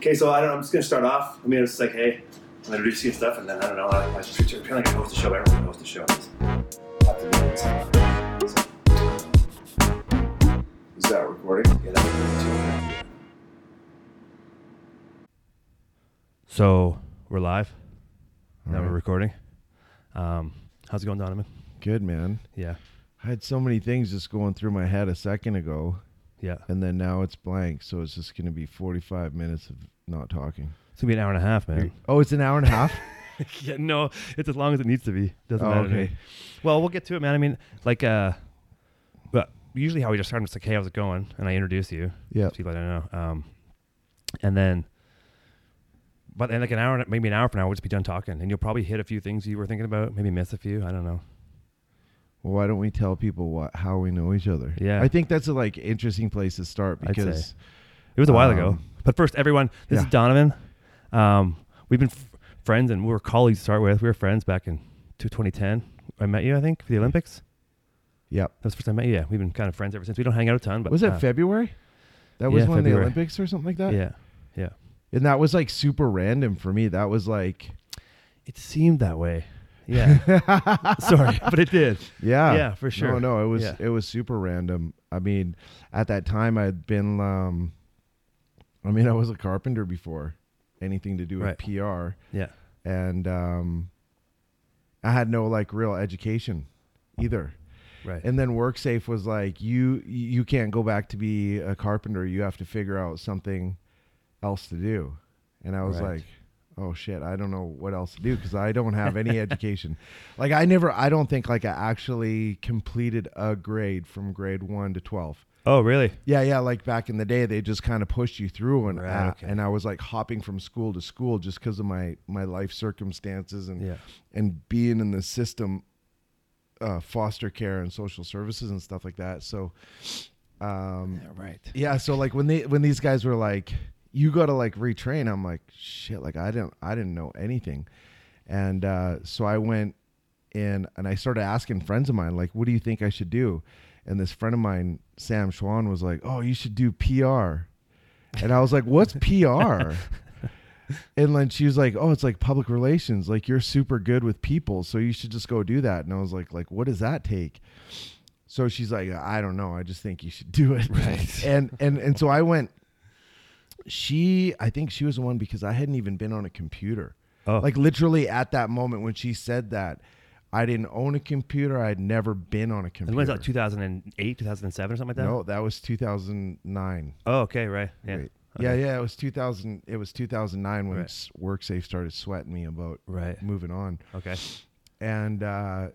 Okay, so I don't. I'm just gonna start off. I mean, it's like, hey, I'm introduce you and stuff, and then I don't know. I, I just pretend like I host the show. Everyone hosts the show. To do it. So, Is that recording? yeah, that's what it So we're live. Now All we're recording. Um, how's it going, Donovan? Good man. Yeah, I had so many things just going through my head a second ago, yeah. and then now it's blank. So it's just going to be 45 minutes of not talking. It's gonna be an hour and a half, man. Oh, it's an hour and a half. yeah, no, it's as long as it needs to be. Doesn't Oh, matter. okay. Well, we'll get to it, man. I mean, like, uh, but usually how we just start, I'm just like, hey, how's it going? And I introduce you. Yeah. to People I don't know. Um, and then, but then like an hour, maybe an hour from now, we'll just be done talking, and you'll probably hit a few things you were thinking about, maybe miss a few. I don't know. Well, why don't we tell people what how we know each other? Yeah. I think that's a like interesting place to start because It was a while ago. Um, But first, everyone, this yeah. is Donovan. Um, we've been f- friends and we were colleagues to start with. We were friends back in 2010. I met you, I think, for the Olympics. yeah. That was the first time I met you. Yeah, we've been kind of friends ever since. We don't hang out a ton, but Was it uh, February? That was yeah, when February. the Olympics or something like that. Yeah, yeah. And that was like super random for me. That was like It seemed that way. Yeah. Sorry, but it did. Yeah. Yeah, for sure. No, no, it was Yeah. it was super random. I mean, at that time I'd been um I mean, I was a carpenter before anything to do with Right. PR Yeah. and um I had no like real education either. Right. And then WorkSafe was like you you can't go back to be a carpenter. You have to figure out something else to do. And I was Right. like, "Oh shit, I don't know what else to do because I don't have any education." Like I never I don't think like I actually completed a grade from grade 1 to 12. oh, really? Yeah, yeah, like back in the day they just kind of pushed you through and Right, uh, okay. and I was like hopping from school to school just cuz of my my life circumstances and Yeah. and being in the system uh, foster care and social services and stuff like that so um yeah, right. yeah so like when they when these guys were like you got to like retrain i'm like shit like i didn't i didn't know anything and uh so i went in and i started asking friends of mine like what do you think i should do and this friend of mine sam schwann was like oh you should do pr and i was like what's pr and then she was like, "Oh, it's like public relations. Like you're super good with people, so you should just go do that." And I was like, "Like what does that take?" So she's like, "I don't know. I just think you should do it." Right. And and and so I went. She, I think she was the one because I hadn't even been on a computer. Oh, Like literally at that moment when she said that, I didn't own a computer. I'd never been on a computer. when was that? 2008, 2007, or something like that? no, that was 2009. Oh, okay, right. Yeah. Okay. Yeah, yeah, it was 2000. It was 2009 when Right. WorkSafe started sweating me about Right. moving on, Okay. and uh,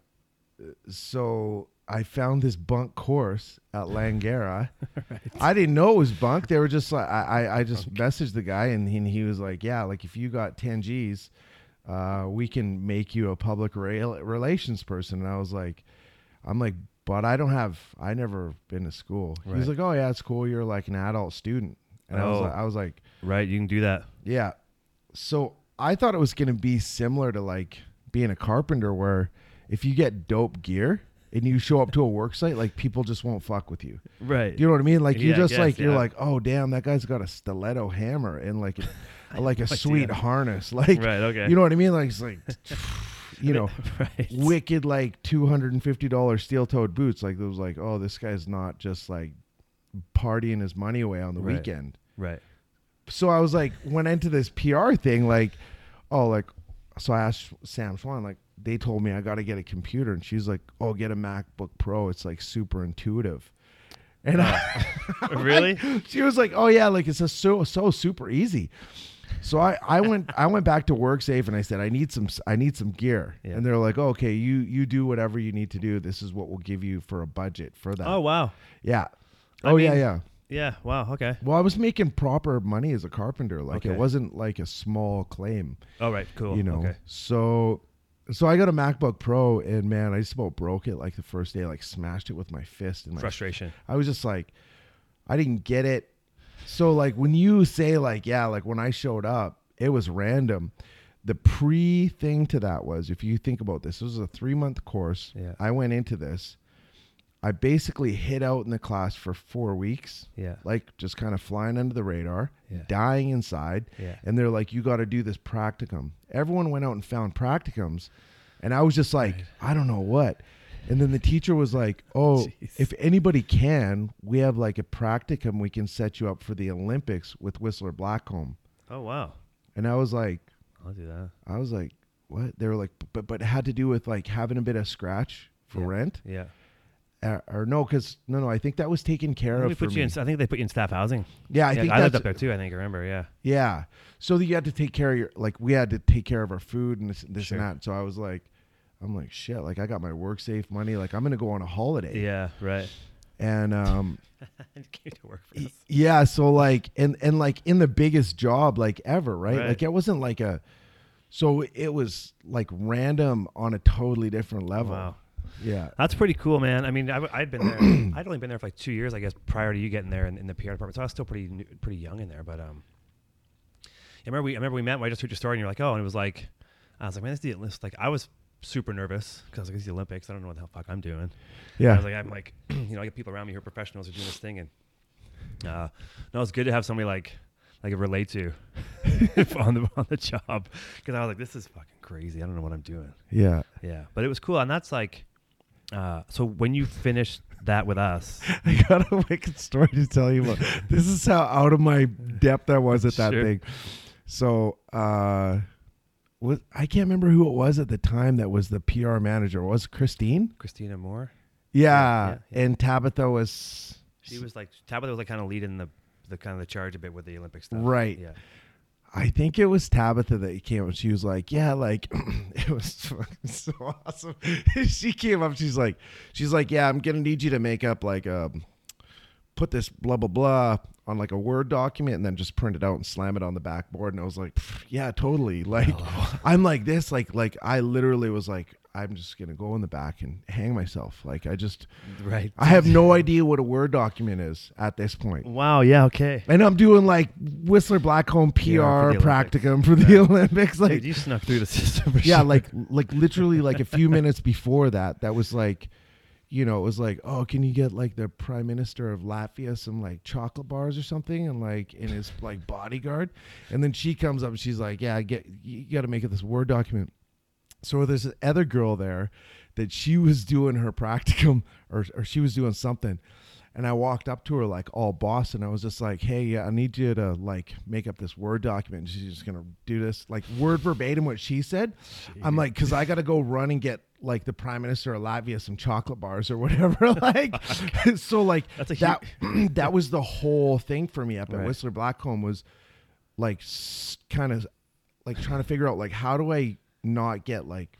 so I found this bunk course at Langara. I didn't know it was bunk. They were just like I, I, I just messaged the guy, and he, and he was like, "Yeah, like if you got 10 G's, uh, we can make you a public rail relations person." And I was like, "I'm like." But I don't have. I never been to school. Right. He's like, "Oh yeah, it's cool. You're like an adult student." And I was Oh. like, I was like, Right. You can do that. yeah. So I thought it was going to be similar to like being a carpenter, where if you get dope gear and you show up to a work site, like people just won't fuck with you. Right. You know what I mean? Like Yeah, you're just guess, like you're yeah. like, oh damn, that guy's got a stiletto hammer and like like a sweet harness. Like Right. Okay. you know what I mean? Like it's like you know right. wicked like two hundred and fifty dollars steel toed boots. Like those like oh this guy's not just like partying his money away on the Right. weekend Right. so I was like, went into this PR thing, like, oh, like, so I asked Sam Swan, like, they told me I got to get a computer, and she's like, oh, get a MacBook Pro. It's like super intuitive. And I, Really? she was like, oh yeah, like it's so so super easy. So I, I went I went back to WorkSafe and I said I need some I need some gear, Yeah. and they're like, okay, you you do whatever you need to do. This is what we'll give you for a budget for that. Oh wow. yeah. I Oh yeah, yeah. Yeah. Wow. Okay. Well, I was making proper money as a carpenter. Like Okay. it wasn't like a small claim, All right. Cool. you know. Okay. So, so I got a MacBook Pro, and man, I just about broke it like the first day. Like smashed it with my fist, and my, Frustration. I was just like, I didn't get it. So like when you say like yeah, like when I showed up, it was random. The pre thing to that was if you think about this, this was a three month course. Yeah. I went into this. I basically hid out in the class for four weeks, Yeah. like just kind of flying under the radar, Yeah. dying inside. Yeah. And they're like, you got to do this practicum. Everyone went out and found practicums. And I was just like, Right. I don't know what. And then the teacher was like, Oh, Jeez. if anybody can, we have like a practicum we can set you up for the Olympics with Whistler Blackcomb. Oh wow. And I was like, I'll do that. I was like, what? They were like, but but it had to do with like having a bit of scratch for Yeah. rent, Yeah. Uh, or no? Because no, no, I think that was taken care of. For put you me. in, I think they put you in staff housing. yeah, I yeah, think I lived up there too. I think I remember. Yeah. yeah. So that you had to take care of your like we had to take care of our food and this, this Sure. and that. So I was like, I'm like shit. Like I got my work safe money. Like I'm gonna go on a holiday. Yeah. Right. And um, came to work for us. yeah. So like and and like in the biggest job like ever, right? Right. Like it wasn't like a. So it was like random on a totally different level. Wow. Yeah. That's pretty cool, man. I mean, I, had been there. I'd only been there for like two years, I guess, prior to you getting there in, in the PR department. So I was still pretty new, pretty young in there. But um, I remember we I remember we met. And I just heard your story, and you're like, oh, and it was like, I was like, man, this is the this like I was super nervous because I was like, it's the Olympics. I don't know what the hell fuck I'm doing. Yeah. I was like, I'm like, you know, I get people around me who are professionals who are doing this thing, and uh, no, it's good to have somebody like like relate to on the on the job because I was like, this is fucking crazy. I don't know what I'm doing. yeah. Yeah, but it was cool, and that's like, uh, so when you finished that with us, I got a wicked story to tell you about. this is how out of my depth I was at that Sure. thing. So, uh, was I can't remember who it was at the time that was the PR manager. Was it Christine? Christina Moore, Yeah, yeah, yeah. and Tabitha was. she was like Tabitha was like kind of leading the the kind of the charge a bit with the Olympic stuff. Right. Yeah. I think it was Tabitha that came up. She was like, "Yeah, like it was so awesome." she came up. She's like, "She's like, yeah, I'm gonna need you to make up like um, put this blah blah blah on like a Word document and then just print it out and slam it on the backboard." And I was like, "Yeah, totally." Like, I'm like this. Like, like I literally was like, "I'm just gonna go in the back and hang myself." Like, I just, Right. I have no idea what a Word document is at this point. Wow. Yeah. Okay. And I'm doing like Whistler Blackcomb PR Yeah, for the practicum for the Olympics. Like, Dude, you snuck through the system. For yeah, sure. like like literally like a few minutes before that, that was like, you know, it was like, oh, can you get like the prime minister of Latvia some like chocolate bars or something, and like in his like bodyguard, and then she comes up and she's like, yeah, get you got to make it this word document. So there's this other girl there that she was doing her practicum or or she was doing something. And I walked up to her like all boss, and I was just like, "Hey, yeah, I need you to like make up this word document." And she's just gonna do this like word verbatim what she said. I'm like, because I got to go run and get like the prime minister of Latvia some chocolate bars or whatever. like, so like That's a that that was the whole thing for me up at Right. Whistler Blackcomb was like kind of like trying to figure out like how do I not get like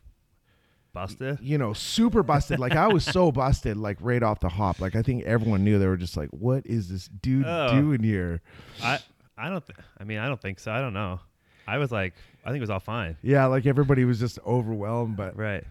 busted. you know super busted like I was so busted like right off the hop like I think everyone knew they were just like what is this dude Oh. doing here I I don't. Th- I mean, I don't think so. I don't know. I was like, I think it was all fine. yeah like everybody was just overwhelmed but Right.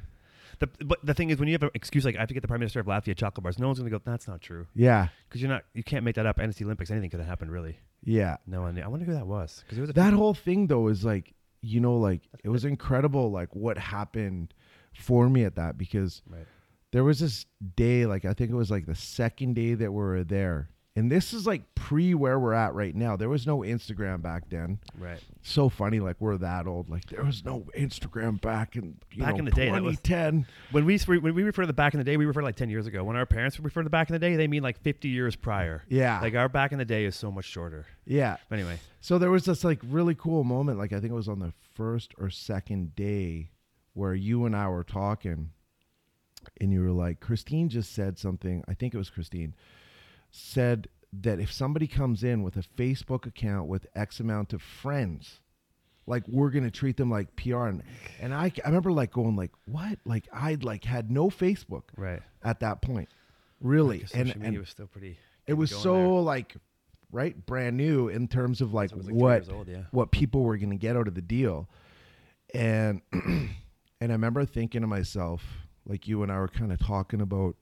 The, but the thing is, when you have an excuse like I have to get the prime minister of Latvia chocolate bars, no one's gonna go. That's not true yeah because you're not. You can't make that up. And it's the Olympics. Anything could have happened. Really. yeah No one. knew. I wonder who that was because it was a that whole thing though is like you know like it was incredible like what happened for me at that because Right. there was this day like i think it was like the second day that we were there and this is like pre where we're at right now. There was no instagram back then. Right. so funny like we're that old. Like there was no instagram back in you Back know, in the day, that was- 2010 When we when we refer to the back in the day, we refer to like ten years ago. When our parents refer to the back in the day, they mean like fifty years prior. yeah. Like our back in the day is so much shorter. yeah. But anyway, So there was this like really cool moment, like I think it was on the first or second day where you and I were talking and you were like, Christine just said something, I think it was Christine, said that if somebody comes in with a Facebook account with X amount of friends, like we're gonna treat them like PR and, and I, I remember like going like what like I'd like had no Facebook right. at that point really Because and, and media was still pretty. it was so there. like right brand new in terms of like it like, what old, yeah. what people were going to get out of the deal and and i remember thinking to myself like you and i were kind of talking about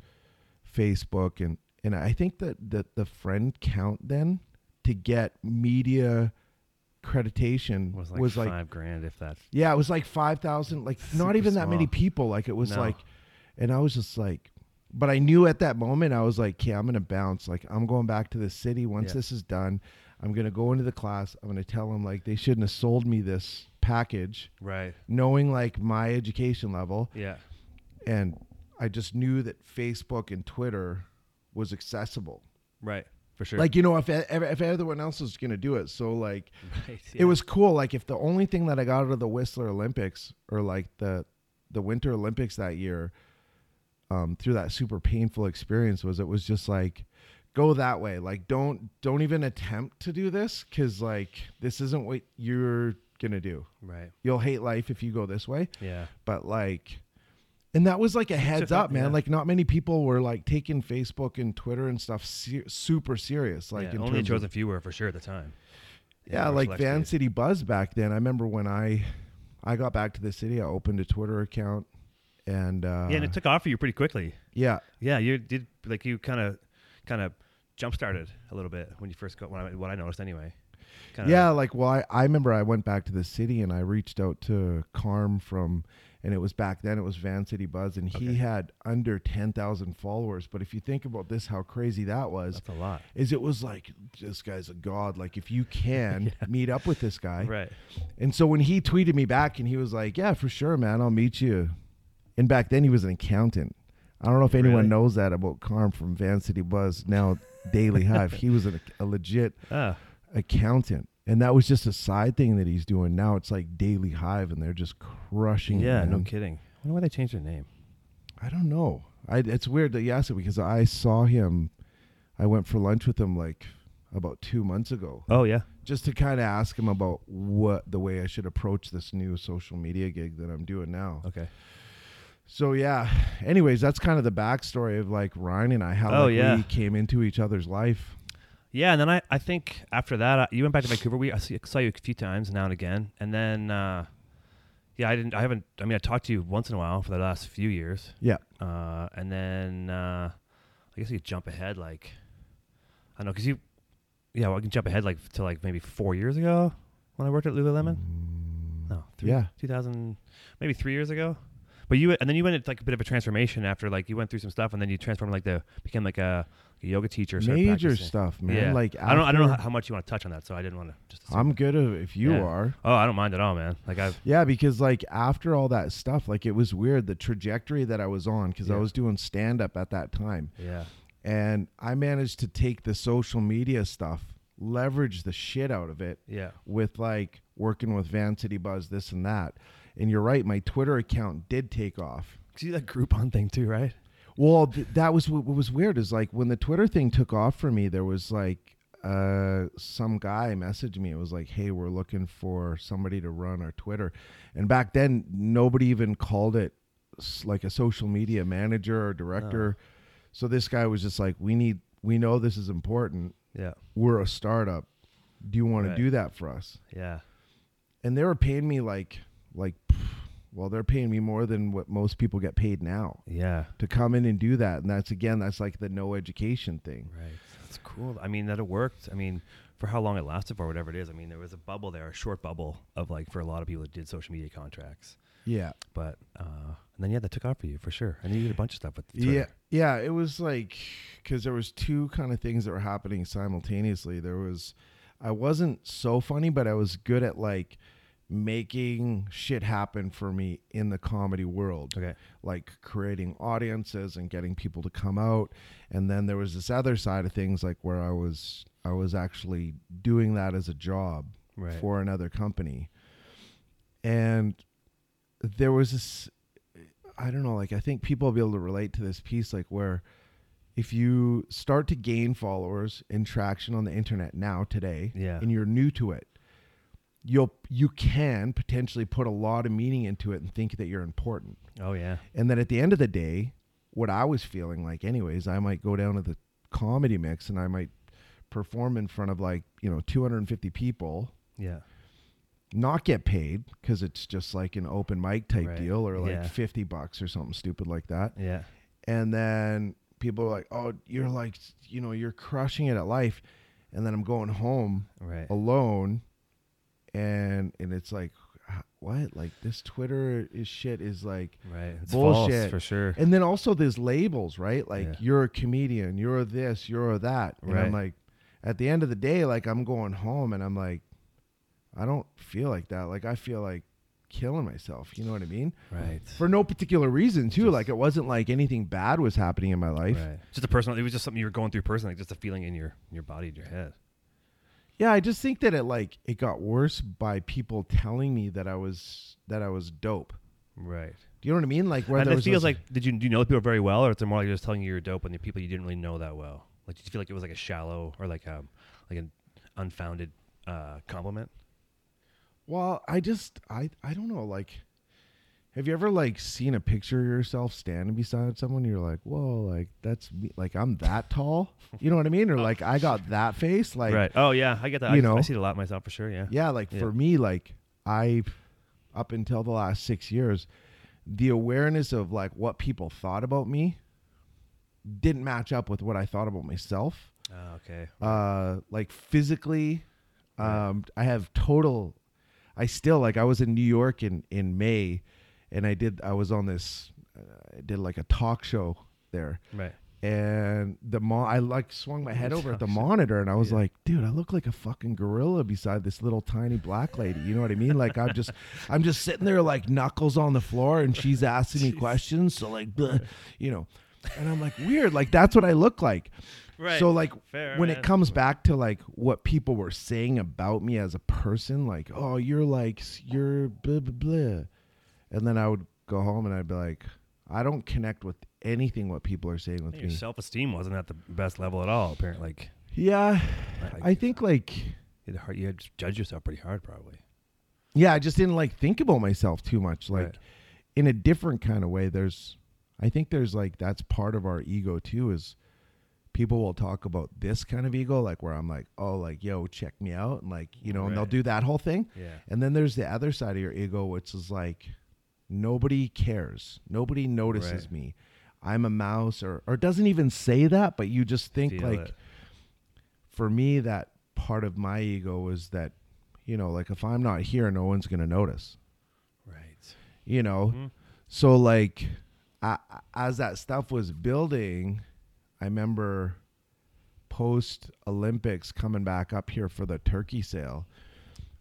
facebook and and i think that that the friend count then to get media accreditation was was like like, five grand if that. yeah it was like 5000 like not even that many people like it was No. like and i was just like but I knew at that moment I was like, okay, I'm gonna bounce. Like I'm going back to the city once Yeah. this is done. I'm gonna go into the class. I'm gonna tell them like they shouldn't have sold me this package, Right. knowing like my education level, Yeah. and I just knew that Facebook and Twitter was accessible. Right. For sure. Like you know, if if everyone else was gonna do it, so like right. it was cool. Like if the only thing that I got out of the Whistler Olympics or like the the Winter Olympics that year, um, through that super painful experience was it was just like go that way. Like don't don't even attempt to do this because like this isn't what you're gonna do. Right. You'll hate life if you go this way. Yeah. But like and that was like a heads up, man. yeah. Like not many people were like taking Facebook and Twitter and stuff se- super serious. Like yeah. Only a chosen few were for sure at the time. yeah, like Van days. City Buzz back then. I remember when I I got back to the city, I opened a Twitter account and uh yeah, and it took off for you pretty quickly. yeah, Yeah, you did like you kind of kind of jump started a little bit when you first got when I, what I noticed anyway. Kinda, yeah, like well I, I remember I went back to the city and I reached out to Carm from and it was back then it was Van City Buzz and he had under 10,000 followers, but if you think about this how crazy that was that's a lot. is it was like this guy's a god like if you can meet up with this guy Right. And so when he tweeted me back and he was like, "Yeah, for sure, man, I'll meet you." And back then he was an accountant. I don't know if anyone Really? knows that about Carm from Van City Buzz, now Daily Hive. He was a, a legit Ah, accountant. And that was just a side thing that he's doing. Now it's like Daily Hive and they're just crushing it. yeah, no man. kidding. I wonder why they changed their name. I don't know. I, it's weird that you asked it because I saw him. I went for lunch with him like about two months ago Oh yeah. just to kind of ask him about what the way I should approach this new social media gig that I'm doing now. Okay. So yeah. Anyways, that's kind of the backstory of like Ryan and I how Oh, like, yeah. we came into each other's life. Yeah, and then I, I think after that uh, you went back to Vancouver. We I see, saw you a few times now and again, and then uh, yeah, I didn't. I haven't. I mean, I talked to you once in a while for the last few years, Yeah. uh, and then uh, I guess you could jump ahead like I don't know because you yeah, well, I can jump ahead like to like maybe four years ago when I worked at Lululemon. No, three, Yeah. two thousand maybe three years ago. But you and then you went into like a bit of a transformation after like you went through some stuff and then you transformed like the became like a, a yoga teacher. started Major practicing. stuff, man. Yeah. Like I don't I don't know after- how, much you want to touch on that, so I didn't want to just. assume. I'm good if- if you Yeah. are. Oh, I don't mind at all, man. Like I've Yeah, because like after all that stuff, like it was weird the trajectory that I was on because I Yeah. was doing stand up at that time. yeah And I managed to take the social media stuff, leverage the shit out of it yeah with like working with Van City Buzz, this and that. And you're right, my Twitter account did take off. see that Groupon thing too, right? Well, th- that was what, what was weird is like when the Twitter thing took off for me, there was like uh, some guy messaged me. It was like, "Hey, we're looking for somebody to run our Twitter," and back then nobody even called it s- like a social media manager or director. So this guy was just like, "We need, we know this is important. Yeah We're a startup. Do you want Right. to do that for us?" yeah And they were paying me like, like, well, they're paying me more than what most people get paid now yeah to come in and do that. And that's again, that's like the no education thing. right. That's cool. I mean that it worked. I mean for how long it lasted for whatever it is. I mean there was a bubble there, a short bubble of like for a lot of people that did social media contracts. Yeah. But uh, and then yeah, that took off for you for sure. And you did a bunch of stuff with Twitter. Yeah. Yeah. It was like, cause there was two kind of things that were happening simultaneously. There was, I wasn't so funny, but I was good at like making shit happen for me in the comedy world. Okay. like creating audiences and getting people to come out and then there was this other side of things like where I was I was actually doing that as a job Right. for another company and there was this I don't know like I think people will be able to relate to this piece like where if you start to gain followers and traction on the internet now today Yeah. and you're new to it you'll you can potentially put a lot of meaning into it and think that you're important Oh yeah. and then at the end of the day, what I was feeling like, anyways, I might go down to the comedy mix and I might perform in front of like, you know, 250 people, Yeah. not get paid because it's just like an open mic type Right. deal or like Yeah. 50 bucks or something stupid like that. Yeah. And then people are like, oh, you're like, you know, you're crushing it at life. And then I'm going home Right. alone and and it's like what? Like this Twitter is shit is like Right. It's Bullshit. false for sure. and then also there's labels, right? Like Yeah. you're a comedian, you're this, you're that. And I'm like at the end of the day, like I'm going home and I'm like, I don't feel like that. Like I feel like killing myself. You know what I mean? Right. For no particular reason too. Just- like it wasn't like anything bad was happening in my life. Right. Just a personal. It was just something you were going through personally, like just a feeling in your in your body, in your head. Yeah, I just think that it like it got worse by people telling me that I was that I was dope. Right. Do you know what I mean? Like where and it was feels those- like did you do you know the people very well, or it's more like just telling you you're dope and the people you didn't really know that well? Like did you feel like it was like a shallow or like um like an unfounded uh, compliment? Well, I just I I don't know. Like, have you ever like seen a picture of yourself standing beside someone? You're like, whoa, like that's me. Like I'm that tall. You know what I mean? Or like I got that face. Like right. Oh yeah, I get that. you I, know. I see it a lot myself for sure. Yeah. yeah. Like Yeah. for me, like I up until the last six years, the awareness of like what people thought about me didn't match up with what I thought about myself. Oh, okay. uh like physically Right. um i have total i still like i was in new york in in may and i did i was on this uh, i did like a talk show there. Right. and the mo- i like swung my head over at the monitor and i was Yeah. like dude i look like a fucking gorilla beside this little tiny black lady. You know what i mean? Like i'm just i'm just sitting there like knuckles on the floor and she's asking me questions. So like bleh, you know and i'm like weird. Like that's what i look like. Right. so like Fair, when man. it comes back to like what people were saying about me as a person, like, oh, you're like you're blah blah blah, and then I would go home and I'd be like, I don't connect with anything what people are saying with Your me. self esteem wasn't at the best level at all. Apparently, like, Yeah, like I think like you had, to hard, you had to judge yourself pretty hard, probably. yeah, I just didn't like think about myself too much. Like Right. in a different kind of way. There's, I think there's like that's part of our ego too. Is people will talk about this kind of ego, like where I'm like, oh, like yo, check me out, and like you know, and they'll do that whole thing. Yeah. And then there's the other side of your ego, which is like nobody cares, nobody notices Right. me. I'm a mouse, or or doesn't even say that, but you just think Feel like it. for me that part of my ego is that you know like if i'm not here no one's going to notice Right. you know Mhm. so like I, as that stuff was building i remember post olympics coming back up here for the turkey sale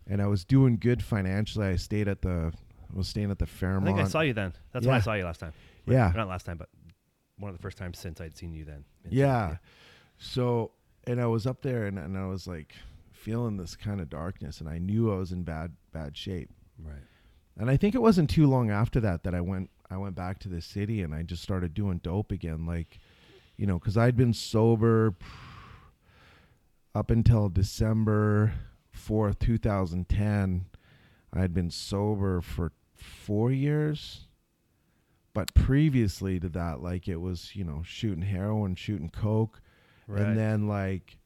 and i was doing good financially i stayed at the was staying at the Fairmont. I think I saw you then. That's when I saw you last time. Yeah. Not last time, but one of the first times since I'd seen you then. Yeah. So, and I was up there and, and I was like feeling this kind of darkness and I knew I was in bad, bad shape. Right. And I think it wasn't too long after that that I went, I went back to the city and I just started doing dope again. Like, you know, cause I'd been sober up until December 4th, 2010. I had been sober for four years. But previously to that, like it was, you know, shooting heroin, shooting coke, Right. and then like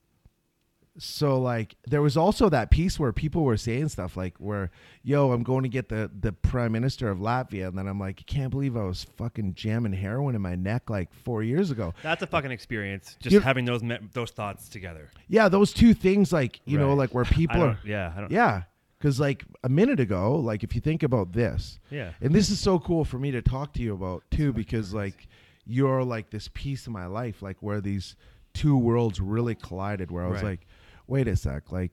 so like there was also that piece where people were saying stuff like where yo i'm going to get the the prime minister of latvia and then i'm like i can't believe i was fucking jamming heroin in my neck like four years ago That's a fucking experience. Just You- having those me- those thoughts together. yeah those two things like you know like where people are yeah. I don't. yeah because like a minute ago like if you think about this Yeah. and this is so cool for me to talk to you about too because like you're like this piece of my life like where these two worlds really collided where i was Right. like wait a sec like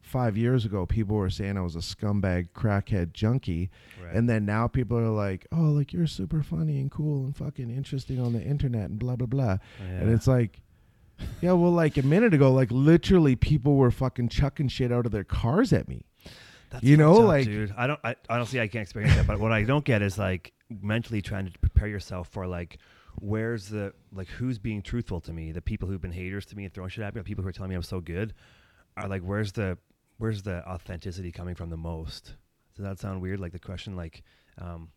five years ago people were saying i was a scumbag crackhead junkie Right. and then now people are like oh like you're super funny and cool and fucking interesting on the internet and blah blah blah and Yeah. it's like yeah well like a minute ago like literally people were fucking chucking shit out of their cars at me That's you know, up, like- dude. I don't. I honestly, I can't experience that. But what I don't get is like mentally trying to prepare yourself for like, where's the like who's being truthful to me? The people who've been haters to me and throwing shit at me, or people who are telling me I'm so good, are like, where's the where's the authenticity coming from the most? Does that sound weird? Like the question, like, um,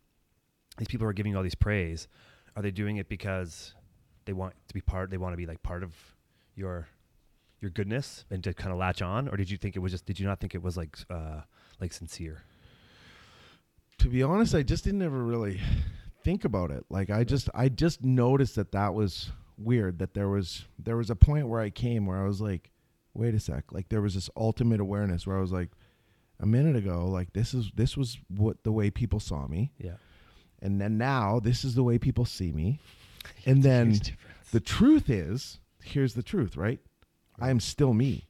these people who are giving you all these praise, are they doing it because they want to be part? They want to be like part of your your goodness and to kind of latch on, or did you think it was just? Did you not think it was like uh like sincere? to be honest, I just didn't ever really think about it. Like I just I just noticed that that was weird that there was there was a point where I came where I was like, wait a sec, like there was this ultimate awareness where I was like a minute ago like this is this was what the way people saw me Yeah. and then now this is the way people see me and then the truth is here's the truth right i'm still me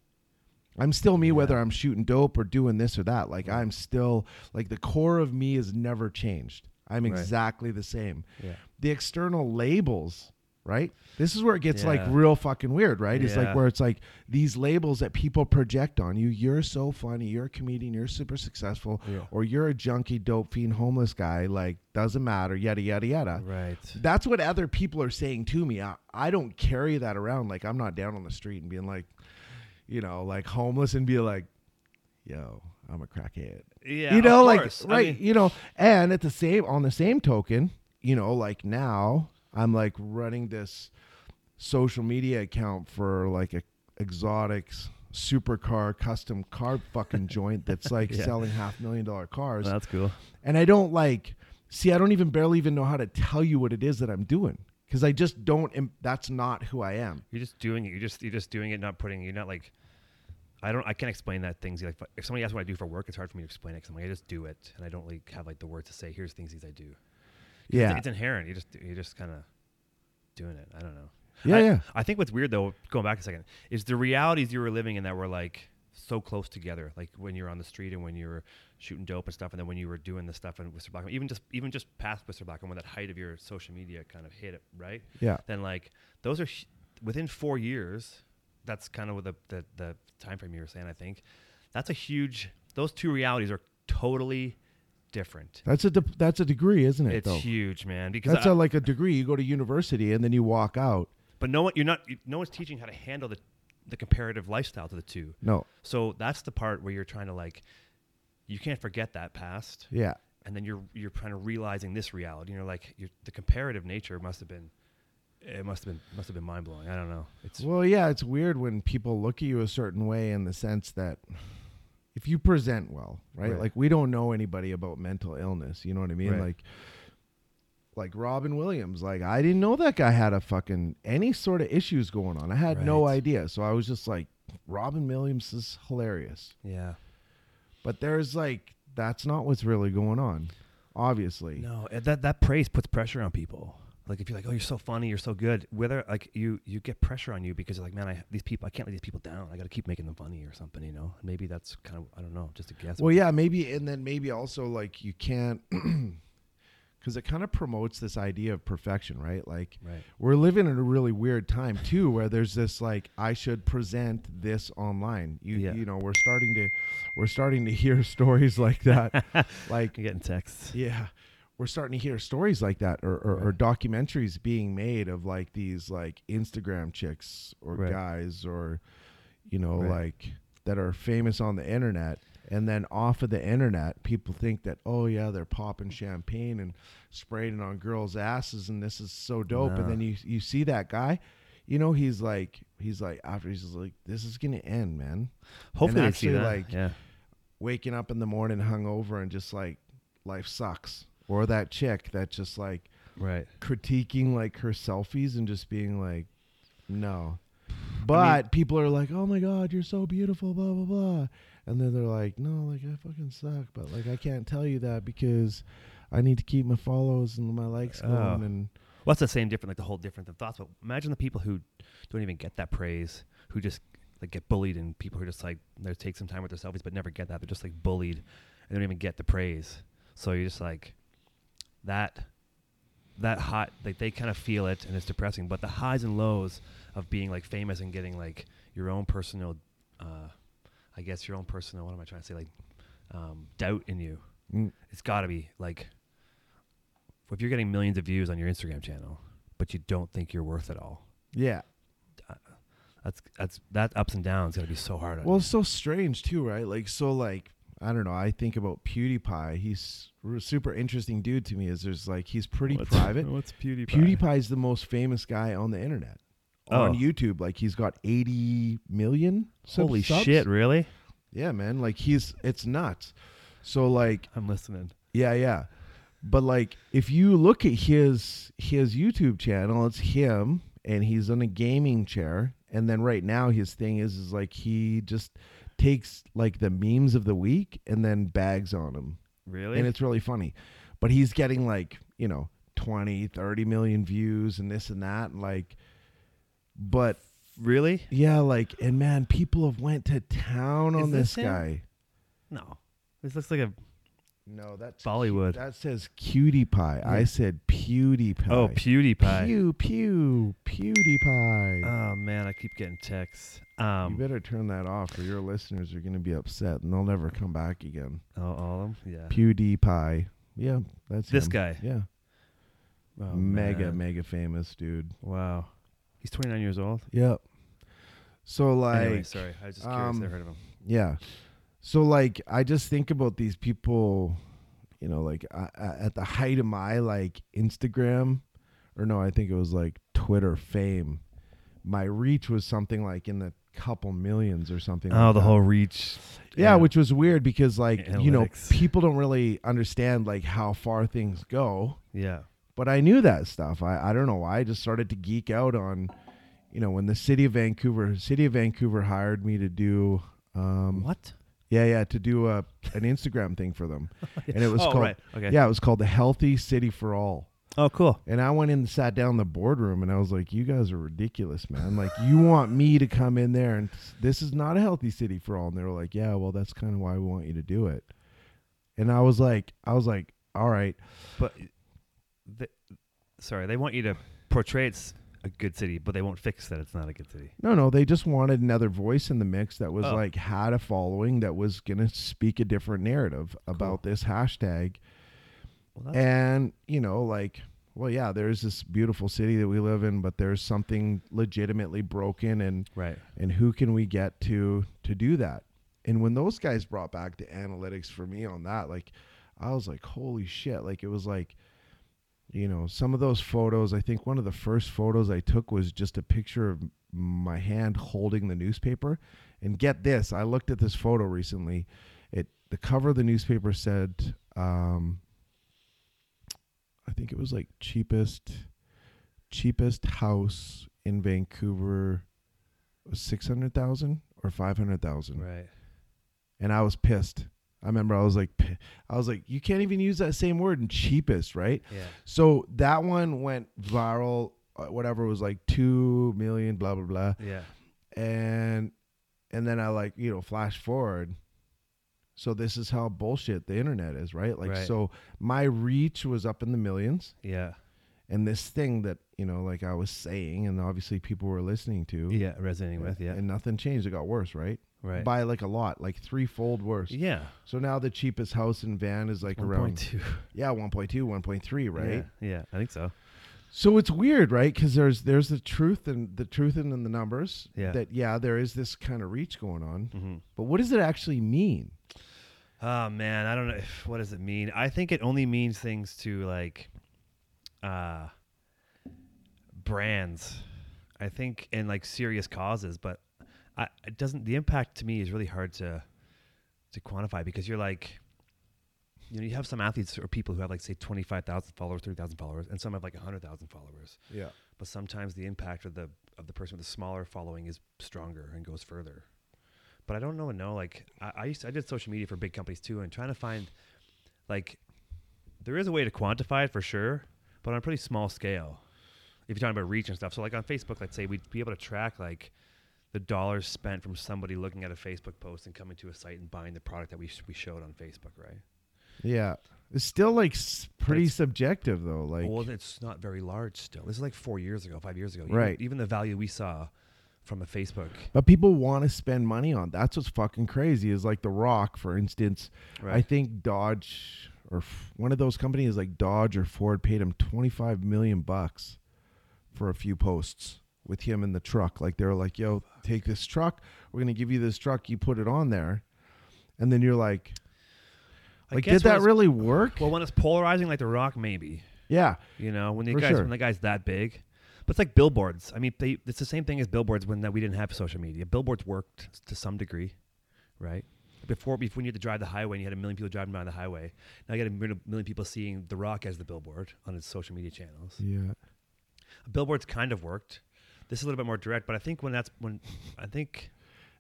i'm still me whether i'm shooting dope or doing this or that like i'm still like the core of me has never changed i'm Right. exactly the same Yeah. the external labels right this is where it gets like real fucking weird right it's like where it's like these labels that people project on you you're so funny you're a comedian you're super successful Yeah. or you're a junkie dope fiend homeless guy like doesn't matter yada yada yada Right. that's what other people are saying to me. I, I don't carry that around. Like I'm not down on the street and being like, you know, like homeless and be like, yo, I'm a crackhead. Yeah. you know, like course. I right, mean, you know, and at the same on the same token, you know, like now I'm like running this social media account for like a exotics supercar custom car fucking joint that's like Yeah. selling half million dollar cars that's cool. and I don't like see I don't even barely even know how to tell you what it is that I'm doing because I just don't that's not who I am. You're just doing it. You're just you're just doing it, not putting. You're not like. I don't. I can't explain that things like. If somebody asks what I do for work, it's hard for me to explain it because I'm like, I just do it, and I don't like have like the words to say. Here's things things I do. Yeah. it's, it's inherent. You just you're just kind of doing it. I don't know. Yeah, I, yeah. I think what's weird though, going back a second, is the realities you were living in that were like so close together. Like when you're on the street and when you're shooting dope and stuff, and then when you were doing the stuff in Whistler Blackcomb, even just even just past Whistler and when that height of your social media kind of hit it, right? Yeah. Then like those are sh- within four years. That's kind of what the, the the time frame you were saying. I think that's a huge. Those two realities are totally different. That's a de- that's a degree, isn't it? It's though? huge, man. Because That's I- a, like a degree. You go to university and then you walk out. But no one, you're not. You, no one's teaching how to handle the the comparative lifestyle to the two. No. So that's the part where you're trying to like, you can't forget that past, Yeah. and then you're you're kind of realizing this reality. And you're like, you're, the comparative nature must have been, it must have been must have been mind blowing. I don't know. It's Well, yeah, it's weird when people look at you a certain way in the sense that if you present well, right? Right. Like we don't know anybody about mental illness, you know what I mean? Right. Like like Robin Williams, like I didn't know that guy had a fucking any sort of issues going on. I had no idea. So I was just like Robin Williams is hilarious. yeah. But there's like that's not what's really going on. Obviously. No, that that praise puts pressure on people. Like if you're like, oh, you're so funny, you're so good. Whether like you you get pressure on you because you're like, man, I these people, I can't let these people down. I got to keep making them funny or something, you know. Maybe that's kind of I don't know, just a guess. Well, yeah, maybe, and then maybe also like you can't, because it kind of promotes this idea of perfection, right? Like right. we're living in a really weird time too, where there's this like I should present this online. You, Yeah. you know, we're starting to, we're starting to hear stories like that, like You're getting texts. yeah, we're starting to hear stories like that, or, or, or documentaries being made of like these like Instagram chicks or Right. guys or, you know, Right. like that are famous on the internet. And then off of the internet, people think that oh yeah, they're popping champagne and spraying it on girls' asses, and this is so dope. And then you you see that guy, you know, he's like he's like after he's like this is gonna end, man. Hopefully, they actually, see that. like, yeah. Waking up in the morning hungover and just like life sucks, or that chick that just like Right. critiquing like her selfies and just being like, no. But people are like, oh my god, you're so beautiful, blah blah blah, and then they're like, no, like I fucking suck, but like I can't tell you that because I need to keep my follows and my likes going, Oh. and Well, that's the same different, like the whole different of thoughts. But imagine the people who don't even get that praise, who just like get bullied, and people who are just like they take some time with their selfies, but never get that. They're just like bullied, and they don't even get the praise. So you're just like that. That hot, like they kind of feel it, and it's depressing. But the highs and lows of being like famous and getting like your own personal, uh, I guess your own personal. What am I trying to say? Like um, doubt in you. Mm. It's got to be like if you're getting millions of views on your Instagram channel, but you don't think you're worth it all. yeah. That's that's that ups and downs gonna be so hard on Well, it's so strange too, right? Like, so like I don't know. I think about PewDiePie. He's a super interesting dude to me. Is there's like he's pretty private. What's PewDiePie? PewDiePie's the most famous guy on the internet. Oh. On YouTube, like he's got 80 million. sub- Holy subs. shit! Really? Yeah, man. Like he's it's nuts. So like I'm listening. yeah, yeah. But like if you look at his his YouTube channel, it's him and he's on a gaming chair. And then right now his thing is is like he just takes like the memes of the week and then bags on them. Really? And it's really funny. But he's getting like, you know, 20, 30 million views and this and that and like but really? yeah, like and man, people have went to town Is on this this, him? guy. No. This looks like a No, that's Bollywood. That says cutie pie. I Yeah. said PewDiePie. Oh, PewDiePie. Pew pew PewDiePie. Oh man, I keep getting texts. Um, you better turn that off, or your listeners are going to be upset, and they'll never come back again. oh, all of them. Yeah. PewDiePie. Yeah, that's This him. guy. Yeah, Oh, mega man. mega famous dude. Wow. He's 29 years old. Yep. So like, anyway, sorry. I was just curious. um, I heard of him. yeah. So like, I just think about these people. You know, like at the height of my like Instagram, or no, I think it was like Twitter fame. My reach was something like in the couple millions or something. Oh, like the that. whole reach. Yeah, which was weird because like you know people don't really understand like how far things go. yeah. But I knew that stuff. I I don't know why. I just started to geek out on, you know, when the city of Vancouver, city of Vancouver hired me to do, um, What? yeah, yeah, to do a an Instagram thing for them, and it was oh, called right. Okay. yeah, it was called the Healthy City for All. Oh, cool. And I went in and sat down in the boardroom and I was like, you guys are ridiculous, man. Like, you want me to come in there and this is not a healthy city for all. And they were like, yeah, well, that's kind of why we want you to do it. And I was like, I was like, all right. But, the, sorry, they want you to portray it's a good city, but they won't fix that it's not a good city. No, no, they just wanted another voice in the mix that was Oh. like, had a following that was going to speak a different narrative about this hashtag. Well, And, you know, like, well, yeah, there's this beautiful city that we live in, but there's something legitimately broken and right. and who can we get to to do that and when those guys brought back the analytics for me on that like i was like holy shit like it was like you know some of those photos i think one of the first photos i took was just a picture of my hand holding the newspaper and get this i looked at this photo recently it the cover of the newspaper said um i think it was like cheapest cheapest house in vancouver was 600,000 or 500,000 Right. and I was pissed. I remember I was like I was like you can't even use that same word in cheapest, right? Yeah. So that one went viral uh, whatever it was like 2 million blah blah blah Yeah. and and then I like, you know, flash forward so this is how bullshit the internet is, right? Like Right. so my reach was up in the millions Yeah. and this thing that, you know, like I was saying and obviously people were listening to Yeah. Resonating with. Yeah. and nothing changed. It got worse, right? Right. By like a lot, like threefold worse. yeah. So now the cheapest house in Van is like One around point two. yeah, 1.2, 1.3, right? Yeah. yeah. I think so. So it's weird, right? Because there's there's the truth and the truth in the numbers. Yeah. That yeah, there is this kind of reach going on, Mm-hmm. but what does it actually mean? Oh man, I don't know. If, what does it mean? I think it only means things to like, uh, brands. I think in like serious causes, but I it doesn't. The impact to me is really hard to to quantify because you're like, you know, you have some athletes or people who have like say twenty five thousand followers, thirty thousand followers, and some have like hundred thousand followers. Yeah. But sometimes the impact of the of the person with the smaller following is stronger and goes further. But I don't know. No, like I, I used to, I did social media for big companies too, and trying to find like there is a way to quantify it for sure, but on a pretty small scale. If you're talking about reach and stuff, so like on Facebook, let's say we'd be able to track like the dollars spent from somebody looking at a Facebook post and coming to a site and buying the product that we sh- we showed on Facebook, right? Yeah. It's still like s- pretty subjective though. Like well, it's not very large still. This is like four years ago, five years ago. Even- Right. Even the value we saw from a Facebook. but people want to spend money on. That's what's fucking crazy. Is like The Rock, for instance. I think Dodge or f- one of those companies like Dodge or Ford paid him 25 million bucks for a few posts with him in the truck. Like they were like, "Yo, take this truck. We're going to give you this truck. You put it on there." And then you're like, I like guess did when that it's- really work? Well, when it's polarizing like The Rock, maybe. yeah. You know, when the For guys sure. when the guy's that big. But it's like billboards. I mean, they, it's the same thing as billboards when that we didn't have social media. Billboards worked to some degree, right? Before, before when you had to drive the highway and you had a million people driving down the highway. Now you got a million million people seeing The Rock as the billboard on his social media channels. Yeah. Billboards kind of worked. This is a little bit more direct, but I think when that's when I think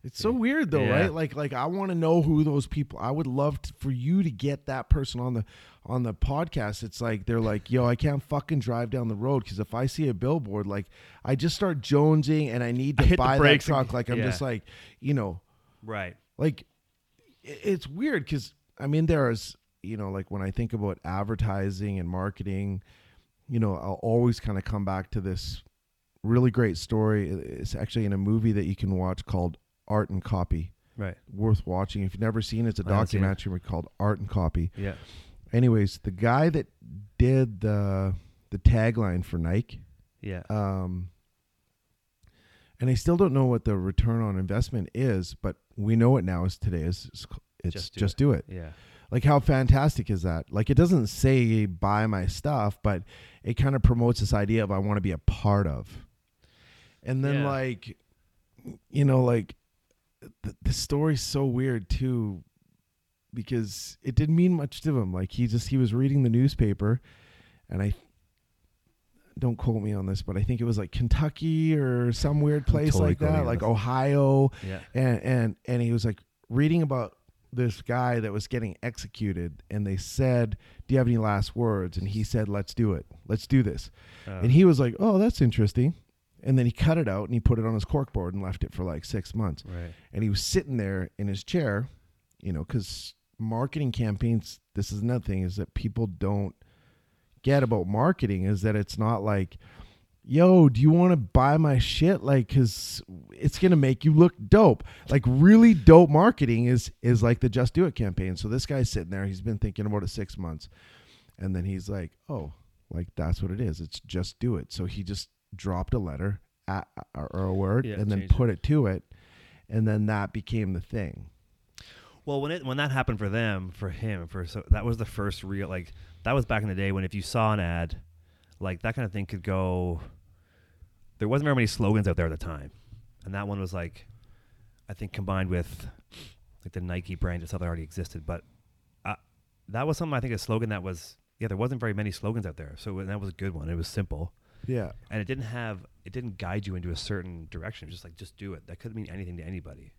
It's so weird though, Yeah. right? Like like I want to know who those people. I would love to, for you to get that person on the on the podcast. It's like they're like, "Yo, I can't fucking drive down the road because if I see a billboard, like I just start jonesing and I need to hit the buy that brakes truck. and- Like I'm yeah. just like, you know, Right. like i- it's weird because I mean there's you know like when I think about advertising and marketing, you know I'll always kind of come back to this really great story. It's actually in a movie that you can watch called Art and Copy. Right. Worth watching. If you've never seen it, it's a I haven't seen it. documentary called Art and Copy. Yeah. Anyways, the guy that did the the tagline for Nike, Yeah. um, and I still don't know what the return on investment is, but we know it now is today. Is it's, it's Just just, do do, it. yeah. Like how fantastic is that? Like it doesn't say buy my stuff, but it kind of promotes this idea of I want to be a part of. And then Yeah. like you know like the, the story's so weird too because it didn't mean much to him. Like he just he was reading the newspaper and I don't quote me on this, but I think it was like Kentucky or some weird place totally like that, like. Ohio Yeah. and and and he was like reading about this guy that was getting executed and they said do you have any last words and he said let's do it let's do this Uh, and he was like oh that's interesting and then he cut it out and he put it on his corkboard and left it for like six months. Right. and he was sitting there in his chair you know because marketing campaigns this is another thing is that people don't get about marketing is that it's not like yo do you want to buy my shit? Like because it's gonna make you look dope. Like really dope marketing is is like the just do it campaign. So this guy's sitting there he's been thinking about it six months. And then he's like oh like that's what it is. It's just do it. So he just dropped a letter at, or a word Yeah, and then changed it. put it to it and then that became the thing Well, when it when that happened for them, for him, for so that was the first real like that was back in the day when if you saw an ad, like that kind of thing could go. There wasn't very many slogans out there at the time, and that one was like, I think combined with like the Nike brand itself that already existed, but uh, that was something I think a slogan that was yeah there wasn't very many slogans out there, so that was a good one. It was simple yeah and it didn't have it didn't guide you into a certain direction. Just like just do it. That could mean anything to anybody.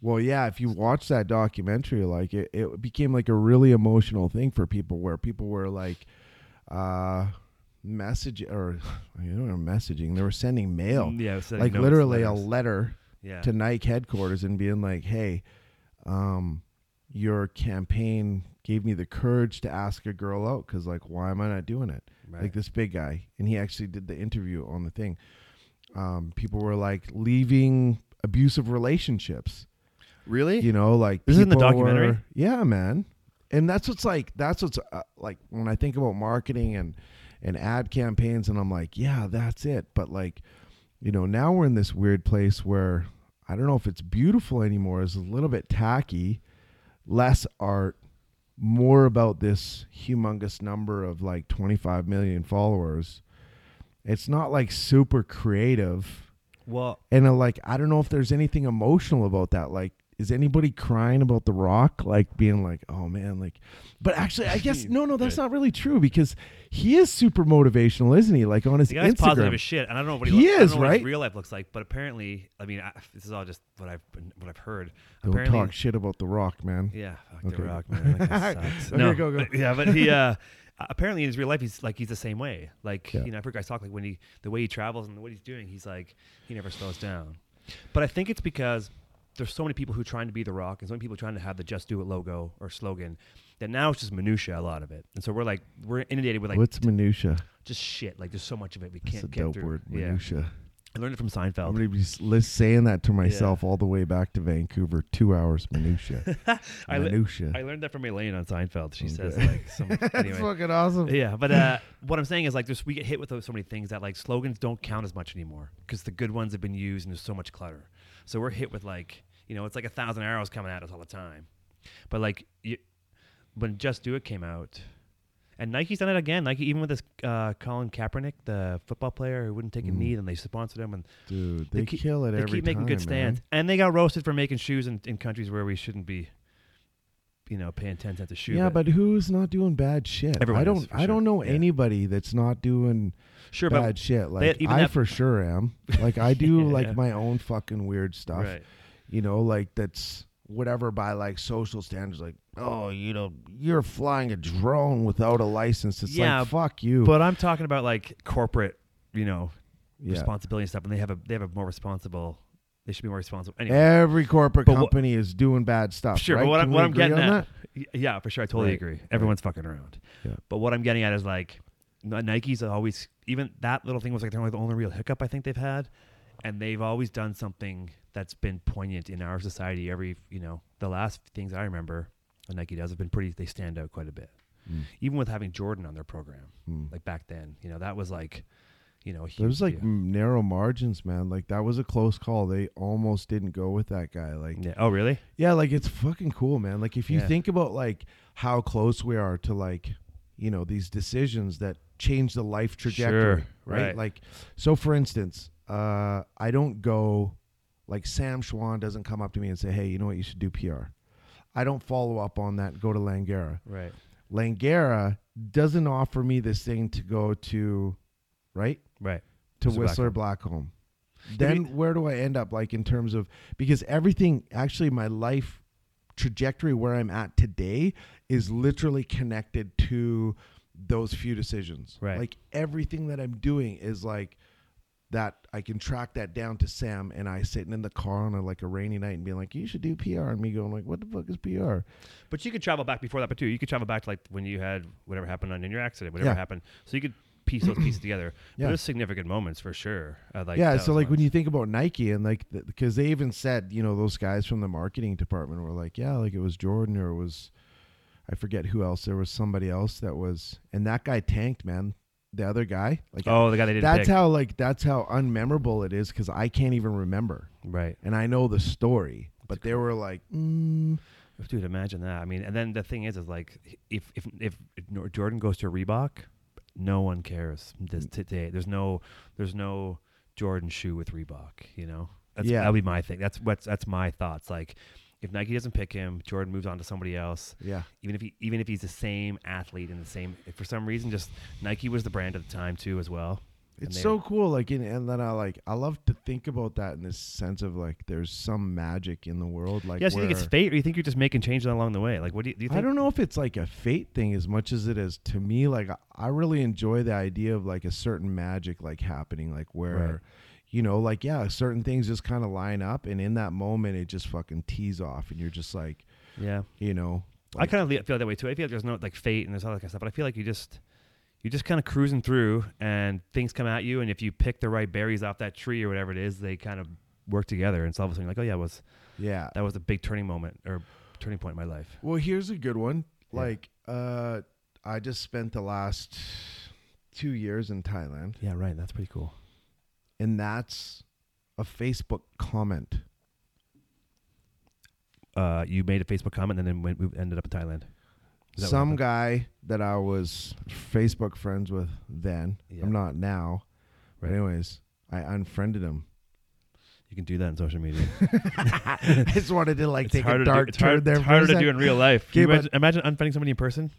Well, yeah, if you watch that documentary, like it, it became like a really emotional thing for people where people were like uh message or you know messaging. They were sending mail. Mm, Yeah, sending like notes, literally a letter yeah. to Nike headquarters and being like, "Hey, um your campaign gave me the courage to ask a girl out cuz like why am I not doing it?" Right. Like this big guy and he actually did the interview on the thing. Um people were like leaving abusive relationships Really? you know like This is in the documentary? were- yeah man and that's what's like that's what's uh, like when i think about marketing and and ad campaigns and i'm like yeah that's it but like you know now we're in this weird place where i don't know if it's beautiful anymore it's a little bit tacky less art more about this humongous number of like 25 million followers it's not like super creative well, and uh, like I don't know if there's anything emotional about that. Like, is anybody crying about The Rock? Like being like, oh man, like. But actually, I guess no, no, that's not really true because he is super motivational, isn't he? Like on his the guy's Instagram. positive as shit, and I don't know what he, He looks, I don't is, what his right? real life looks like, but apparently, I mean, I, this is all just what I've been, what I've heard. Don't apparently, talk shit about The Rock, man. Yeah, fuck Okay. the rock, man. That guy sucks. Okay, no, go, go. but- yeah, but he uh, apparently in his real life he's like he's the same way. Like Yeah. you know, I've heard guys talk like when he the way he travels and what he's doing, he's like he never slows down. But I think it's because there's so many people who are trying to be the rock and so many people trying to have the just do it logo or slogan that now it's just minutia a lot of it. And so we're like we're inundated with like What's minutia? just shit. Like there's so much of it we That's can't a get dope through. word, Yeah. minutia. I learned it from Seinfeld. I'm gonna be saying that to myself all the way back to Vancouver. Two hours minutia. I, le- minutia. I learned that from Elaine on Seinfeld. She says like some That's anyway. fucking awesome. Yeah, but uh, what I'm saying is like just we get hit with those, so many things that like slogans don't count as much anymore because the good ones have been used and there's so much clutter. So we're hit with like you know it's like a thousand arrows coming at us all the time. But like you, when Just Do It came out, and Nike's done it again. Nike even with this uh, Colin Kaepernick, the football player who wouldn't take a Mhm. knee, and they sponsored him, and Dude, They they, keep- kill it they every keep making time, good man. stands. And they got roasted for making shoes in, in countries where we shouldn't be, you know, paying ten cents a shoe. Yeah, but who's not doing bad shit? Everyone I don't. I don't know Yeah. anybody that's not doing sure, bad shit. Like I for sure am. Like I do Yeah. like my own fucking weird stuff. right. you know, like that's whatever by like social standards, like oh, you know, you're flying a drone without a license. It's Yeah, like fuck you. But I'm talking about like corporate, you know, yeah. responsibility and stuff, and they have a they have a more responsible. They should be more responsible. Anyway, Every corporate But company is doing bad stuff. Sure, right? but what, I'm, what I'm getting at, that? yeah, for sure, I totally Right, agree. Everyone's fucking around. Yeah. But what I'm getting at is like Nike's always even that little thing was like they're only the only real hiccup I think they've had, and they've always done something that's been poignant in our society. Every you know the last things I remember Nike does have been pretty. They stand out quite a bit, Mm. even with having Jordan on their program. Mm. Like back then, you know that was like, you know, There was like narrow margins, man. Like that was a close call. They almost didn't go with that guy. Like yeah. Oh really? Yeah, like it's fucking cool, man. Like if you Yeah. think about like how close we are to like, you know, these decisions that change the life trajectory, Sure, right? right. Like so for instance, uh I don't go like Sam Schwan doesn't come up to me and say, "Hey, you know what? You should do PR." I don't follow up on that. Go to Langara. Right. Langara doesn't offer me this thing to go to, right? Right. to Whistler Whistler Blackcomb. Blackcomb. Then where do I end up like in terms of because everything actually my life trajectory where I'm at today is literally connected to those few decisions. Right. Like everything that I'm doing is like that I can track that down to Sam and I sitting in the car on a, like a rainy night and being like, you should do PR and me going like, what the fuck is PR? But you could travel back before that, but too. You could travel back to like when you had whatever happened on in your accident, whatever Yeah. happened. So you could piece those pieces together. But there's significant moments for sure. Uh, like yeah, so like when you think about Nike and like because they even said you know those guys from the marketing department were like yeah like it was Jordan or it was I forget who else there was somebody else that was and that guy tanked man the other guy like oh the guy they didn't that's pick. how like that's how unmemorable it is because I can't even remember right, and I know the story but they were like mm, dude. Imagine that. I mean, and then the thing is, is like if if if Jordan goes to Reebok, no one cares this Mm. today. There's no there's no Jordan shoe with Reebok. You know, that's, Yeah. that'll be my thing. That's what's that's my thoughts. Like. If Nike doesn't pick him, Jordan moves on to somebody else. yeah even if he even if he's the same athlete and the same if for some reason just Nike was the brand at the time too as well. And It's so cool, like, in, and then I like, I love to think about that in this sense of like, there's some magic in the world, like, yeah, so you think it's fate or you think you're just making changes along the way? Like what do you, do you think I don't know if it's like a fate thing as much as it is to me. Like, I- I really enjoy the idea of like a certain magic like happening, like where, Right. you know, like yeah, certain things just kind of line up, and in that moment, it just fucking tees off, and you're just like, Yeah. you know, I kind of feel that way too. I feel like there's no like fate and there's all that kind of stuff, but I feel like you just you're just kind of cruising through and things come at you and if you pick the right berries off that tree or whatever it is, they kind of work together and so all of a sudden like, "Oh yeah, it was yeah. that was a big turning moment or turning point in my life." Well, here's a good one. Yeah. Like, uh, I just spent the last two years in Thailand. Yeah, right. That's pretty cool. and that's a Facebook comment. Uh, you made a Facebook comment and then went, we ended up in Thailand. That what Some happened? guy that I was Facebook friends with then, Yeah. I'm not now. But Right. anyways, I unfriended him. You can do that on social media. I just wanted to like take a harder to do- dark it's turn hard- there. It's for a harder to sec. do in real life. Okay, Can you but- imagine, imagine unfriending somebody in person.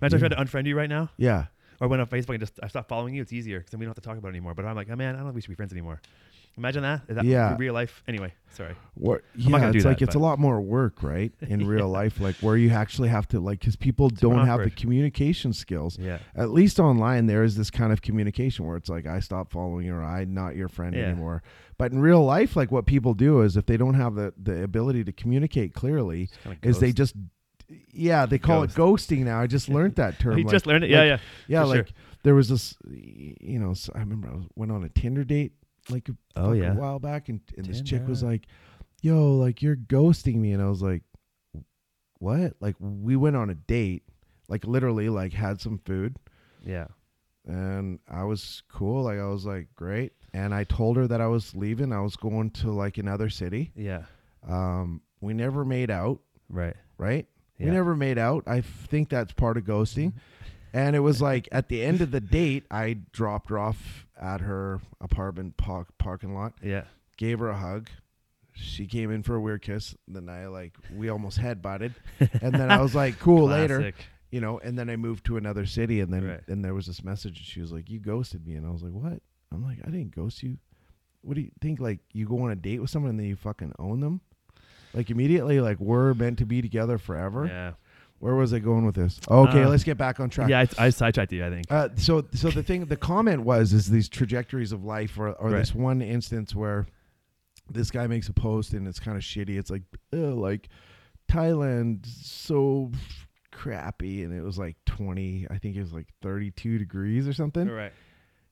Imagine I tried to unfriend you right now, Yeah. or went on Facebook and just I stopped following you. It's easier because then we don't have to talk about it anymore. But I'm like, oh man, I don't think we should be friends anymore. Imagine that. Is that Yeah. real life? Anyway, sorry. What, yeah, it's like that, it's a lot more work, right? In real life, like where you actually have to like because people Super don't have the communication skills. Yeah. At least online, there is this kind of communication where it's like I stop following you or I'm not your friend Yeah. anymore. But in real life, like what people do is if they don't have the the ability to communicate clearly, is they just yeah they call it ghosting now. I just learned that term. You like- just learned it. Yeah, like- yeah. yeah. Like sure. there was this, you know, I remember I went on a Tinder date like a, Oh, fucking yeah. while back, and, and this chick was like, "Yo, like you're ghosting me," and I was like, "What?" Like we went on a date, like literally, like had some food, Yeah. and I was cool. Like I was like, "Great," and I told her that I was leaving. I was going to like another city. Yeah. Um, we never made out, Right. right? Yeah. We never made out. I think that's part of ghosting. And it was like at the end of the date, I dropped her off at her apartment par- parking lot, Yeah. gave her a hug. She came in for a weird kiss. Then I like we almost head butted, and then I was like, "Cool, later," you know. And then I moved to another city, and then Right. and there was this message. And she was like, "You ghosted me," and I was like, "What?" I'm like, "I didn't ghost you. what do you think? Like you go on a date with someone and then you fucking own them, like immediately. Like we're meant to be together forever. Yeah. Where was I going with this? Okay, Uh, let's get back on track. Yeah, I, I sidetracked you. I think. Uh, so so the thing the comment was is these trajectories of life or, or Right. this one instance where this guy makes a post and it's kind of shitty it's like "Ugh, like thailand so crappy and it was like 20 i think it was like 32 degrees or something right.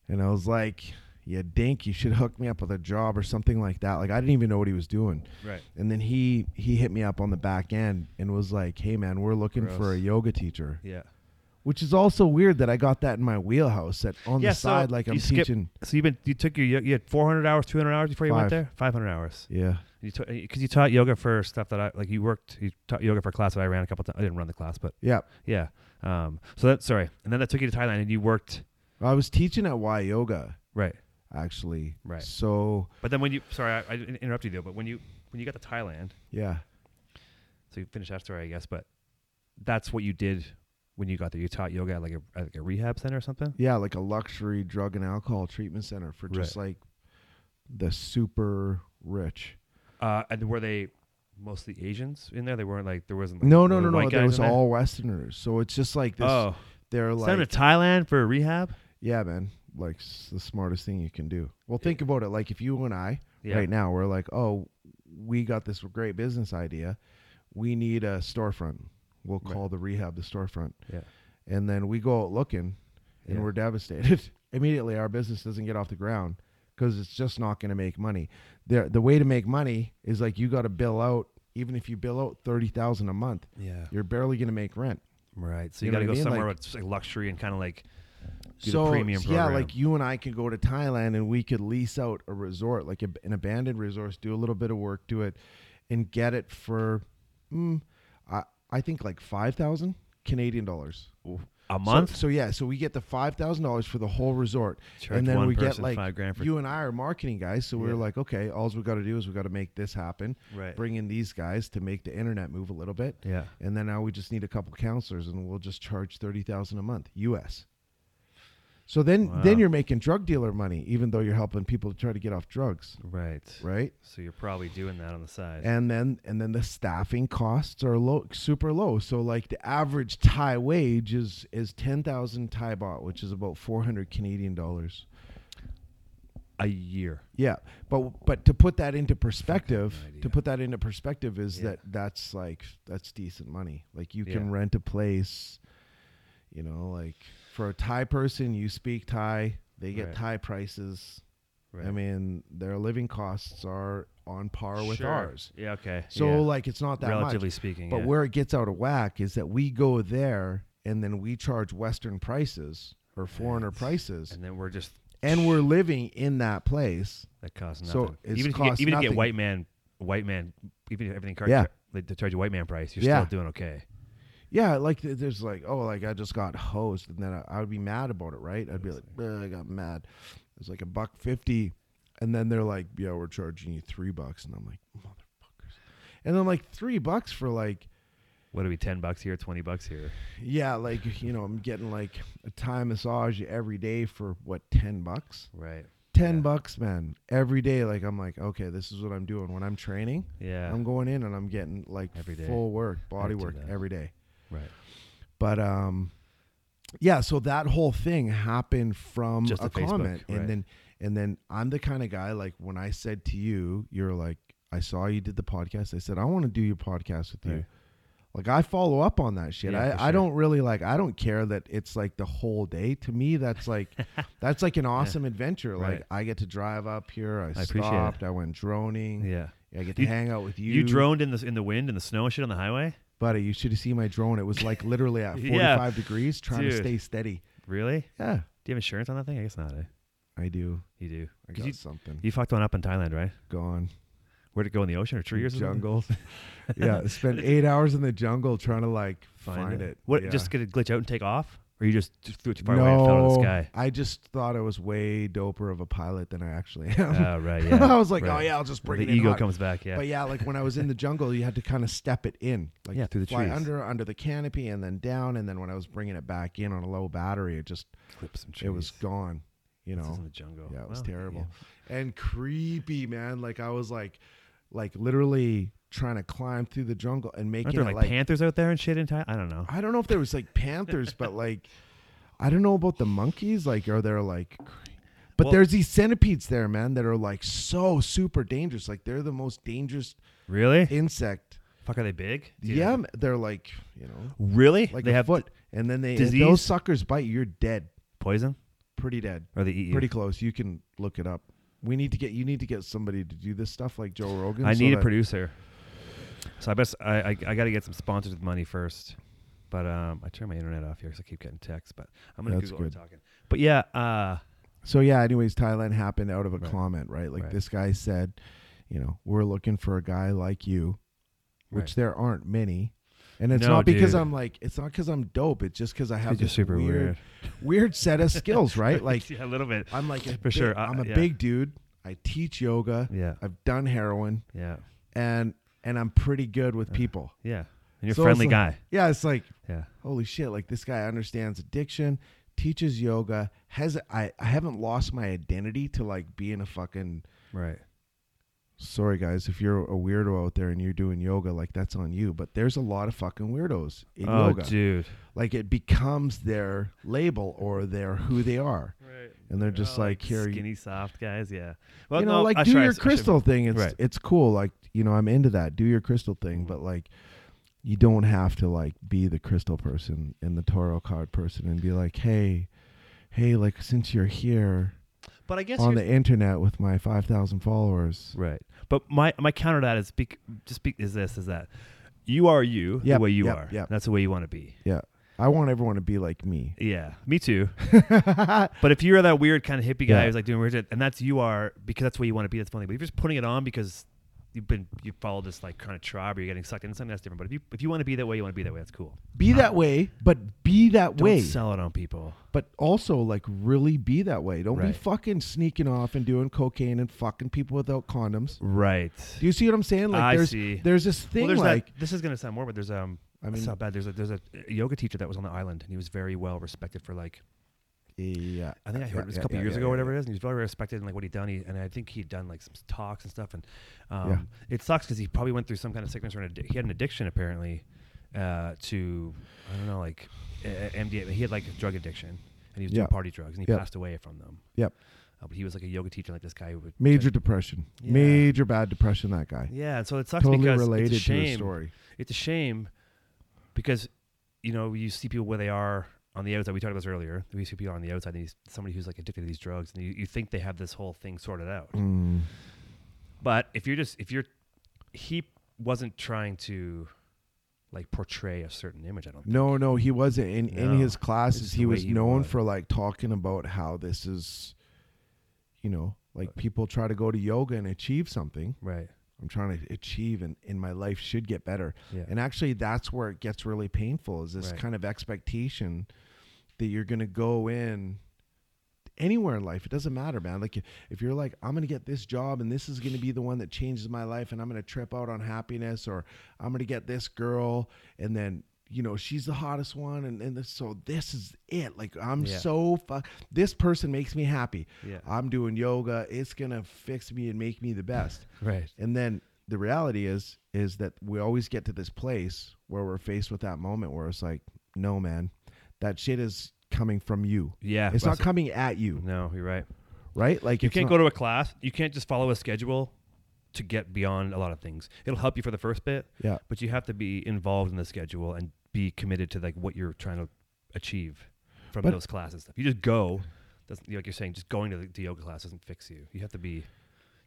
and i was like yeah dink you should hook me up with a job or something like that like i didn't even know what he was doing Right. and then he he hit me up on the back end and was like hey man we're looking for a yoga teacher Yeah. which is also weird that I got that in my wheelhouse. That on Yeah, the so side, like I'm skip- teaching. So you've been you took your you had 400 hours, 200 hours before you went there. 500 hours. Yeah, You because you taught yoga for stuff that I like. You worked. You taught yoga for a class that I ran a couple times. I didn't run the class, but yeah. yeah. Um. So that sorry, and then that took you to Thailand, and you worked I was teaching at Y Yoga right. Actually. Right. So But then when you sorry, I, I didn't you though. But when you when you got to Thailand, yeah, so you finished that story, I guess. But that's what you did when you got there. You taught yoga at like a at like a rehab center or something. yeah, like a luxury drug and alcohol treatment center for just like the super rich. Uh, and were they mostly Asians in there? They weren't like there wasn't. Like, No, no, no, no. There was in there? all Westerners. So it's just like this. Oh, They're send like, to Thailand for a rehab. yeah, man. Like s- the smartest thing you can do. Well, think about it. Like if you and I Yeah. right now we're like, oh, we got this great business idea. We need a storefront. We'll Right. call the rehab the storefront. Yeah. And then we go out looking, and Yeah. we're devastated. Immediately, our business doesn't get off the ground because it's just not going to make money. The the way to make money is like you got to bill out. Even if you bill out thirty thousand a month, Yeah. you're barely going to make rent. Right. So You you, know got to what I go mean? somewhere Like- with like luxury and kind of like so premium so yeah, like you and I could go to Thailand and we could lease out a resort, like a, an abandoned resort, do a little bit of work to it, and get it for, mm, I I think like five thousand Canadian dollars a month. So, yeah, so we get the five thousand dollars for the whole resort, Charge and then we get like five grand for you and I are marketing guys, so we're like, okay, all we got to do is we got to make this happen, right. bring in these guys to make the internet move a little bit, yeah. and then now we just need a couple counselors, and we'll just charge thirty thousand a month U.S. So then, Wow. then you're making drug dealer money, even though you're helping people to try to get off drugs, Right. right? So you're probably doing that on the side. And then, and then the staffing costs are low, super low. So like the average Thai wage is is ten thousand Thai baht, which is about four hundred Canadian dollars. a year. Yeah, but but to put that into perspective, to put that into perspective is Yeah. that that's like that's decent money. Like you can Yeah. rent a place, you know, like for a Thai person, you speak Thai, they get Right. Thai prices. Right. I mean, their living costs are on par with Sure. ours. Yeah. Okay. So yeah. like it's not that relatively much. speaking. But yeah. where it gets out of whack is that we go there and then we charge Western prices or foreigner Right. prices, and then we're just and we're living in that place. that costs nothing. it's even if get, even if you get white man, white man, even if everything car- Yeah. they, they charge you white man price, you're Yeah. still doing okay. Yeah, like there's like, oh, like I just got hosed, and then I, I would be mad about it, right? I'd be like, "Ugh, I got mad. It's like a buck fifty, and then they're like, yeah, we're charging you three bucks, and I'm like, motherfuckers. And then like three bucks for like, What are we? Ten bucks here, twenty bucks here. yeah, like you know, I'm getting like a Thai massage every day for what ten bucks. Right. Ten Yeah. bucks, man, every day. Like I'm like, okay, this is what I'm doing when I'm training. Yeah. I'm going in and I'm getting like Every day. full work, body work every day. Right. But um, yeah. So that whole thing happened from Just a a Facebook, comment, and then and then I'm the kind of guy like when I said to you, you're like, I saw you did the podcast. I said I want to do your podcast with you. Like I follow up on that shit. Yeah, I, for I don't really like. I don't care that it's like the whole day. To me, that's like that's like an awesome adventure. Like Right. I get to drive up here. I, I stopped. I went droning. Yeah. I get to You- hang out with you. You droned in the in the wind and the snow and shit on the highway. Buddy. You should have seen my drone. It was like literally at Yeah. 45 degrees, trying to Dude. stay steady. Really? Yeah, Do you have insurance on that thing? I guess not. Eh? I do. You do. I 'Cause got You, something. you fucked one up in Thailand, right? Gone. Where'd it go in the ocean or trees or something? Jungles. yeah, spent eight hours in the jungle trying to like find, it. What? Yeah. Just get it glitch out and take off, or you just it too far away and fell out of the sky? I just thought I was way doper of a pilot than I actually am. Oh, right. Yeah. I was like, oh yeah, I'll just bring the it in ego hot. comes back. Yeah. But yeah, like when I was in the jungle, you had to kind of step it in, like Yeah, through the fly trees. under under the canopy and then down, and then when I was bringing it back in on a low battery, it just Clip some it was gone. you know. in the jungle. Yeah, it was Well, terrible and creepy, man. Like I was like, like literally trying to climb through the jungle and making there it like, like panthers out there and shit in Thailand? I don't know. I don't know if there was like panthers, but like I don't know about the monkeys. Like, are there like? But Well- there's these centipedes there, man, that are like so super dangerous. Like they're the most dangerous Really? insect. Fuck, are they big? Yeah, they're like you know Really? like they a have foot, and then they disease? those suckers bite, you're dead. poison, Pretty dead. or they eat you? Pretty close. You can look it up. We need to get you need to get somebody to do this stuff like Joe Rogan. I so need a producer. So I bet I I, I got to get some sponsors with money first. But um, I turn my internet off here because I keep getting texts. But I'm gonna That's Google good. talking. But yeah, uh, So yeah, anyways, Thailand happened out of a Right. comment, right? Like Right. this guy said, you know, we're looking for a guy like you, which Right. there aren't many. And it's No, not because dude. I'm like, it's not because I'm dope. It's just because I have this super weird, weird. weird set of skills, right? Like yeah, a little bit. I'm like a For big- sure, uh, I'm a yeah. big dude. I teach yoga. Yeah, I've done heroin, yeah, and and I'm pretty good with uh, people. yeah. And you're So a it's friendly like- guy. Yeah, it's like Yeah. holy shit! Like this guy understands addiction, teaches yoga. Has I I haven't lost my identity to like being a fucking Right. Sorry guys if you're a weirdo out there and you're doing yoga like that's on you but there's a lot of fucking weirdos in oh, yoga dude. like it becomes their label or their who they are Right. and they're just Oh, like here you- skinny, soft guys. Yeah. Well, you know no, like I do try- I your crystal thing it's Right. it's cool like you know i'm into that do your crystal thing Mhm. but like you don't have to like be the crystal person and the tarot card person and be like hey hey like since you're here But I guess on the internet with my 5000 followers Right. But my my counter to that is speak just speak is this is that you are you Yep, the way you yep, are. yep. That's the way you want to be. yeah i want everyone to be like me Yeah, me too. But if you're that weird kind of hippie guy Yeah. who's like doing weird shit, and that's you are because that's where you want to be, that's funny. But if you're just putting it on because you've been you followed this like kind of tribe or you're getting sucked into something that's different. But if you if you want to be that way, you want to be that way. That's cool. be that way, but be that way. Don't way. sell it on people. But also, like, really be that way. Don't be Right. fucking sneaking off and doing cocaine and fucking people without condoms. Right. Do you see what I'm saying? Like, I there's see. there's this thing well, there's like that. This is gonna sound more, but there's um. I I mean- mean, not bad. There's a there's a yoga teacher that was on the island, and he was very well respected for like yeah. I think I yeah, heard it was a couple yeah, years yeah, ago, yeah, whatever it is, and he was very respected in like what he'd done. He, and I think he'd done like some talks and stuff. And um, Yeah. it sucks because he probably went through some kind of sickness or an addi- he had an addiction apparently uh, to I don't know like uh, MDMA. He had like a drug addiction, and he was doing party drugs, and he passed away from them. Yep. Uh, but he was like a yoga teacher, like this guy who would Major depression. Yeah. Major bad depression. That guy. Yeah, and so it sucks Totally because related it's a to shame. story. It's a shame because you know you see people where they are on the outside. We talked about this earlier. We see people on the outside, and he's somebody who's like addicted to these drugs, and you, you think they have this whole thing sorted out. Mm. But if you're just if you're he wasn't trying to like portray a certain image. I don't. think. No, no, he wasn't. In in his classes, he was he known was. for like talking about how this is, you know, like people try to go to yoga and achieve something. Right. I'm trying to achieve and in my life should get better. Yeah. And actually that's where it gets really painful is this Right. kind of expectation that you're going to go in anywhere in life. It doesn't matter, man. Like if you're like I'm going to get this job and this is going to be the one that changes my life and I'm going to trip out on happiness or I'm going to get this girl and then you know she's the hottest one and, and this, so this is it like i'm Yeah. so fu- this person makes me happy Yeah. i'm doing yoga it's gonna fix me and make me the best Right. and then the reality is is that we always get to this place where we're faced with that moment where it's like, no man, that shit is coming from you. Yeah. It's not coming at you, No, you're right. right? Like You can't go to a class. You can't just follow a schedule to get beyond a lot of things. It'll help you for the first bit, Yeah. but you have to be involved in the schedule and be committed to like what you're trying to achieve from But- those classes stuff. You just go, doesn't like you're saying, just going to the, the yoga class doesn't fix you. You have to be,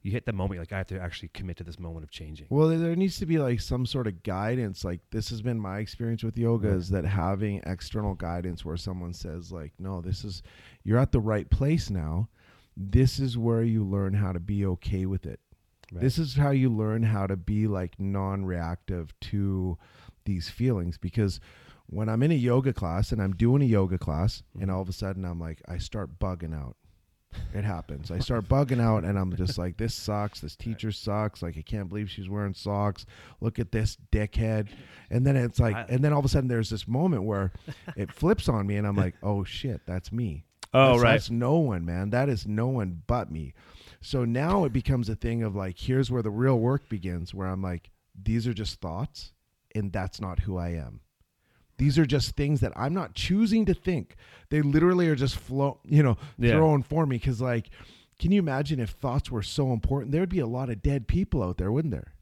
you hit the moment. You're like I have to actually commit to this moment of changing. Well, there- needs to be like some sort of guidance. Like this has been my experience with yoga is that having external guidance where someone says like, no, this is you're at the right place now. This is where you learn how to be okay with it. Right. This is how you learn how to be like non-reactive to these feelings because when I'm in a yoga class and I'm doing a yoga class and Mhm. all of a sudden I'm like I start bugging out. It happens. I start bugging out and I'm just like this sucks. This teacher sucks. Like I can't believe she's wearing socks. Look at this dickhead. And then it's like and then all of a sudden there's this moment where it flips on me and I'm like, "Oh shit, that's me." Oh, That's- right. That's no one, man. That is no one but me. So now it becomes a thing of like, here's where the real work begins, where I'm like, these are just thoughts, and that's not who I am. These are just things that I'm not choosing to think. They literally are just flow, you know, Yeah. thrown for me. Because like, can you imagine if thoughts were so important? There would be a lot of dead people out there, wouldn't there?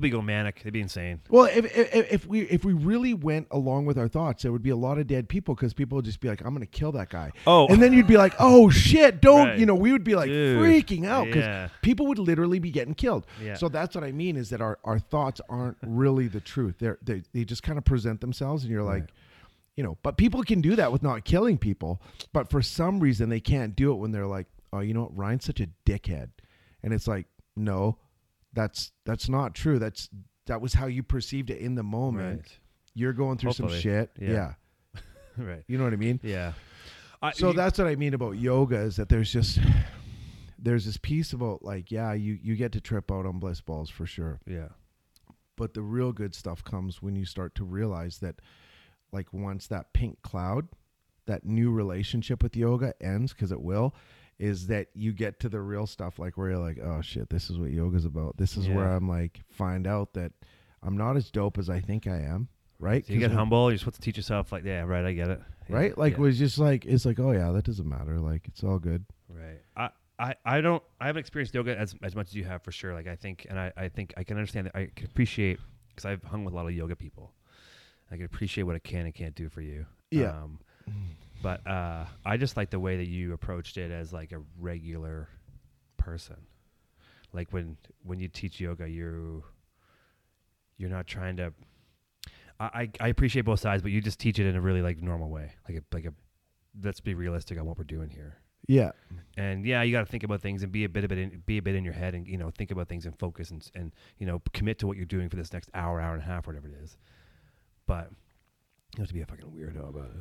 People go manic. They'd be insane. Well, if, if if we if we really went along with our thoughts, there would be a lot of dead people because people would just be like, "I'm going to kill that guy." Oh. and then you'd be like, "Oh shit, don't!" Right. You know, we would be like Dude. freaking out because Yeah. people would literally be getting killed. Yeah. So that's what I mean is that our our thoughts aren't really the truth. They're they they just kind of present themselves, and you're like. Right. You know, but people can do that with not killing people, but for some reason they can't do it when they're like, "Oh, you know what? Ryan's such a dickhead," and it's like, no, that's that's not true. That's that was how you perceived it in the moment. Right. You're going through Hopefully. some shit. Yeah. Yeah. right. You know what I mean? Yeah. I, So you- that's what I mean about yoga is that there's just there's this piece about like, yeah, you you get to trip out on bliss balls for sure. Yeah. But the real good stuff comes when you start to realize that like once that pink cloud, that new relationship with yoga ends because it will, is that you get to the real stuff like where you're like, oh shit, this is what yoga's about. This is where I'm like find out that I'm not as dope as I think I am. Right? So you 'Cause get humble. You're supposed to teach yourself, like, yeah, right, I get it. Yeah, right? Like yeah. was just like it's like, oh yeah, that doesn't matter. Like it's all good. Right. I, I, I don't I haven't experienced yoga as, as much as you have for sure. Like I think and I, I think I can understand that I can appreciate because I've hung with a lot of yoga people. I can appreciate what it can and can't do for you. Yeah. Um, but uh, I just like the way that you approached it as like a regular person. Like when when you teach yoga, you you're not trying to. I, I I appreciate both sides, but you just teach it in a really like normal way, like a like a. Let's be realistic on what we're doing here Yeah. and yeah, you got to think about things and be a bit of it, in, be a bit in your head, and you know, think about things and focus and and you know, commit to what you're doing for this next hour, hour and a half, whatever it is. But you have to be a fucking weirdo about it.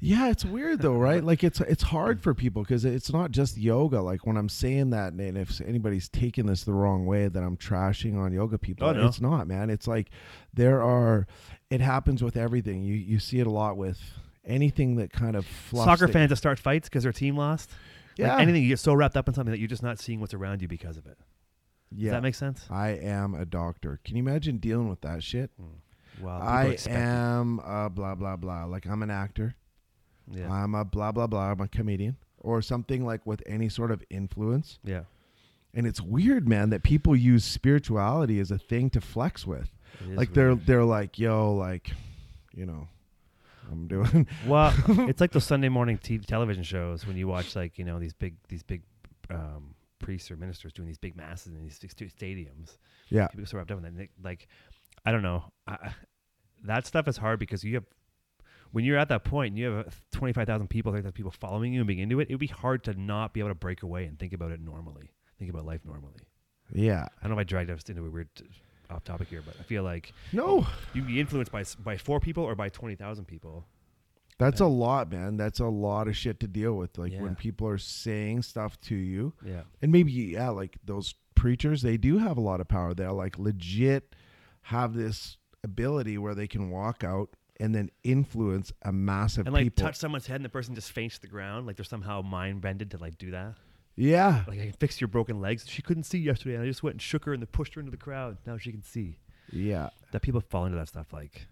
Yeah, it's weird though, right? Like it's it's hard mm. for people because it's not just yoga. Like when I'm saying that, and if anybody's taking this the wrong way, that I'm trashing on yoga people. Oh, no. It's not, man. It's like there are. It happens with everything. You you see it a lot with anything that kind of Soccer the- fans that start fights because their team lost. Yeah. Like anything, you get so wrapped up in something that you're just not seeing what's around you because of it. Does Yeah. that make sense? I am a doctor. Can you imagine dealing with that shit? Hmm. Well, people I am a blah blah blah. Like I'm an actor. Yeah. I'm a blah blah blah. I'm a comedian or something like with any sort of influence. yeah. And it's weird, man, that people use spirituality as a thing to flex with. Like they're weird. they're like, yo, like, you know, I'm doing. Well, it's like those Sunday morning TV television shows when you watch like you know these big these big um, priests or ministers doing these big masses in these st- stadiums. yeah, People get so wrapped up in that. Like, I don't know. I- that stuff is hard because you have when you're at that point and you have uh, five thousand people, thirty thousand people following you and being into it. It would be hard to not be able to break away and think about it normally. Think about life normally. yeah. I don't know if I dragged us into a weird t- off topic here, but I feel like No, you be influenced by by four people or by twenty thousand people. that's a lot, man. That's a lot of shit to deal with. Like Yeah. when people are saying stuff to you, Yeah. and maybe yeah, like those preachers, they do have a lot of power. They're like legit have this ability where they can walk out and then influence a massive and like people. touch someone's head and the person just faints to the ground. Like they're somehow mind bended to like do that. yeah, Like I can fix your broken legs. She couldn't see yesterday, and I just went and shook her and then pushed her into the crowd. Now she can see. yeah. That people fall into that stuff. Like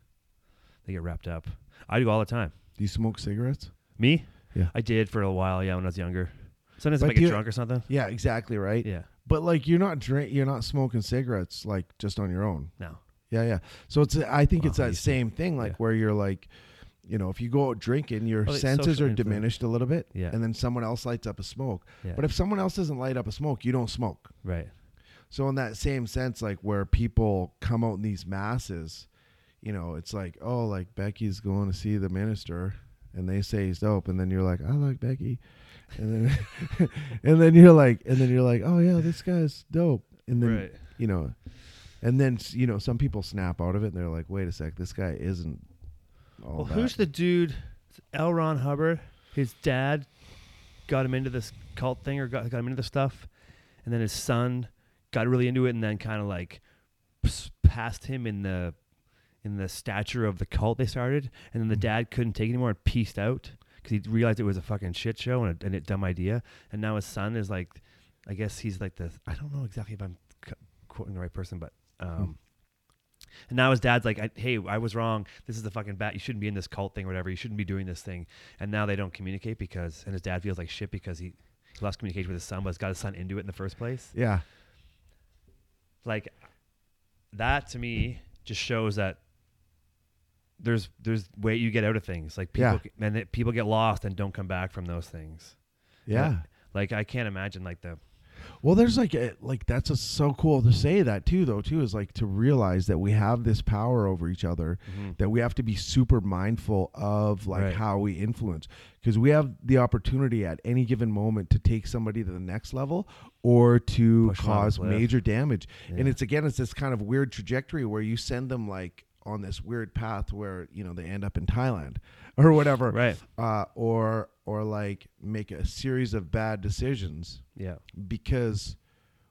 they get wrapped up. I do all the time. Do you smoke cigarettes? Me? Yeah. I did for a while. Yeah, when I was younger. Sometimes But if I get you- drunk or something. Yeah, exactly right. Yeah. But like you're not drink, you're not smoking cigarettes like just on your own. No. Yeah, yeah. So it's I think Well, it's that same thing, like Yeah. where you're like, you know, if you go out drinking, your Oh, it's senses are diminished a little bit, Yeah. and then someone else lights up a smoke. Yeah. But if someone else doesn't light up a smoke, you don't smoke. right. So in that same sense, like where people come out in these masses, you know, it's like, oh, like Becky's going to see the minister, and they say he's dope, and then you're like, I like Becky, and then and then you're like, and then you're like, oh yeah, this guy's dope, and then right. you know, and then you know, some people snap out of it, and they're like, wait a sec, this guy isn't. All Well, that. who's the dude? L. Ron Hubbard. His dad got him into this cult thing, or got, got him into the stuff, and then his son got really into it, and then kind of like passed him in the in the stature of the cult they started, and then the mm-hmm. dad couldn't take it anymore and pieced out because he realized it was a fucking shit show and a, and a dumb idea. And now his son is like, I guess he's like the I don't know exactly if I'm quoting the right person, but um, and now his dad's like, I, "Hey, I was wrong. This is the fucking bat. You shouldn't be in this cult thing or whatever. You shouldn't be doing this thing." And now they don't communicate because, and his dad feels like shit because he, he lost communication with his son, but has got his son into it in the first place. Yeah. Like that to me just shows that there's there's way you get out of things. Like people Yeah. and that people get lost and don't come back from those things. Yeah. Like I can't imagine like the Well, there's like a, like that's just so cool to say that too, though. Too is like to realize that we have this power over each other, mm-hmm. that we have to be super mindful of like Right. how we influence, because we have the opportunity at any given moment to take somebody to the next level or to Push a cause major damage. And it's again, it's this kind of weird trajectory where you send them like on this weird path where you know they end up in Thailand or whatever, right. uh, or or like make a series of bad decisions Yeah. because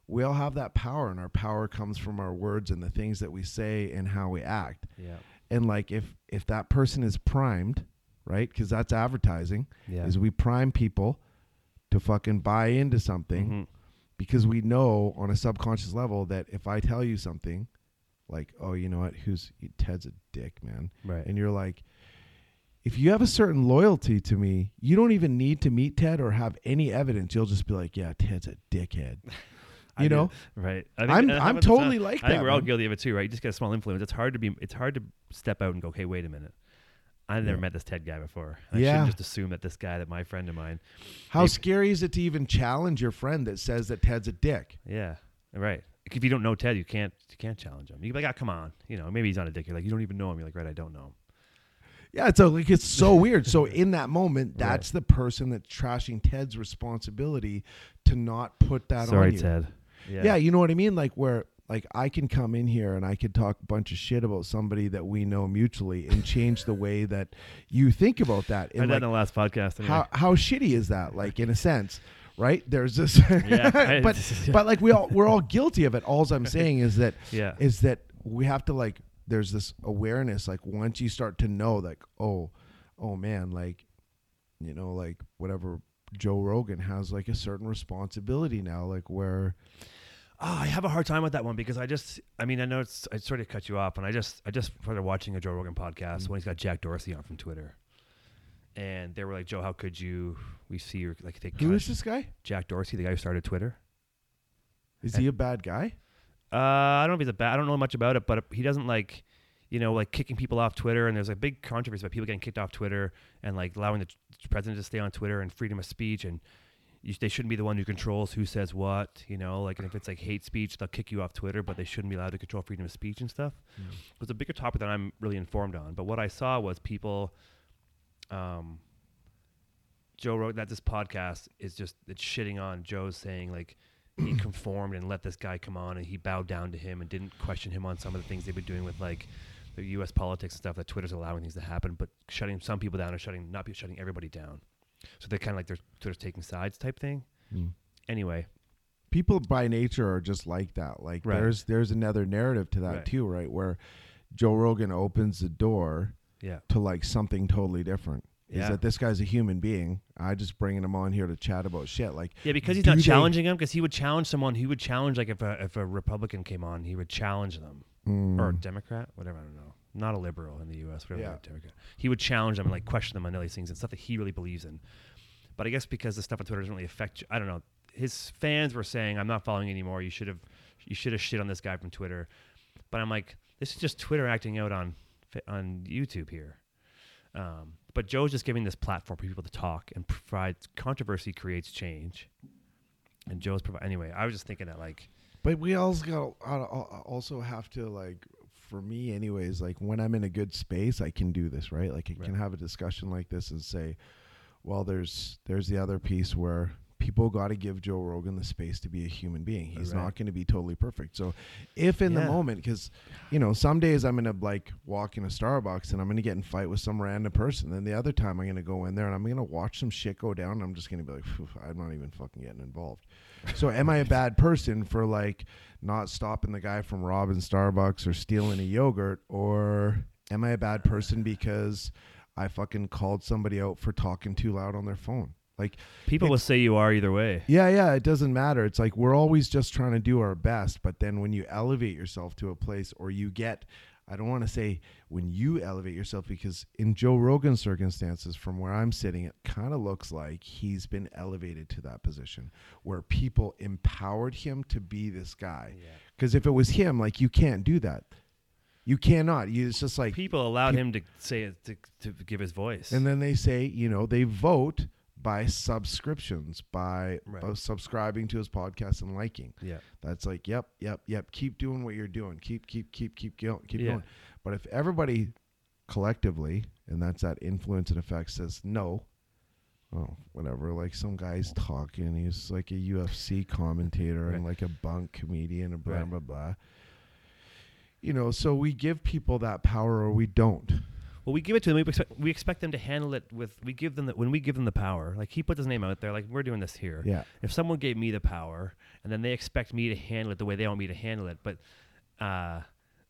we all have that power and our power comes from our words and the things that we say and how we act Yeah. and like if if that person is primed right because that's advertising Yeah. is we prime people to fucking buy into something Mhm. because we know on a subconscious level that if i tell you something like oh you know what who's ted's a dick man Right. and you're like if you have a certain loyalty to me you don't even need to meet ted or have any evidence you'll just be like yeah ted's a dickhead I you do- know Right. I I'm- I'm totally all- like I think that, we're all guilty of it too, right? You just get a small influence. It's hard to be. It's hard to step out and go, "Okay, wait a minute. I've never Yeah. met this Ted guy before. I Yeah. shouldn't just assume that this guy, that my friend of mine, How Maybe- scary is it to even challenge your friend that says that Ted's a dick? yeah, right. If you don't know Ted, you can't you can't challenge him. You can be like, "Ah, come on, you know, maybe he's not a dick." You're like, you don't even know him. You're like, right, I don't know him. Yeah, it's a, like it's so weird. So in that moment, that's the person that's trashing Ted's responsibility to not put that Sorry, on you. Ted. Yeah. yeah, you know what I mean? Like where like I can come in here and I could talk a bunch of shit about somebody that we know mutually and change the way that you think about that. I did like, in the last podcast. Anyway. how how shitty is that? Like in a sense, right? There's this, Yeah, but but like we all we're all guilty of it. All I'm saying is that yeah. is that we have to like there's this awareness like once you start to know like oh oh man like you know like whatever Joe Rogan has like a certain responsibility now like where Oh, I have a hard time with that one because I just, I mean, I know it's, I sort of cut you off, and I just, I just started watching a Joe Rogan podcast Mm. when he's got Jack Dorsey on from Twitter, and they were like, Joe, how could you? We see your like they who is this guy? Jack Dorsey, the guy who started Twitter. Is he a bad guy? Uh, I don't know if he's a bad. I don't know much about it, but he doesn't like, you know, like kicking people off Twitter. And there's a big controversy about people getting kicked off Twitter and like allowing the president to stay on Twitter and freedom of speech. And you, they shouldn't be the one who controls who says what. You know, like and if it's like hate speech, they'll kick you off Twitter, but they shouldn't be allowed to control freedom of speech and stuff. It was a bigger topic that I'm really informed on. But what I saw was people, um, Joe wrote that this podcast is just it's shitting on Joe's saying like he conformed and let this guy come on and he bowed down to him and didn't question him on some of the things they've been doing with like the U.S. politics and stuff that Twitter's allowing things to happen, but shutting some people down or shutting not be shutting everybody down. So they're kind of like they're Twitter's taking sides type thing. Mm. Anyway, People by nature are just like that. Like Right. there's there's another narrative to that Right. too, right? Where Joe Rogan opens the door yeah, to like something totally different. Is Yeah. that this guy's a human being? I just bringing him on here to chat about shit. Like yeah, because he's not they- challenging him because he would challenge someone. He would challenge like if a if a Republican came on, he would challenge them. mm, or a Democrat, whatever I don't know, not a liberal in the U.S. Whatever, Yeah. Democrat. He would challenge them and like question them on all these things and stuff that he really believes in. But I guess because the stuff on Twitter doesn't really affect you, I don't know. His fans were saying, "I'm not following anymore. You should have, you should have shit on this guy from Twitter." But I'm like, this is just Twitter acting out on on YouTube here. Um, but Joe's just giving this platform for people to talk and provide controversy creates change. And Joe's provide anyway. I was just thinking that like, But we also got also have to like for me anyways like when I'm in a good space I can do this right like I can have a discussion like this and say well there's there's the other piece where people got to give Joe Rogan the space to be a human being he's Right. not going to be totally perfect so if in the moment cuz you know some days I'm going to like walk in a Starbucks and I'm going to get in fight with some random person then the other time I'm going to go in there and I'm going to watch some shit go down and I'm just going to be like I'm not even fucking getting involved so am I a bad person for like not stopping the guy from robbing Starbucks or stealing a yogurt or am I a bad person because I fucking called somebody out for talking too loud on their phone. Like People will say you are either way. yeah, yeah, it doesn't matter. It's like we're always just trying to do our best, but then when you elevate yourself to a place or you get I don't want to say when you elevate yourself because in Joe Rogan's circumstances from where I'm sitting it kind of looks like he's been elevated to that position where people empowered him to be this guy. Yeah. Cuz if it was him like you can't do that. You cannot. You, it's just like People allowed peop- him to say it to, to give his voice. and then they say, you know, they vote by subscriptions, by Right. uh, subscribing to his podcast and liking. yeah, That's like, yep, yep, yep. Keep doing what you're doing. Keep, keep, keep, keep going. Keep Yeah. going. But if everybody collectively, and that's that influence and effect, says no, oh, whatever. Like some guy's talking. He's like a UFC commentator and like a bunk comedian and blah Right. blah blah. You know, so we give people that power or we don't. Well, we give it to them. We expect, we expect them to handle it with. We give them the, when we give them the power. Like he put his name out there. Like we're doing this here. Yeah. If someone gave me the power, and then they expect me to handle it the way they want me to handle it, but uh,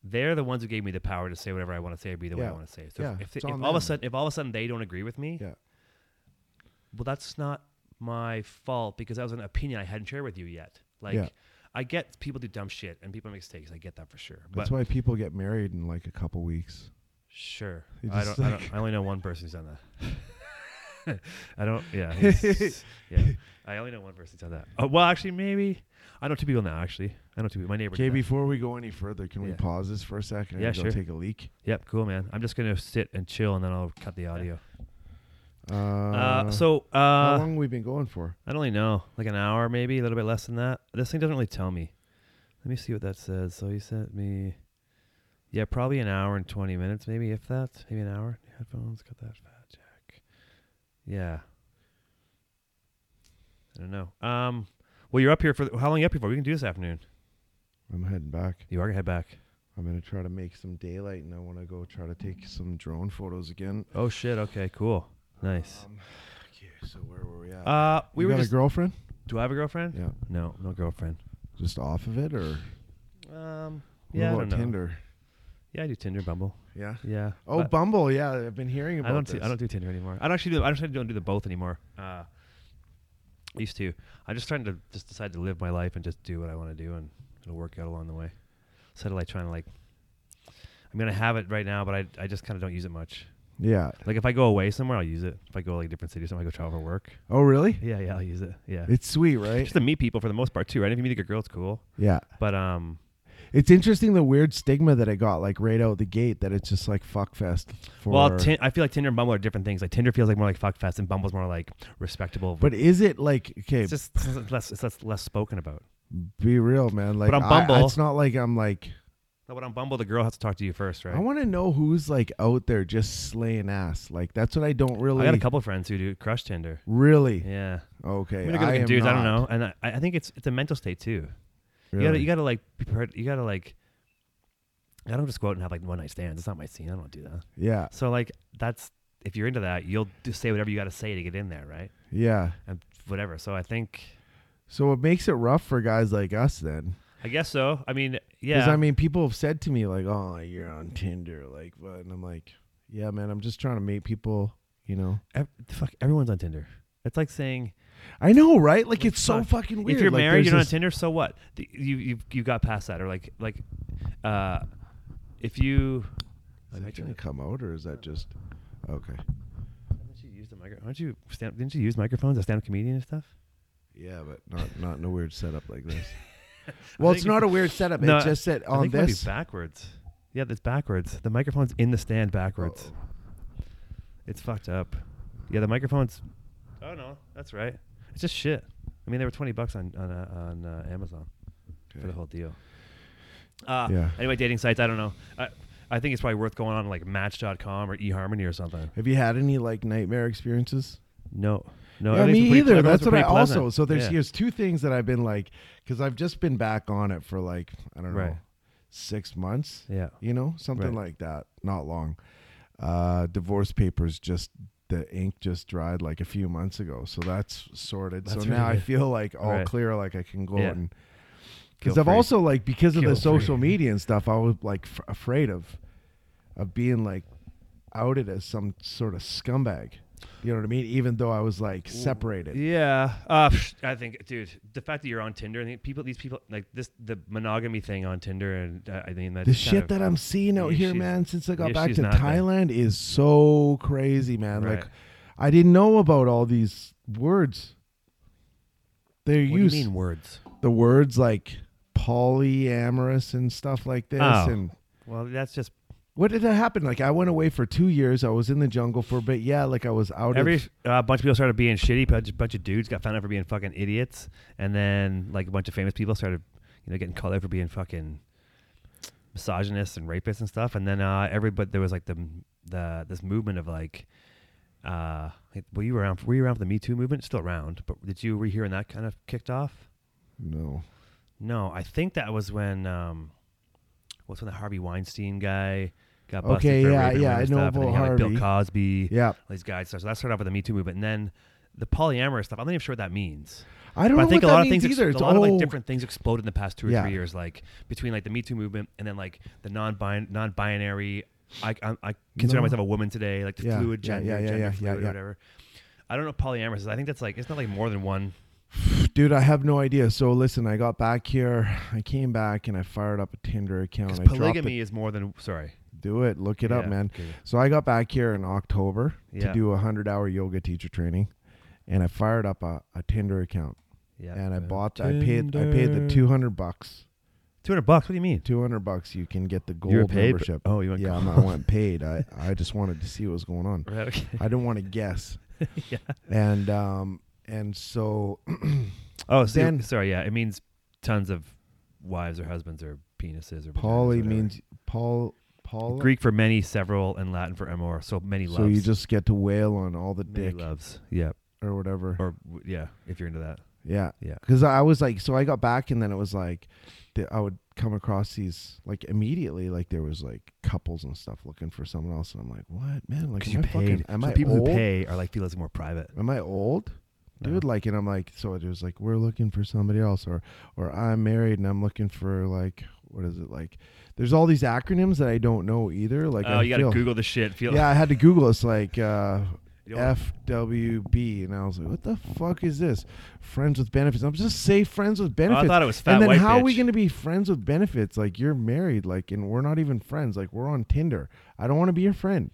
they're the ones who gave me the power to say whatever I want to say or be the way I want to say. it. So Yeah, if, if, if all of a sudden, if all of a sudden they don't agree with me, Yeah. well, that's not my fault because that was an opinion I hadn't shared with you yet. Like. Yeah. I get people do dumb shit and people make mistakes. I get that for sure. That's why people get married in like a couple weeks. Sure. I don't, I don't. I only know one person who's done that. I don't. Yeah. yeah. I only know one person who's done that. Oh, well, actually, maybe I know two people now. Actually, I know two. people. My neighbor. Okay, before we go any further, can we pause this for a second? Yeah, and go sure. Take a leak. Yep. Cool, man. I'm just gonna sit and chill, and then I'll cut the audio. Uh, Uh, so how uh, long have we been going for? I don't really know. Like an hour, maybe a little bit less than that. This thing doesn't really tell me. Let me see what that says. So you sent me. Yeah, probably an hour and twenty minutes, maybe if that. Maybe an hour. Headphones, got that fat jack. Yeah. I don't know. Um. Well, you're up here for the, how long are you up here for? We can do this afternoon. I'm heading back. You are gonna head back. I'm gonna try to make some daylight, and I want to go try to take some drone photos again. Oh shit. Okay. Cool. Nice. Um, okay, so where were we at? Uh, we you were got a girlfriend? do I have a girlfriend? Yeah, No, no girlfriend. just off of it, or Um. what Yeah. I about don't know. Tinder? Yeah, I do Tinder, Bumble. Yeah. Yeah. Oh, but- Bumble. Yeah, I've been hearing about I don't this. do, I don't do Tinder anymore. I don't actually do I actually don't do the both anymore. Uh, I used to. I'm just trying to just decide to live my life and just do what I want to do, and it'll work out along the way. Instead of like trying to like, I'm gonna have it right now, but I I just kind of don't use it much. Yeah. Like if I go away somewhere, I'll use it. If I go like a different city or something, I go travel for work. Oh, really? Yeah, yeah, I'll use it. Yeah, It's sweet, right? just to meet people for the most part too, right? If you meet a good girl, it's cool. Yeah. But um, It's interesting the weird stigma that I got like right out the gate that it's just like fuck fest for well, tin- I feel like Tinder and Bumble are different things. Like Tinder feels like more like fuck fest, and Bumble's more like respectable. But is it like okay, it's just it's less it's less, less spoken about. be real, man. Like on I- Bumble- it's not like I'm like but on Bumble, the girl has to talk to you first, right? I want to know who's like out there just slaying ass. Like that's what I don't really I got a couple friends who do crush Tinder. really. Yeah, Okay. I mean, they're good-looking am dudes. I don't not. know, and I, I think it's it's a mental state too. You gotta you gotta like be. You gotta like. I don't just go out and have like one night stands. It's not my scene. I don't do that. yeah. So like that's if you're into that, you'll just say whatever you got to say to get in there, right? Yeah. And whatever. So I think So it makes it rough for guys like us then. I guess so. I mean, yeah. Because. I mean, people have said to me like, "Oh, you're on Tinder," like, what? And I'm like, "Yeah, man. I'm just trying to meet people." You know. Ev- fuck, everyone's on Tinder. It's like saying I know, right? Like it's so fucking weird. if you're Like, married, you're not on this- Tinder. So what? The- You you you got past that, or like like, uh, if you. Is that gonna come out, or is that just okay? Haven't you used the micro? Aren't you stand, didn't you use microphones as stand-up comedian and stuff? Yeah, but not not in a weird setup like this. Well, it's think not a weird setup. No, it's just that I on think it might be this. backwards. Yeah, that's backwards. The microphone's in the stand backwards. It's fucked up. Yeah, the microphone's. Oh no, that's right. It's just shit. I mean, they were twenty bucks on on uh, on uh, Amazon for the whole deal. Uh, Yeah. Anyway, dating sites. I don't know. I I think it's probably worth going on like Match.com or eHarmony or something. Have you had any like nightmare experiences? No, no. yeah, me either. That's what I pleasant. also. So there's Yeah. here's two things that I've been like, because I've just been back on it for like I don't know, Right. six months. Yeah. You know, something Right. like that. Not long. Uh, divorce papers just the ink just dried like a few months ago, so that's sorted. That's so now I feel like all Right. clear, like I can go Yeah. and because I've free. also like because of the Guilt free. social media and stuff, I was like f- afraid of of being like outed as some sort of scumbag. You know what I mean? Even though I was like separated. Yeah, uh, I think, dude, the fact that you're on Tinder, I think people, these people, like this, the monogamy thing on Tinder, and uh, I mean that The shit that I'm seeing out here, man, since I got back to. Thailand is so crazy, man. Right. Like, I didn't know about all these words. They're What used mean words? the words like polyamorous and stuff like this. Oh. And Well, that's just what did that happen? Like, I went away for two years. I was in the jungle for a bit. Yeah, like I was out. every of, uh, bunch of people started being shitty. Bunch, bunch of dudes got found out for being fucking idiots, and then like a bunch of famous people started, you know, getting called out for being fucking misogynists and rapists and stuff. And then uh, everybody there was like the the this movement of like. Uh, like, were you around? Were you around for the Me Too movement? Still around, but did you were you hearing that kind of kicked off? no. No, I think that was when um, what's when the Harvey Weinstein guy got busted Okay, for yeah, raping yeah, women and stuff, and then about you had, like, Bill Harvey. Cosby, Yeah. all these guys. So that started off with the Me Too movement, and then the polyamorous stuff. I'm not even sure what that means. I don't But know I think what a lot that of means things, ex- either. a It's lot of like all- different things exploded in the past two or Yeah. three years, like between like the Me Too movement and then like the non non-binary. I I, I consider No. myself a woman today, like the Yeah, fluid yeah, gender, yeah, yeah, gender yeah, fluid, yeah, or yeah. whatever. I don't know what polyamorous is. I think that's like it's not like more than one. Dude, I have no idea. So listen, I got back here. I came back and I fired up a Tinder account. Because I dropped polygamy is more than sorry. Do it. Look it up, man. okay. So I got back here in October Yeah. to do a hundred hour yoga teacher training, and I fired up a, a Tinder account. Yeah, and I bought. I paid. I paid the two hundred bucks. two hundred bucks. What do you mean? Two hundred bucks. You can get the gold membership. Oh, you went yeah. I'm gold. not, I went paid. I I just wanted to see what was going on. Right, okay. I didn't want to guess. yeah. And um and so Oh, so Then- sorry. Yeah, it means tons of wives or husbands or penises or. or means Paul Greek for many, several, and Latin for amor. So many loves. So you just get to wail on all the many dick loves. Yeah, or whatever. or w- yeah, if you're into that. Yeah. Yeah. Because I was like, so I got back, and then it was like, th- I would come across these like immediately, like there was like couples and stuff looking for someone else, and I'm like, what, man? Like, am you I fucking, paid. am so I people old? who pay are like feel it's more private. Am I old? Dude, No. like, and I'm like, so it was like, we're looking for somebody else, or, or I'm married and I'm looking for like, what is it like? There's all these acronyms that I don't know either. Like, oh, I you gotta feel- Google the shit. Feel Yeah, I had to Google. It's like uh, FWB, and I was like, "What the fuck is this? Friends with benefits?" I'm just say friends with Oh, I benefits. thought it was fat and then white how are we bitch. going to be friends with benefits? Like you're married, like, and we're not even friends. Like we're on Tinder. I don't want to be your friend.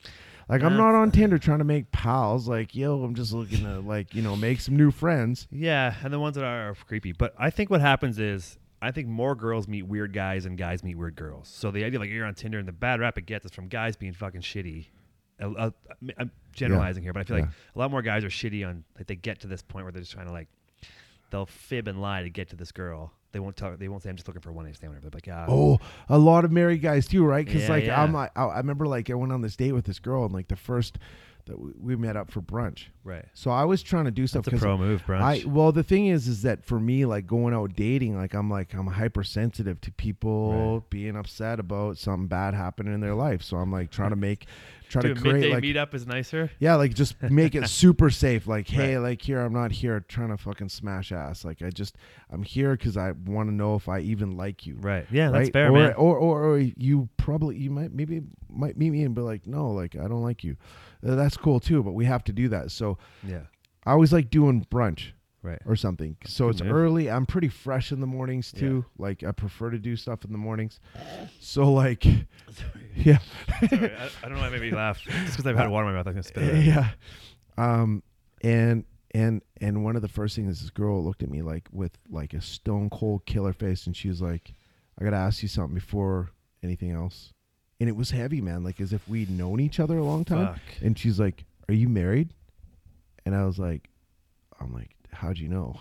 Like I'm not on Tinder trying to make pals. Like yo, I'm just looking to like you know make some new friends. Yeah, and the ones that are, are creepy. But I think what happens is I think more girls meet weird guys and guys meet weird girls. So the idea like you're on Tinder and the bad rap it gets is from guys being fucking shitty. Uh, I'm generalizing here, but I feel like a lot more guys are shitty on like they get to this point where they're just trying to like they'll fib and lie to get to this girl. They won't tell. They won't say I'm just looking for one night stand. Whatever. They're like, yeah. Oh, a lot of married guys too, right? Because Yeah, like yeah. I'm like, I, I remember like I went on this date with this girl, and like the first that we, we met up for brunch. right. So I was trying to do stuff That's a pro move, brunch. I well the thing is is that for me like going out dating like I'm like I'm hypersensitive to people Right. being upset about something bad happening in their life so I'm like trying to make try Dude, to create like meetup is nicer. yeah like just make it super safe like hey Right. like here I'm not here trying to fucking smash ass like I just I'm here because I want to know if I even like you Right. Yeah, that's right? fair, or, man. Or, or or you probably you might maybe might meet me and be like no like I don't like you that's cool too but we have to do that so yeah. I always like doing brunch Right. or something. So it's move. early. I'm pretty fresh in the mornings Yeah. too. Like I prefer to do stuff in the mornings. So like, yeah, Sorry, I, I don't know why it made me laugh. Just because I've had water in my mouth, I'm gonna spit yeah. Um, and and and one of the first things this girl looked at me like with like a stone cold killer face, and she was like, "I gotta ask you something before anything else." And it was heavy, man. Like as if we'd known each other a long time. Fuck. And she's like, "Are you married?" And I was like, "I'm like, how'd you know?"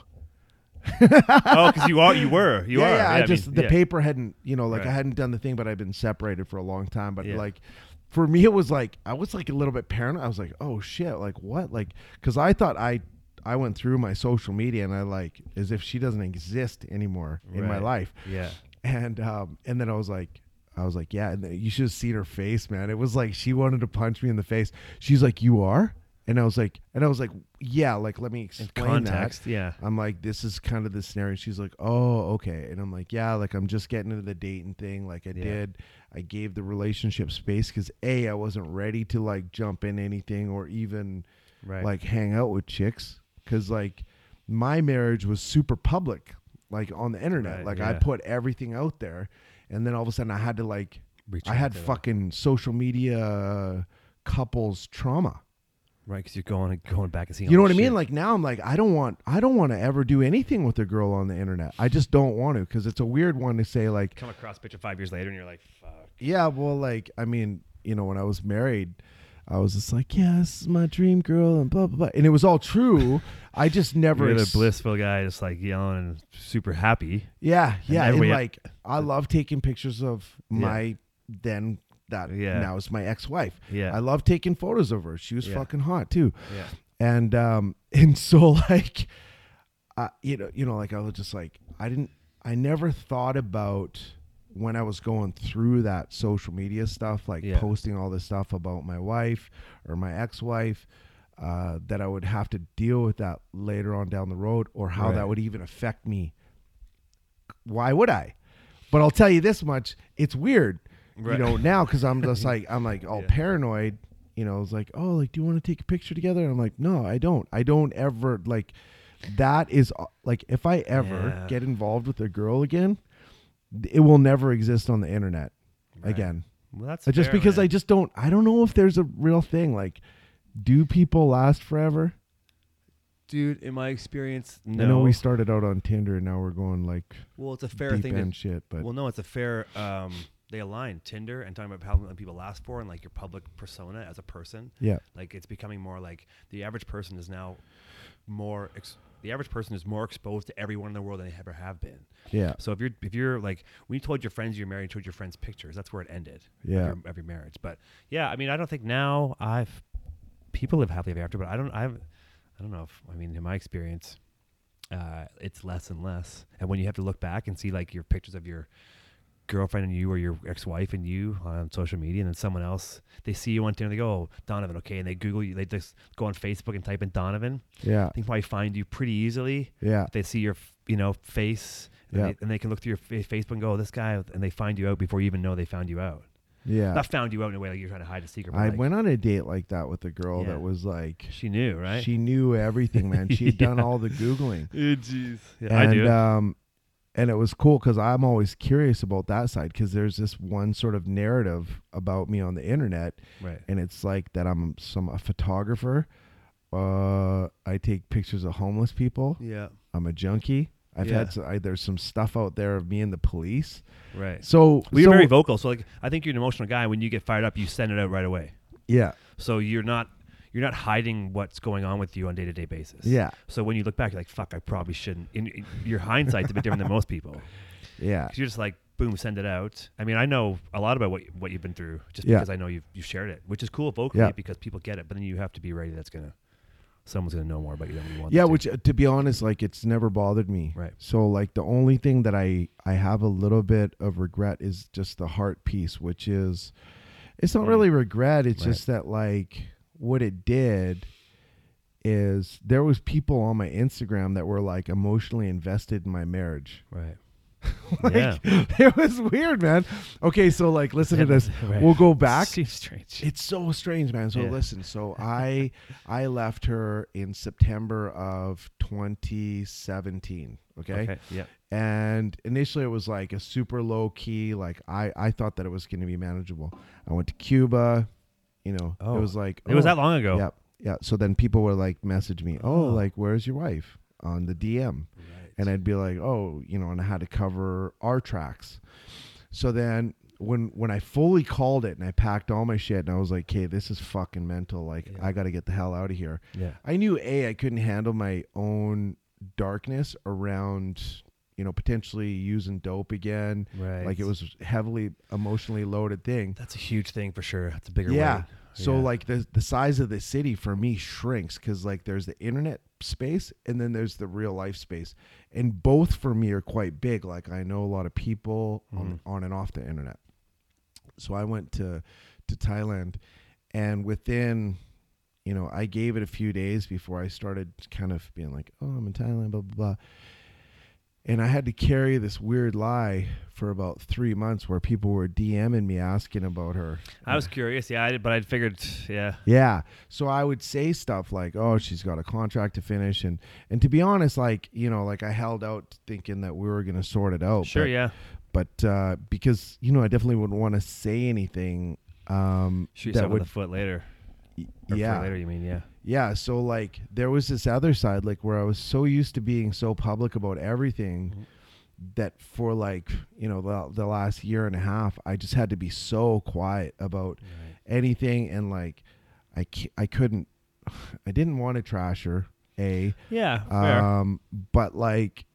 oh, because you are, you were, you yeah, are. Yeah, I mean, just the yeah. paper hadn't, you know, like I hadn't done the thing, but I'd been separated for a long time. But Yeah. like, for me, it was like I was like a little bit paranoid. I was like, oh shit, like what? Like, because I thought I I went through my social media and I like as if she doesn't exist anymore in my life. Yeah. And um and then I was like. I was like, yeah, and you should have seen her face, man. It was like she wanted to punch me in the face. She's like, "You are," And I was like, and I was like, yeah, like let me In explain that. context, yeah. I'm like, this is kind of the scenario. She's like, oh, okay. And I'm like, yeah, like I'm just getting into the dating thing. Like I Yeah. did. I gave the relationship space because A, I wasn't ready to like jump in anything or even Right. like hang out with chicks. Cause like my marriage was super public, like on the internet. Right, like I put everything out there. And then all of a sudden I had to like, Reach I had fucking social media uh, couples trauma. right because you're going going back and seeing. You know what I mean? Like now, I'm like, I don't want, I don't want to ever do anything with a girl on the internet. I just don't want to because it's a weird one to say. Like, come across picture five years later and you're like, fuck. yeah, well, like, I mean, you know, when I was married, I was just like, yeah, this is my dream girl, and blah blah blah, and it was all true. I just never, You're the blissful guy, just like yelling and super happy. yeah, yeah, and like, I love taking pictures of Yeah. my then that Yeah. now is my ex-wife. Yeah. I love taking photos of her. She was Yeah. fucking hot too. Yeah. and um and so like uh, you know you know like i was just like i didn't i never thought about when i was going through that social media stuff like Yeah. posting all this stuff about my wife or my ex-wife uh, that i would have to deal with that later on down the road or how Right. that would even affect me why would i but i'll tell you this much it's weird Right. you know now because i'm just like i'm like all Yeah. paranoid you know it's like oh like do you want to take a picture together and i'm like no i don't i don't ever like that is uh, like if i ever Yeah. get involved with a girl again it will never exist on the internet Right. again Well, that's just fair, because man. i just don't i don't know if there's a real thing like do people last forever dude, in my experience, no. i know we started out on tinder and now we're going like well, it's a fair deep thing. end To, shit but well, no, it's a fair. Um, they align Tinder and talking about how long people last for and like your public persona as a person. yeah Like it's becoming more like the average person is now more. Ex- the average person is more exposed to everyone in the world than they ever have been. yeah So if you're if you're like when you told your friends you're married, you told your friends pictures, that's where it ended. Yeah. every marriage. But yeah, I mean, I don't think now I've people live happily ever after, but I don't. I've I don't know if I mean in my experience, uh, it's less and less. And when you have to look back and see like your pictures of your girlfriend and you or your ex-wife and you on social media and then someone else they see you on Tinder they go oh, Donovan okay and they google you they just go on Facebook and type in Donovan yeah they can probably find you pretty easily yeah they see your you know face and, Yeah. they, and they can look through your fa- Facebook and go, oh, this guy, and they find you out before you even know they found you out. Yeah Not found you out in a way like you're trying to hide a secret. I like, went on a date like that with a girl Yeah. that was like She knew, right? she knew everything, man. She had done all the googling, jeez. Yeah, and I do. um, and it was cool because I'm always curious about that side because there's this one sort of narrative about me on the internet, right. and it's like that I'm some a photographer. Uh, I take pictures of homeless people. Yeah. I'm a junkie. I've Yeah. had s I there's some stuff out there of me and the police. Right. So Well, you're so- very vocal. So like, I think you're an emotional guy. When you get fired up, you send it out right away. yeah, So you're not you're not hiding what's going on with you on day to day basis. yeah, So when you look back, you're like, fuck, I probably shouldn't. In, in- your hindsight's a bit different than most people. Yeah. you're just like, boom, send it out. I mean, I know a lot about what what you've been through just Yeah. because I know you've you shared it, which is cool vocally Yeah. because people get it. But then you have to be ready. That's gonna someone's gonna know more about you than you want. yeah. to. Which, uh, to be honest, like it's never bothered me. Right. So like the only thing that I I have a little bit of regret is just the heart piece, which is it's not Mm. really regret. It's Right. just that like what it did is there was people on my Instagram that were like emotionally invested in my marriage. right. like, Yeah. it was weird, man. Okay, so like listen to this. Right. We'll go back. Seems strange. It's so strange, man. So Yeah. listen, so I I left her in September of 2017. Okay? Okay. Yeah. And initially it was like a super low key, like I I thought that it was going to be manageable. I went to Cuba, you know. Oh. It was like It was oh, that long ago. Yeah, yeah. So then people were like message me, "Oh, Oh. like where's your wife?" on the DM Right. And I'd be like, "Oh, you know," and I had to cover our tracks. So then when when I fully called it and I packed all my shit and I was like, "Okay, this is fucking mental. Like Yeah. I got to get the hell out of here." yeah. I knew a I couldn't handle my own darkness around, you know, potentially using dope again. Right. Like it was heavily emotionally loaded thing. That's a huge thing for sure. That's a bigger Yeah. weight. So Yeah. like the the size of the city for me shrinks because like there's the internet space and then there's the real life space, and both for me are quite big. Like I know a lot of people on Mhm. on and off the internet. So I went to to Thailand, and within you know, I gave it a few days before I started kind of being like, oh, I'm in Thailand, blah blah blah. And I had to carry this weird lie for about three months, where people were DMing me asking about her. I was curious, yeah, I did, but I figured, yeah, Yeah. So I would say stuff like, "Oh, she's got a contract to finish," and and to be honest, like you know, like I held out thinking that we were gonna sort it out. sure, but, yeah, But uh, because you know, I definitely wouldn't want to say anything. Um, shoot that would, the foot later. y- yeah, foot later, you mean, yeah, yeah. So like, there was this other side, like where I was so used to being so public about everything. Mhm. That for like you know the, the last year and a half, I just had to be so quiet about right. anything and like i i couldn't I didn't want to trash her a yeah, fair. um but like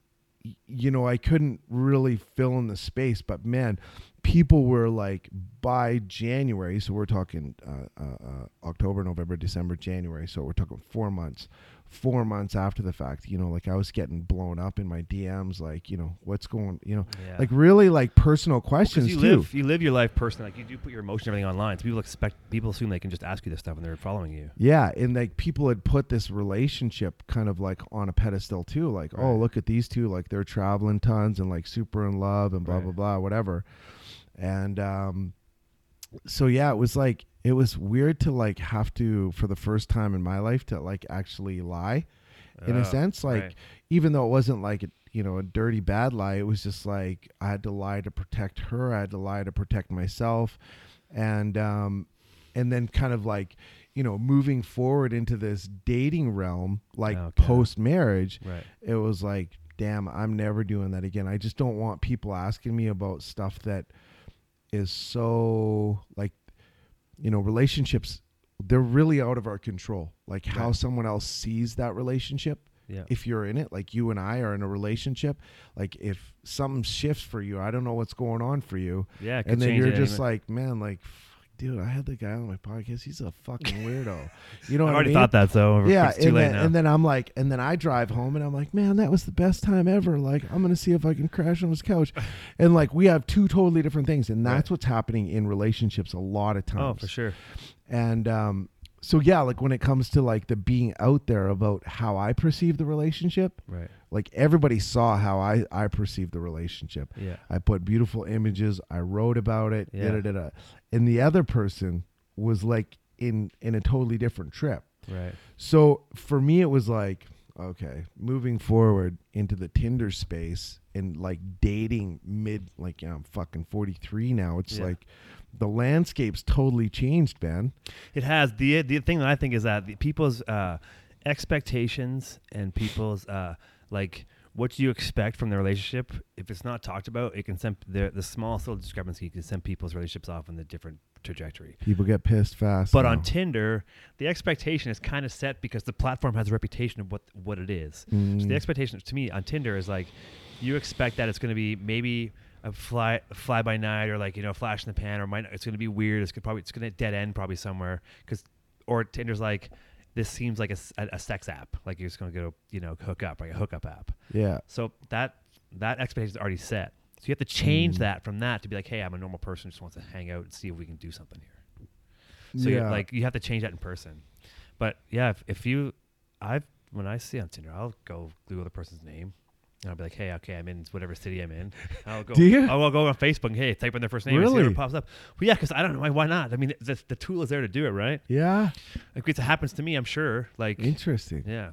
you know I couldn't really fill in the space but man people were like by January so we're talking uh, uh, uh, October November December January so we're talking 4 months 4 months after the fact you know like I was getting blown up in my DMs like you know what's going you know yeah. like really like personal questions you too live, you live your life personally. Like you do put your emotion everything online. So people expect, people assume they can just ask you this stuff when they're following you. Yeah, and like people had put this relationship kind of like on a pedestal too. Like, oh, look at these two, like they're traveling tons and like super in love and blah Right. blah blah, whatever. And um so yeah, it was like it was weird to like have to for the first time in my life to like actually lie in Oh, a sense. Like right. even though it wasn't like a, you know a dirty bad lie, it was just like I had to lie to protect her. I had to lie to protect myself, and um, and then kind of like you know moving forward into this dating realm, like Okay. post marriage, right. it was like, damn, I'm never doing that again. I just don't want people asking me about stuff that is so like, you know, relationships. They're really out of our control. Like how Right. someone else sees that relationship Yeah. if you're in it like you and i are in a relationship like if something shifts for you i don't know what's going on for you yeah. and then you're just like man like dude i had the guy on my podcast he's a fucking weirdo you know I what already I mean? thought that, so yeah it's too and late then, now. and then i'm like and then i drive home and i'm like man that was the best time ever like i'm gonna see if i can crash on his couch and like we have two totally different things and that's Right. what's happening in relationships a lot of times oh, for sure. and um so yeah like when it comes to like the being out there about how i perceive the relationship Right. Like everybody saw how I I perceived the relationship. Yeah. I put beautiful images. I wrote about it. Yeah. Da, da, da. And the other person was like in in a totally different trip. Right. So for me, it was like okay, moving forward into the Tinder space and like dating mid like you know, I'm fucking 43 now. It's Yeah. like the landscape's totally changed, man. It has the the thing that I think is that the people's uh, expectations and people's uh, like what do you expect from the relationship if it's not talked about it can send the the smallest little discrepancy can send people's relationships off in a different trajectory People get pissed fast. but now. on tinder the expectation is kind of set because the platform has a reputation of what what it is so Mm. the expectation to me on tinder is like you expect that it's going to be maybe a fly fly by night or like you know flash in the pan or might it's going to be weird it's gonna probably it's going to dead end probably somewhere because or tinder's like this seems like a sex app like you're just going to go you know hook up like a hookup app yeah. so that that expectation is already set so you have to change Mm. that from that to be like hey i'm a normal person just wants to hang out and see if we can do something here so yeah. you like you have to change that in person. But yeah, if, if you, I've when I see on Tinder, I'll go Google the person's name. And I'll be like, hey, okay, I'm in whatever city I'm in. I'll go. Do you? I'll, I'll go on Facebook. and, Hey, type in their first name. And see Really? what pops up. Well, yeah, because I don't know why. Why not? I mean, the, the tool is there to do it, right? yeah. Like it happens to me, I'm sure. Like, Interesting. yeah,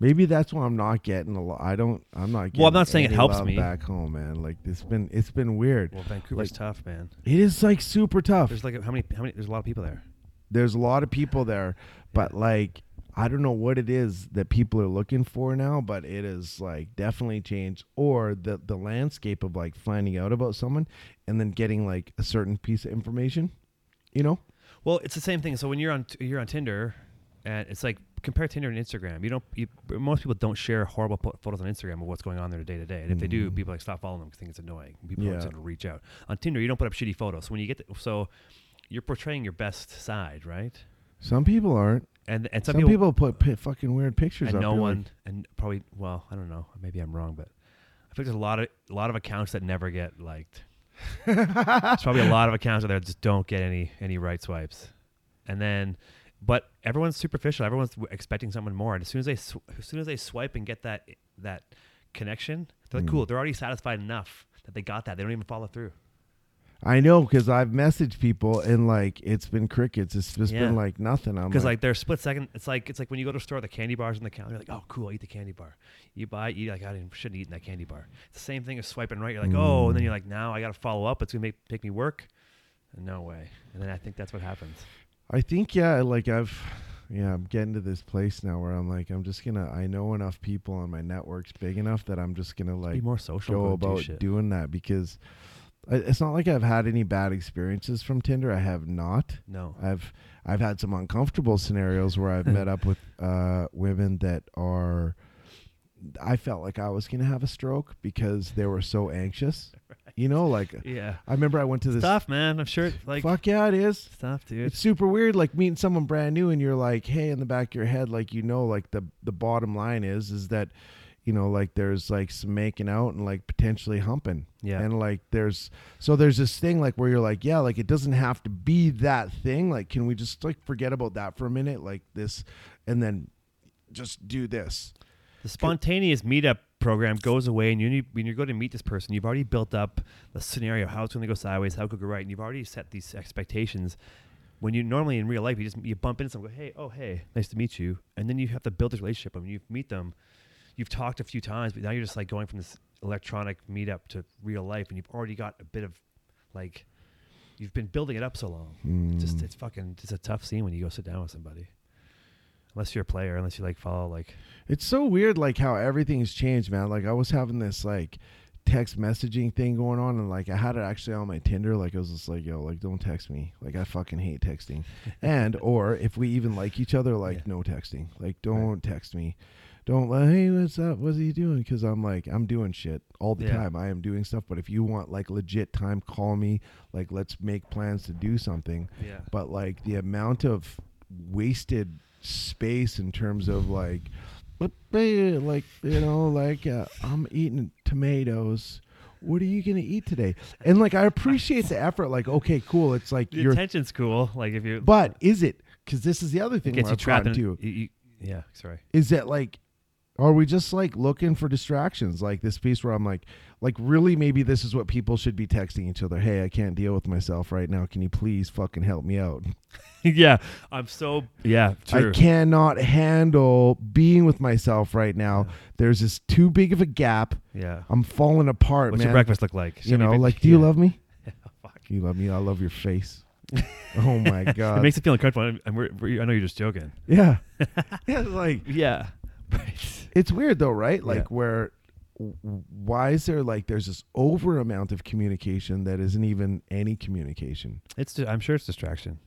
Maybe that's why I'm not getting a lot. I don't. I'm not. Getting Well, I'm not saying it helps me. back home, man. Like it's been it's been weird. well, Vancouver's Like- tough, man. It is like super tough. There's like how many? How many? There's a lot of people there. There's a lot of people there, but like I don't know what it is that people are looking for now, but it is like definitely changed. Or the the landscape of like finding out about someone and then getting like a certain piece of information. You know? Well, it's the same thing. So when you're on you're on Tinder, and it's like compare Tinder and Instagram. You don't. You, most people don't share horrible po- photos on Instagram of what's going on there day to day. And if they do, Mm. people like stop following them because think it's annoying. People Yeah. of reach out on Tinder. You don't put up shitty photos. So when you get the, so you're portraying your best side, right? Some people aren't. And and Some, people, put pi fucking weird pictures and up. no You're one and probably well I don't know maybe I'm wrong but I think there's a lot of a lot of accounts that never get liked. like- There's probably a lot of accounts out there that just don't get any any right swipes. And then but everyone's superficial. Everyone's w- expecting someone more, and as soon as they sw- as soon as they swipe and get that that connection, they're like, Mm. cool. They're already satisfied enough that they got that. They don't even follow through. I know because I've messaged people and like it's been crickets. It's just Yeah. been like nothing. I'm Because like, like, they're split second. It's like it's like when you go to a store, the candy bars in the counter. You're like, oh, cool, I eat the candy bar. You buy, it, you like, I didn't, shouldn't eaten that candy bar. It's the same thing as swiping right. You're like, oh, and then Mm. you're like, now I got to follow up. It's gonna make make me work. No way. And then I think that's what happens. I think yeah, like I've yeah, I'm getting to this place now where I'm like I'm just gonna I know enough people and my network's big enough that I'm just gonna like Be more social. go about doing that because it's not like I've had any bad experiences from Tinder. I have not. No. I've I've had some uncomfortable scenarios where I've met up with uh, women that are. I felt like I was gonna have a stroke because they were so anxious. You know, like Yeah. I remember I went to this. Stuff, man. I'm sure. Like Fuck yeah, it is. stuff, dude. It's super weird, like meeting someone brand new, and you're like, hey, in the back of your head, like you know, like the the bottom line is is that, you know, like there's like some making out and like potentially humping, Yeah. and like there's so there's this thing like where you're like, yeah, like it doesn't have to be that thing. Like, can we just like forget about that for a minute, like this, and then just do this? The spontaneous meetup program goes away, and you need, when you go to meet this person, you've already built up the scenario how it's going to go sideways, how it could go right, and you've already set these expectations. When you normally in real life, you just you bump into someone, go, hey, oh hey, nice to meet you, and then you have to build this relationship. When you meet them, you've talked a few times, but now you're just like going from this electronic meetup to real life, and you've already got a bit of like you've been building it up so long. It's just Mm. it's fucking it's a tough scene when you go sit down with somebody. Unless you're a player, unless you like follow like It's so weird, like how everything's changed, man. Like I was having this like text messaging thing going on, and like I had it actually on my Tinder. Like I was just like, yo, like don't text me. Like I fucking hate texting. and or if we even like each other, like Yeah. no texting. Like don't text me. Don't like, hey, what's up? What's he doing? Because I'm like, I'm doing shit all the Yeah. time. I am doing stuff. But if you want like legit time, call me. Like let's make plans to do something yeah. but like the amount of wasted space in terms of like but like you know like uh, i'm eating tomatoes what are you gonna eat today and like i appreciate the effort like okay cool it's like The you're attention's cool. Like if you but is it because this is the other thing gets where you I've trapped in to you, you- yeah, sorry. is that like are we just like looking for distractions like this piece where i'm like like really maybe this is what people should be texting each other hey i can't deal with myself right now can you please fucking help me out yeah, I'm so yeah, true. I cannot handle being with myself right now. There's this too big of a gap. Yeah. I'm falling apart, What's man. your breakfast look like? You know, like, do you love me? Fuck. You love me. I love your face. oh my god. It makes it feel uncomfortable. We're, we're, I know you're just joking. yeah. yeah. Like Yeah. Right. It's weird though, right? Like Yeah. where why is there like there's this over amount of communication that isn't even any communication? It's. I'm sure it's distraction.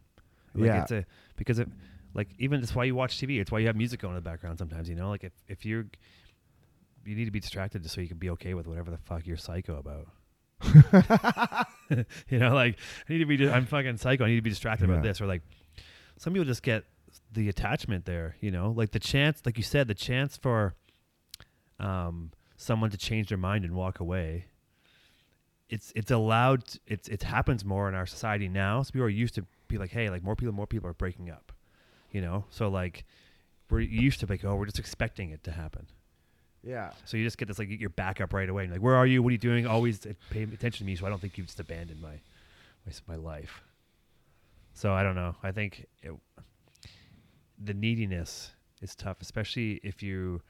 Like Yeah. It's a because it like even that's why you watch TV. It's why you have music going in the background sometimes. You know, like if if you're you need to be distracted just so you can be okay with whatever the fuck you're psycho about. you know, like I need to be. I'm fucking psycho. I need to be distracted Yeah. about this, or like some people just get the attachment there. You know, like the chance, like you said, the chance for um someone to change their mind and walk away. It's it's allowed. It's it happens more in our society now. So people are used to be like, hey, like more people, more people are breaking up. You know, so like we're used to like, oh, we're just expecting it to happen. Yeah. So you just get this like your backup right away. And like, where are you? What are you doing? Always pay attention to me. So I don't think you've just abandoned my my, my life. So I don't know. I think it, the neediness is tough, especially if you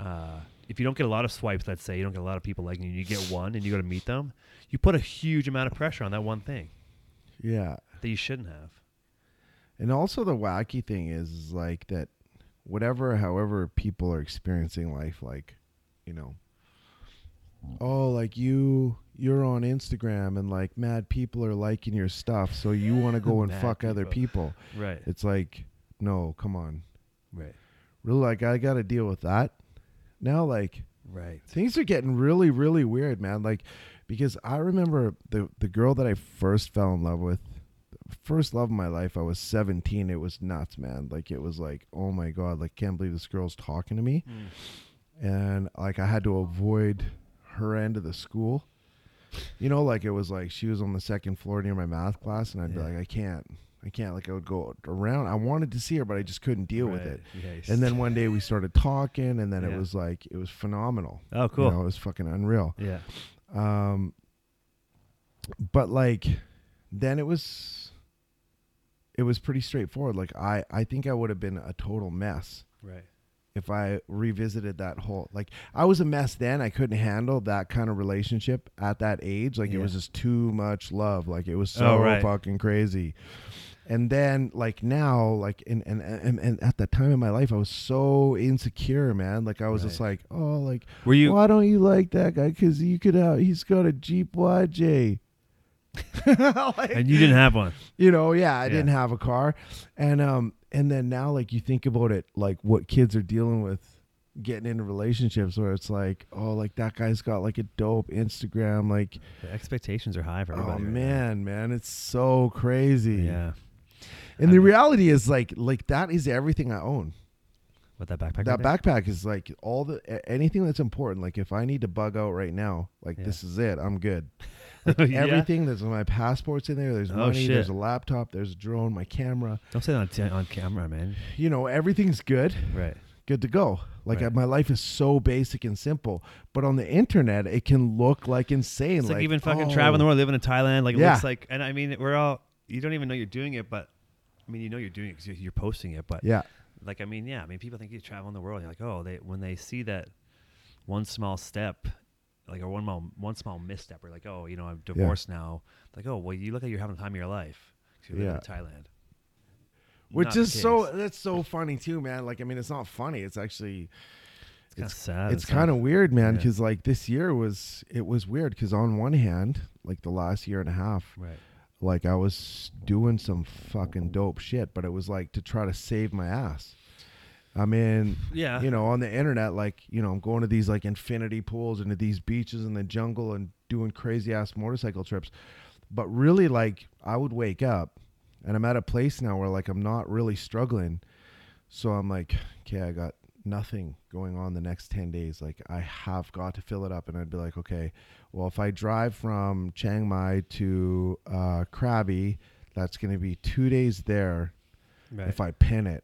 uh, if you don't get a lot of swipes. Let's say you don't get a lot of people liking you. You get one, and you go to meet them. You put a huge amount of pressure on that one thing Yeah. that you shouldn't have. And also the wacky thing is, is like that whatever however people are experiencing life like, you know, oh like you you're on Instagram and like mad people are liking your stuff so you want to go and fuck other people. Right. It's like no, come on. Right. Really like I got to deal with that. Now like Right. things are getting really really weird, man. Like because I remember the the girl that I first fell in love with first love of my life, I was 17. It was nuts, man. Like it was like, oh my god, like can't believe this girl's talking to me. Mm. And like I had to avoid her end of the school. You know, like it was like she was on the second floor near my math class, and I'd be like, I can't, I can't. Like I would go around. I wanted to see her, but I just couldn't deal with it. Yeah, you And then one day we started talking, and then Yeah. it was like it was phenomenal. oh, You cool. know, it was fucking unreal. Yeah. Um, but like, then it was, it was pretty straightforward. Like I, I think I would have been a total mess Right. if I revisited that whole. Like I was a mess then. I couldn't handle that kind of relationship at that age. Like it was just too much love. Like it was so Oh, right. fucking crazy. And then like now, like and, and and and at that time in my life, I was so insecure, man. Like I was just like, oh, like Were you? why don't you like that guy? Because you could have. He's got a Jeep YJ. Like, and you didn't have one. you know, yeah, I Yeah. didn't have a car, and um, and then now, like you think about it, like what kids are dealing with, getting into relationships where it's like, oh, like that guy's got like a dope Instagram, like, The expectations are high for oh everybody. right now. man, man, it's so crazy. Yeah. And I the mean- reality is like, like that is everything I own. With that backpack. that right backpack is like all the a- anything that's important. Like if I need to bug out right now, like Yeah. this is it. I'm good. Like yeah. everything. There's my passports in there. There's Oh, money. There's a laptop. There's a drone. My camera. Don't say that on, t- on camera, man. You know everything's good. Right. Good to go. Like Right. uh, my life is so basic and simple, but on the internet it can look like insane. It's like, even fucking oh, traveling the world, living in Thailand. Like it Yeah. looks like, and I mean, we're all. You don't even know you're doing it, but I mean, you know you're doing it because you're posting it. But Yeah. like, I mean, yeah, I mean, people think you're traveling the world. You're like, oh, they when they see that one small step, like or one small one small misstep, or like, oh, you know, I'm divorced now. Like, oh, well, you look like you're having the time of your life. 'cause You're living in Thailand. Which Not is so that's so funny too, man. Like I mean, it's not funny. It's actually It's kind of sad. it's not- kind of weird, man. yeah. Because like this year was it was weird. Because on one hand, like the last year and a half, right. Like I was doing some fucking dope shit, but it was like to try to save my ass. I mean, Yeah. you know, on the internet, like you know, I'm going to these like infinity pools and to these beaches in the jungle and doing crazy ass motorcycle trips. But really, like I would wake up, and I'm at a place now where like I'm not really struggling. So I'm like, okay, I got nothing going on the next 10 days. Like, I have got to fill it up. And I'd be like, okay, well, if I drive from Chiang Mai to uh, Krabi, that's going to be two days there Right. if I pin it,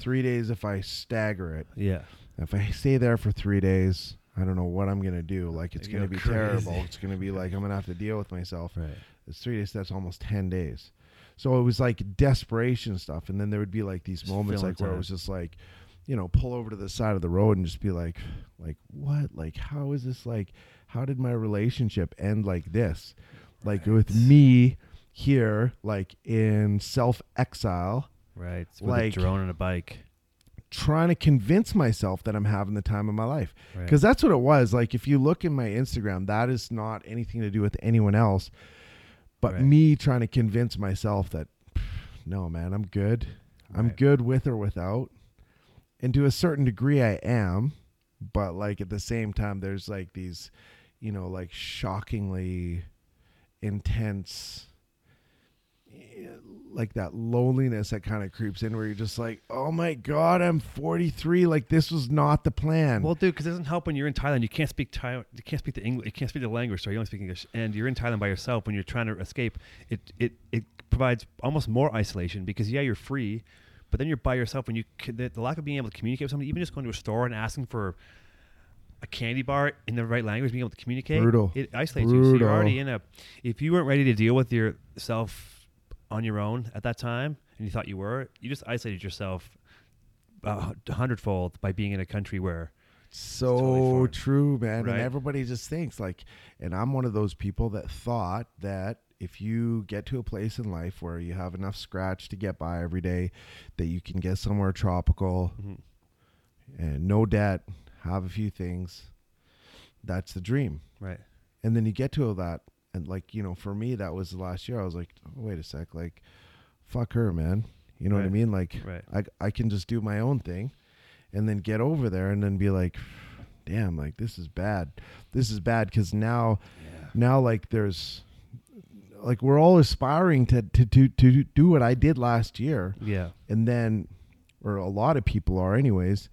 three days if I stagger it. yeah. If I stay there for three days, I don't know what I'm going to do. Like, it's going to be crazy. terrible. It's going to be like, I'm going to have to deal with myself. Right. It's three days. That's almost ten days. So it was like desperation stuff, and then there would be like these Just moments like where it was just like, you know, pull over to the side of the road and just be like, like what? Like how is this like? How did my relationship end like this? Like with me here, like in self exile, Right. It's with Like- a drone and a bike. trying to convince myself that I'm having the time of my life. Right. Because that's what it was. Like, if you look in my Instagram, that is not anything to do with anyone else, but Right. me trying to convince myself that, no, man, I'm good. I'm good with or without. And to a certain degree, I am. But, like, at the same time, there's like these, you know, like shockingly intense. eh, Like that loneliness that kind of creeps in, where you're just like, "Oh my god, I'm 43. Like this was not the plan." Well, dude, because it doesn't help when you're in Thailand. You can't speak Thai. You can't speak the English. You can't speak the language. So you only speak English, and you're in Thailand by yourself. When you're trying to escape, it it it provides almost more isolation because yeah, you're free, but then you're by yourself. When you the, the lack of being able to communicate with somebody, even just going to a store and asking for a candy bar in the right language, being able to communicate, Brutal. it isolates you. So you're already in a. If you weren't ready to deal with yourself on your own at that time, and you thought you were, you just isolated yourself a hundredfold by being in a country where so totally true, man. Right. And everybody just thinks like, and I'm one of those people that thought that if you get to a place in life where you have enough scratch to get by every day, that you can get somewhere tropical Mhm. and no debt, have a few things. That's the dream. right And then you get to all that, and like you know, for me, that was the last year. I was like, oh, wait a sec, like, fuck her, man. You know what I mean? Like, Right. I I can just do my own thing, and then get over there, and then be like, damn, like this is bad. This is bad because now, yeah now like there's, like we're all aspiring to to to to do what I did last year, yeah and then, or a lot of people are anyways,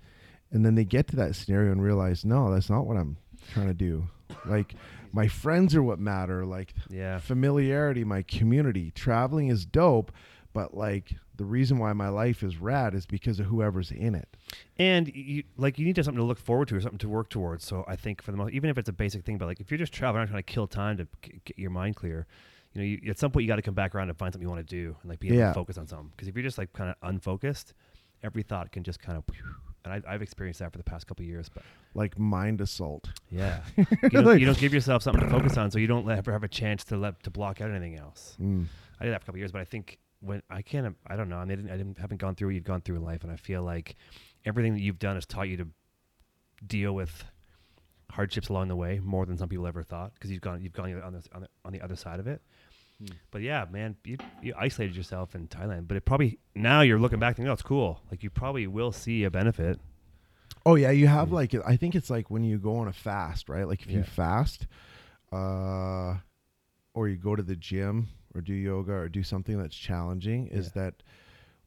and then they get to that scenario and realize, no, that's not what I'm trying to do. Like my friends are what matter. Like yeah familiarity, my community, traveling is dope, but like the reason why my life is rad is because of whoever's in it. And you like you need to have something to look forward to or something to work towards. So I think for the most, even if it's a basic thing, but like if you're just traveling, around trying to kill time to g- get your mind clear, you know, you, at some point you got to come back around and find something you want to do and like be able Yeah. to focus on something. Because if you're just like kind of unfocused, every thought can just kind of. And I, I've experienced that for the past couple of years, but Like mind assault. yeah, you, don't, Like- you don't give yourself something to focus on, so you don't ever have a chance to let to block out anything else. Mm. I did that for a couple of years, but I think when I can't, I don't know. I, mean, I didn't, I didn't, haven't gone through what you've gone through in life, and I feel like everything that you've done has taught you to deal with hardships along the way more than some people ever thought because you've gone, you've gone on the, on the on the other side of it. Hmm. But yeah, man, you, you isolated yourself in Thailand, but it probably now you're looking back and oh, it's cool. Like you probably will see a benefit. Oh yeah, you have Mm. like I think it's like when you go on a fast, right? Like if you fast, uh, or you go to the gym or do yoga or do something that's challenging, is that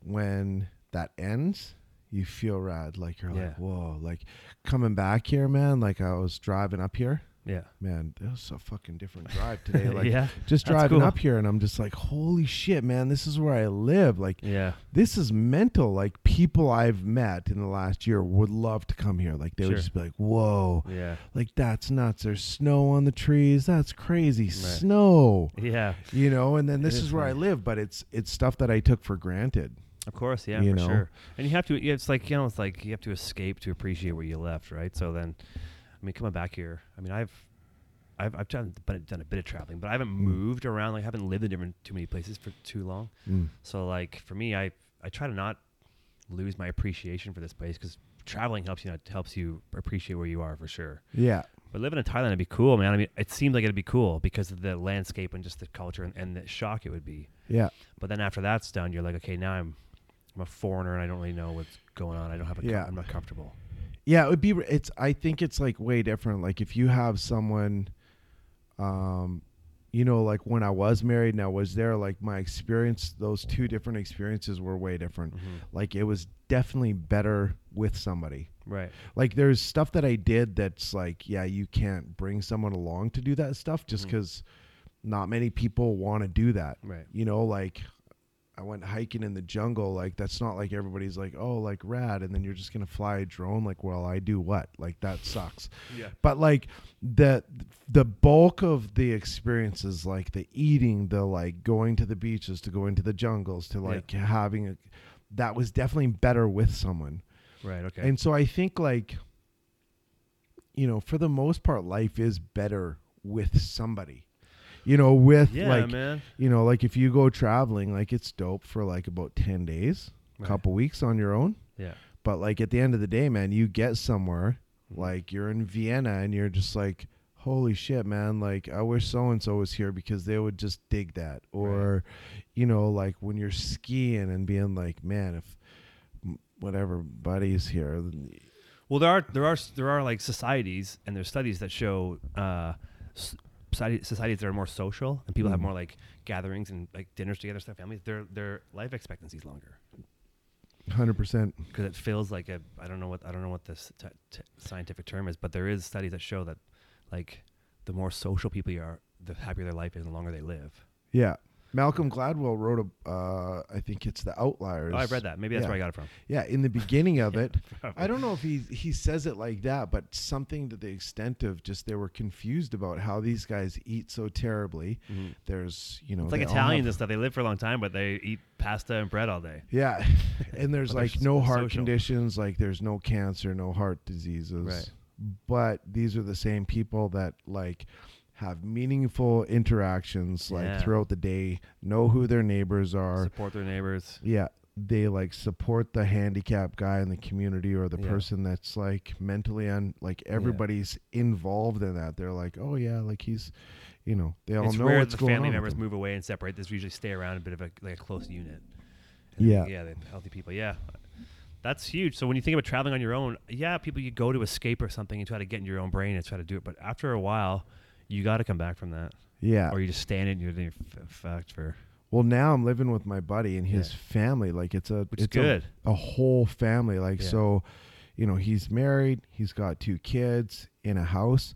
when that ends, you feel rad. Like you're Yeah. like, whoa, like coming back here, man. Like I was driving up here, Yeah, man. It was a fucking different drive today. Like yeah, just driving cool. up here, and I'm just like, holy shit, man. This is where I live. Like yeah, this is mental. Like people I've met in the last year would love to come here. Like they would just be like, "Whoa, yeah, like that's nuts. There's snow on the trees. That's crazy. Snow." yeah. You know, and then this is is where I live, but it's it's stuff that I took for granted. Of course, yeah, You for know? sure. And you have to. It's like you know, it's like you have to escape to appreciate where you left, right? So then, I mean, coming back here, I mean, I've, I've, I've done, but done a bit of traveling, but I haven't Mm. moved around. Like, I haven't lived in different too many places for too long. Mm. So like for me, I, I try to not lose my appreciation for this place because traveling helps you. helps you appreciate where you are for sure. Yeah. But living in Thailand would be cool, man. I mean, it seemed like it'd be cool because of the landscape and just the culture and, and the shock it would be. Yeah. But then after that's done, you're like, okay, now I'm I'm a foreigner and I don't really know what's going on. I don't have a com- Yeah. I'm not comfortable. Yeah, it would be it's I think it's like way different. Like if you have someone um you know, like when I was married and I was there, like my experience, those two different experiences were way different. Like it was definitely better with somebody. Right. Like there's stuff that I did that's like, yeah, you can't bring someone along to do that stuff just because not many people want to do that. Right. You know, like I went hiking in the jungle. Like that's not like everybody's like, oh, like rad, and then you're just gonna fly a drone. Like, well, I do what? Like that sucks. Yeah. But like the the bulk of the experiences, like the eating, the like going to the beaches, to going to the jungles, to Yeah. like having a, that was definitely better with someone. Right. Okay. And so I think like you know, for the most part life is better with somebody. You know, with yeah, like man. you know, like if you go traveling, like it's dope for like about 10 days, a Right. couple weeks on your own. Yeah. But like at the end of the day, man, you get somewhere, Mhm. like you're in Vienna and you're just like, holy shit, man, like I wish so and so was here because they would just dig that. Or, you know, like when you're skiing and being like, man, if m- whatever buddy's here, then- Well, there are there are there are like societies and there's studies that show uh, s- society, societies that are more social and people have Mhm. more like gatherings and like dinners together, stuff, families. Their their life expectancy is longer 100%. because it feels like a I don't know what I don't know what this t- t- scientific term is, but there is studies that show that like the more social people you are, the happier their life is, and the longer they live. Yeah. Malcolm Gladwell wrote a, uh, I think it's The Outliers. Oh, I've read that. Maybe that's Yeah. where I got it from. Yeah, in the beginning of it. I don't know if he he says it like that, but something to the extent of just they were confused about how these guys eat so terribly. Mhm. There's you know It's like Italians and stuff. They live for a long time, but they eat pasta and bread all day. Yeah, and there's like no heart social. conditions, like there's no cancer, no heart diseases. Right. But these are the same people that like have meaningful interactions like Yeah. throughout the day, know who their neighbors are. Support their neighbors. Yeah, they like support the handicapped guy in the community or the Yeah. person that's like mentally un like everybody's involved in that. They're like, oh yeah, like he's, you know, they all it's know what's the going family on. with members move away and separate. This usually stay around a bit of a like a close unit. And Yeah. yeah, healthy people. Yeah, that's huge. So when you think about traveling on your own, yeah, people you go to escape or something and try to get in your own brain and try to do it, but after a while, you got to come back from that, Yeah. or you just stand in your you're f- fucked for. Well, now I'm living with my buddy and his Yeah. family. Like it's a Which it's a- good. A, whole family. Like Yeah. so, you know, he's married. He's got two kids in a house,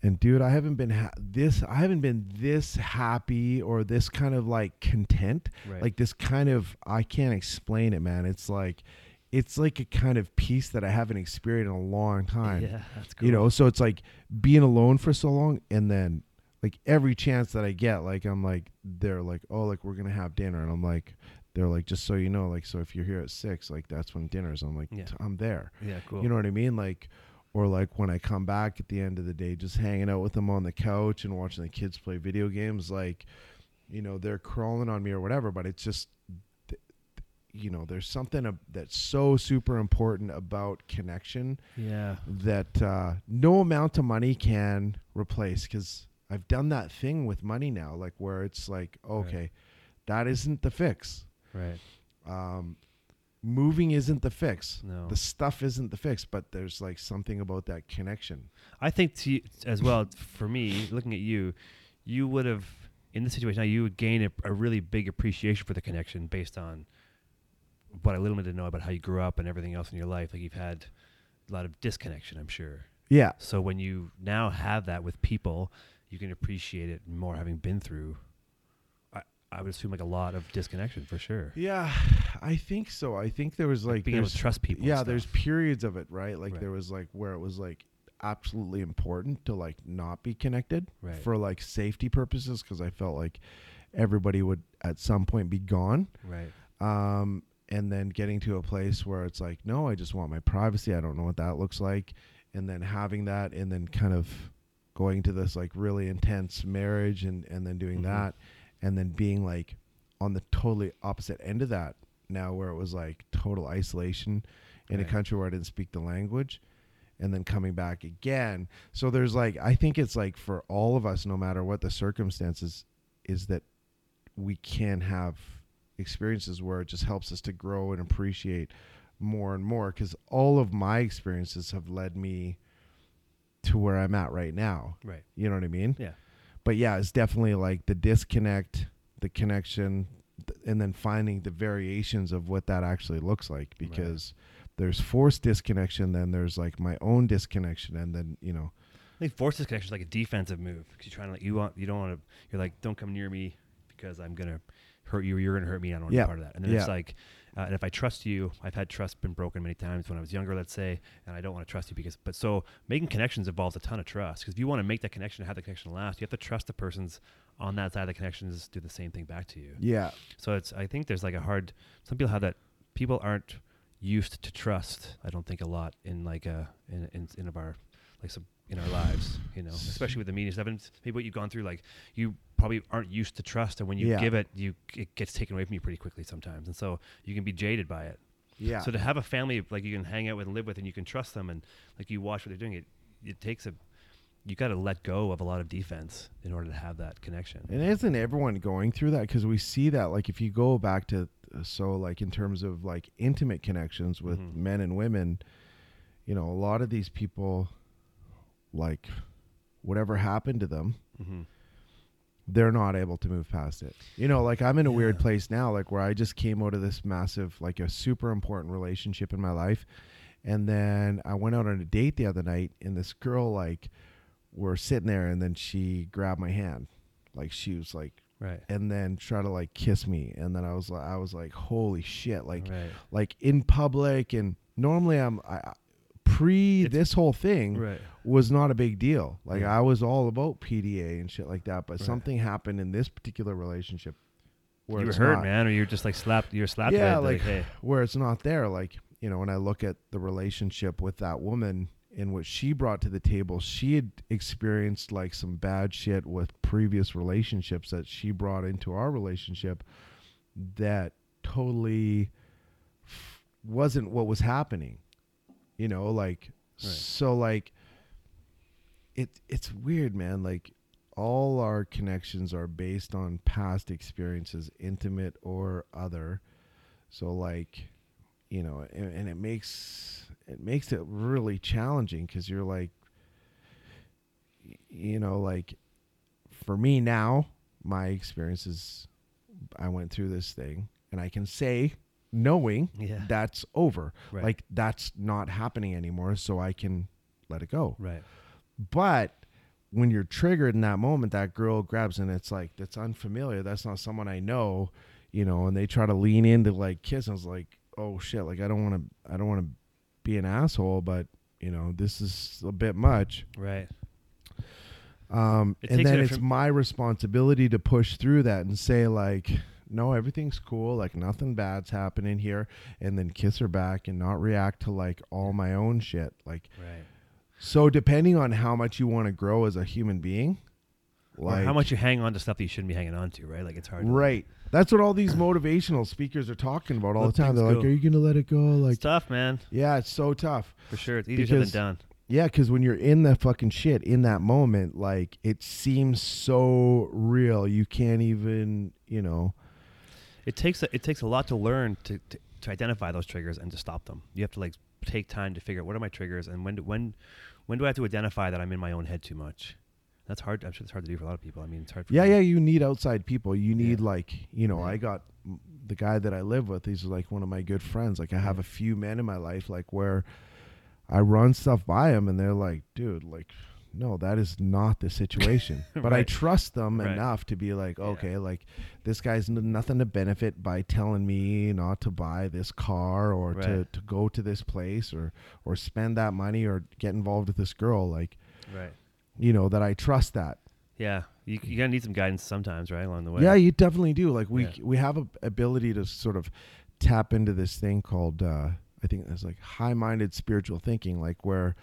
And dude, I haven't been ha- this. I haven't been this happy or this kind of like content. Right. Like this kind of. I can't explain it, man. It's like, it's like a kind of peace that I haven't experienced in a long time. Yeah, that's cool. You know, so it's like being alone for so long, and then like every chance that I get, like I'm like they're like, oh, like we're gonna have dinner, and I'm like, they're like, just so you know, like so if you're here at six, like that's when dinner's. I'm like, Yeah. I'm there. Yeah, cool. You know what I mean? Like, or like when I come back at the end of the day, just hanging out with them on the couch and watching the kids play video games. Like, you know, they're crawling on me or whatever, but it's just, you know, there's something ab- that's so super important about connection yeah. that uh, no amount of money can replace. Because I've done that thing with money now, like where it's like, okay, that isn't the fix. Right. Um, moving isn't the fix. No. The stuff isn't the fix, but there's like something about that connection. I think to you, as well for me, looking at you, you would have in this situation now you would gain a, a really big appreciation for the connection based on what I little bit to know about how you grew up and everything else in your life. Like you've had a lot of disconnection, I'm sure. Yeah. So when you now have that with people, you can appreciate it more having been through. I, I would assume like a lot of disconnection for sure. Yeah, I think so. I think there was like being able to trust people. Yeah, there's periods of it, right? Like Right. there was like where it was like absolutely important to like not be connected Right. for like safety purposes because I felt like everybody would at some point be gone. right. um, and then getting to a place where it's like, no, I just want my privacy. I don't know what that looks like, and then having that, and then kind of going to this like really intense marriage, and and then doing Mhm. that, and then being like on the totally opposite end of that now, where it was like total isolation in Right. a country where I didn't speak the language. And then coming back again. So there's like, I think it's like for all of us, no matter what the circumstances, is that we can have experiences where it just helps us to grow and appreciate more and more because all of my experiences have led me to where I'm at right now. Right. You know what I mean? Yeah. But yeah, it's definitely like the disconnect, the connection, th- and then finding the variations of what that actually looks like because there's forced disconnection, then there's like my own disconnection, and then, you know, I think forced disconnection is like a defensive move because you're trying to like you want you don't want to you're like don't come near me because I'm gonna hurt you or you're gonna hurt me I don't want to Yeah. be part of that and then Yeah. it's like uh, and if I trust you I've had trust been broken many times when I was younger let's say and I don't want to trust you because but so making connections involves a ton of trust because if you want to make that connection and have the connection last you have to trust the person's on that side of the connections do the same thing back to you yeah, so it's I think there's like a hard some people have that people aren't used to trust I don't think a lot in like a in in, in of our like some in our lives you know especially with the media stuff and maybe what you've gone through like you probably aren't used to trust and when you Yeah. give it you it gets taken away from you pretty quickly sometimes and so you can be jaded by it yeah. so to have a family like you can hang out with and live with and you can trust them and like you watch what they're doing it it takes a you got to let go of a lot of defense in order to have that connection And isn't everyone going through that? Because we see that, like, if you go back to, so, like, in terms of like intimate connections with Mhm. men and women, you know, a lot of these people, like, whatever happened to them, hmm they're not able to move past it. You know, like, I'm in a weird place now, like, where I just came out of this massive, like, a super important relationship in my life. And then I went out on a date the other night, and this girl, like, we're sitting there, and then she grabbed my hand. Like, she was like, right. and then try to like kiss me. And then i was like i was like holy shit like right. like in public. And normally i'm I, I- pre It's- this whole thing right was not a big deal like Yeah. i was all about pda and shit like that but Right. something happened in this particular relationship where you were hurt, not- man, or you're just like slapped. You're slapped. Yeah, Yeah, like, like- hey, where it's not there like you know when i look at the relationship with that woman and what she brought to the table she had experienced like some bad shit with previous relationships that she brought into our relationship that totally f- wasn't what was happening you know like Right. so like it it's weird man. Like all our connections are based on past experiences intimate or other. So like you know and, and it makes it makes it really challenging because you're like you know like for me now my experience is i went through this thing and i can say knowing yeah, that's over. Right, like that's not happening anymore so i can let it go. Right, but when you're triggered in that moment, that girl grabs and it's like that's unfamiliar. That's not someone I know, you know. And they try to lean into like kiss. And I was like, oh shit, like I don't want to, I don't want to be an asshole, but you know, this is a bit much. Right. Um, It and then it it's my responsibility to push through that and say like, no, everything's cool. Like nothing bad's happening here, and then kiss her back and not react to like all my own shit. Like, Right. So depending on how much you want to grow as a human being, Or how much you hang on to stuff that you shouldn't be hanging on to, right? Like it's hard. to- right. That's what all these motivational speakers are talking about all Let the time. They're like, "Are you gonna let it go?" It's Like, tough, man. yeah, it's so tough. For sure. It's easier said Because- than done. Yeah, because when you're in the fucking shit in that moment, like it seems so real. You can't even, you know. It takes a, it takes a lot to learn to, to to identify those triggers and to stop them. You have to like take time to figure out what are my triggers and when do, when when do I have to identify that I'm in my own head too much. That's hard. I'm sure it's hard to do for a lot of people. I mean, it's hard. For Yeah, me. yeah. You need outside people. You need Yeah. like, you know, Yeah. I got the guy that I live with. He's like one of my good friends. Like I have a few men in my life, like where I run stuff by him, and they're like, "Dude, like, no, that is not the situation." But I trust them Right. enough to be like, Yeah. "Okay, like this guy's n- nothing to benefit by telling me not to buy this car or to, to go to this place or or spend that money or get involved with this girl." Like, Right. you know, that I trust that. Yeah. You you gotta need some guidance sometimes, right, along the way. Yeah, you definitely do. Like we Yeah. we have a ability to sort of tap into this thing called uh I think it's like high-minded spiritual thinking like where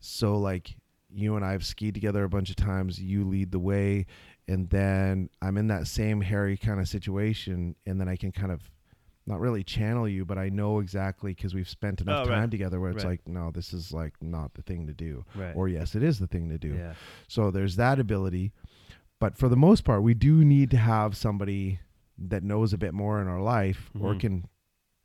so like you and I have skied together a bunch of times, you lead the way and then I'm in that same hairy kind of situation and then I can kind of not really channel you, but I know exactly because we've spent enough Oh, right. time together where it's Right. like, no, this is like not the thing to do. Right. Or yes, it is the thing to do. Yeah. So there's that ability. But for the most part, we do need to have somebody that knows a bit more in our life or Mhm. can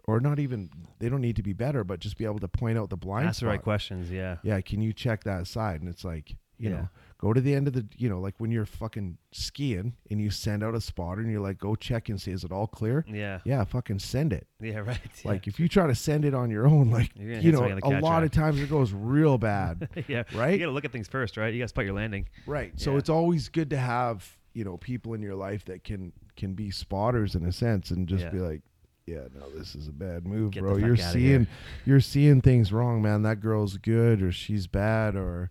or not even they don't need to be better, but just be able to point out the blind Ask the right questions. Yeah. Yeah, can you check that side? And it's like, you Yeah. know, go to the end of the you know, like when you're fucking skiing and you send out a spotter and you're like, go check and see is it all clear? Yeah. Yeah, fucking send it. Yeah. Right. Yeah. Like if you try to send it on your own, like you know, somebody on the a lot track. of times it goes real bad. yeah. right? You gotta look at things first, right? You gotta spot your landing. Right. So Yeah. it's always good to have, you know, people in your life that can can be spotters in a sense and just Yeah. be like, yeah, no, this is a bad move, Get bro. You're seeing you're seeing things wrong, man. That girl's good or she's bad or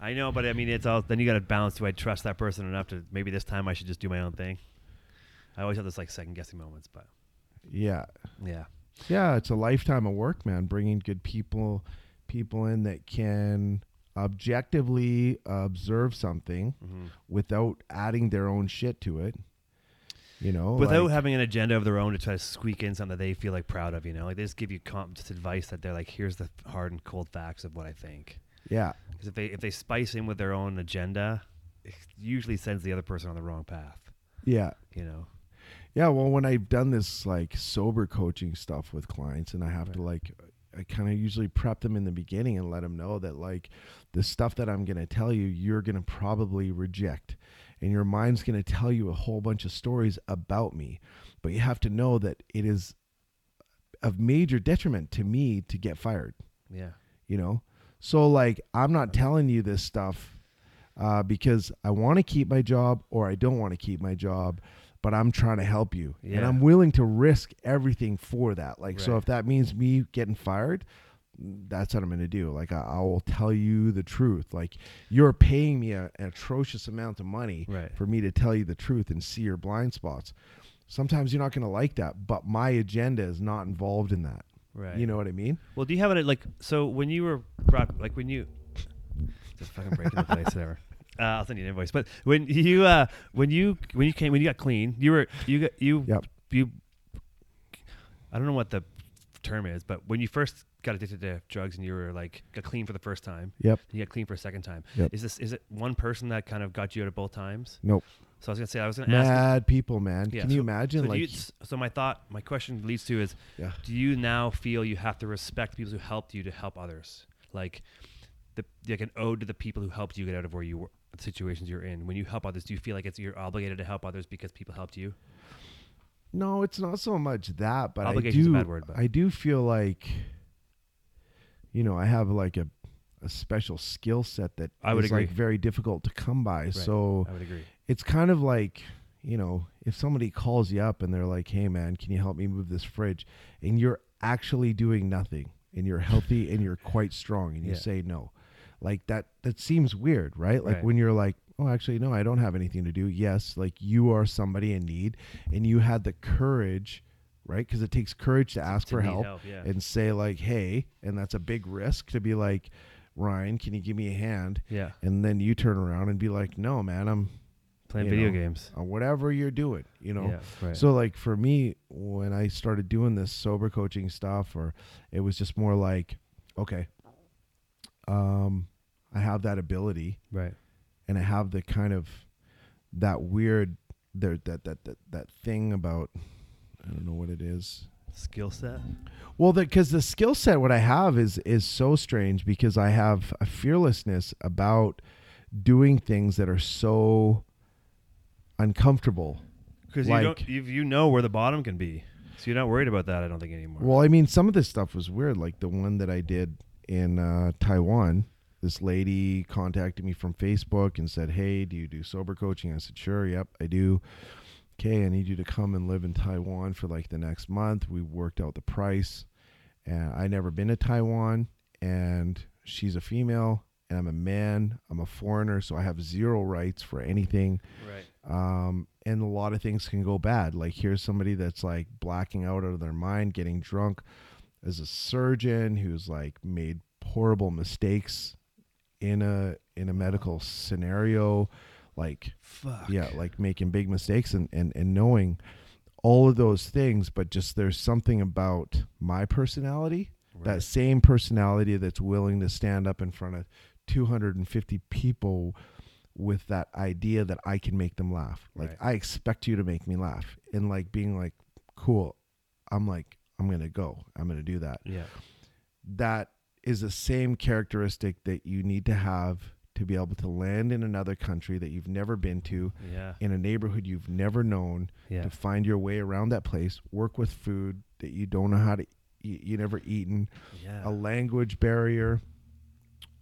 I know, but I mean, it's all. Then you got to balance. Do I trust that person enough to maybe this time I should just do my own thing? I always have this like second guessing moments, but yeah. yeah, Yeah, it's a lifetime of work, man, bringing good people people in that can objectively observe something hmm without adding their own shit to it. You know, without like- having an agenda of their own to try to squeak in something that they feel like proud of. You know, like they just give you comp- just advice that they're like, here's the hard and cold facts of what I think. yeah. Because if they if they spice in with their own agenda, it usually sends the other person on the wrong path. Yeah. You know. Yeah, well, when I've done this like sober coaching stuff with clients, and I have to like, I kind of usually prep them in the beginning and let them know that like the stuff that I'm going to tell you, you're going to probably reject, and your mind's going to tell you a whole bunch of stories about me, but you have to know that it is of major detriment to me to get fired. Yeah. You know, so like I'm not telling you this stuff uh, because I want to keep my job or I don't want to keep my job, but I'm trying to help you, and I'm willing to risk everything for that. Like, so if that means me getting fired, that's what I'm going to do. Like, I, I will tell you the truth. Like, you're paying me a, an atrocious amount of money Right. for me to tell you the truth and see your blind spots. Sometimes you're not going to like that, but my agenda is not involved in that. Right. You know what I mean? Well, do you have it like so when you were brought like when you just fucking breaking the place there. Uh, I'll send you an invoice. But when you uh when you when you came when you got clean, you were you got you Yep. you I don't know what the term is, but when you first got addicted to drugs and you were like got clean for the first time, Yep. you got clean for a second time. Yep. Is this is it one person that kind of got you out of both times? Nope. So I was gonna say I was gonna ask. Mad people, man. Yeah, Can you imagine? So, like, you, so my thought, my question leads to is, yeah. do you now feel you have to respect people who helped you to help others like the like an ode to the people who helped you get out of where you were the situations you're in when you help others do you feel like it's you're obligated to help others because people helped you No, it's not so much that, but I do. word, but- I do feel like, you know, I have like a, a special skill set that I would is, like very difficult to come by. So I would agree. it's kind of like you know if somebody calls you up and they're like hey man can you help me move this fridge and you're actually doing nothing and you're healthy and you're quite strong and you Yeah. say no like that that seems weird right like Right. when you're like oh actually no i don't have anything to do yes like you are somebody in need and you had the courage right because it takes courage to ask To for help, help, yeah. and say like hey and that's a big risk to be like ryan can you give me a hand Yeah. and then you turn around and be like no man i'm Playing video know, games. or whatever you're doing, you know. Yeah. Right. So like for me, when I started doing this sober coaching stuff, or it was just more like, okay, um, I have that ability, right. and I have the kind of that weird there that that that that thing about I don't know what it is. Skill set. Well, because the skill set what I have is is so strange because I have a fearlessness about doing things that are so uncomfortable. Because Like- you don't, you, you know where the bottom can be, so you're not worried about that. I don't think anymore. Well, I mean, some of this stuff was weird, like the one that I did in uh, Taiwan. This lady contacted me from Facebook and said, "Hey, do you do sober coaching?" I said, "Sure, yep, I do." Okay, I need you to come and live in Taiwan for like the next month. We worked out the price, and I never been to Taiwan, and she's a female, and I'm a man. I'm a foreigner, so I have zero rights for anything right. um, and a lot of things can go bad. Like here's somebody that's like blacking out of their mind, getting drunk, as a surgeon who's like made horrible mistakes in a in a medical scenario, like Fuck. yeah, like making big mistakes and and and knowing all of those things, but just there's something about my personality that same personality that's willing to stand up in front of 250 people with that idea that I can make them laugh. Like Right. I expect you to make me laugh and like being like cool. I'm like I'm going to go. I'm going to do that. Yeah. That is the same characteristic that you need to have to be able to land in another country that you've never been to Yeah. in a neighborhood you've never known Yeah. to find your way around that place, work with food that you don't know how to eat, you never eaten, Yeah. a language barrier,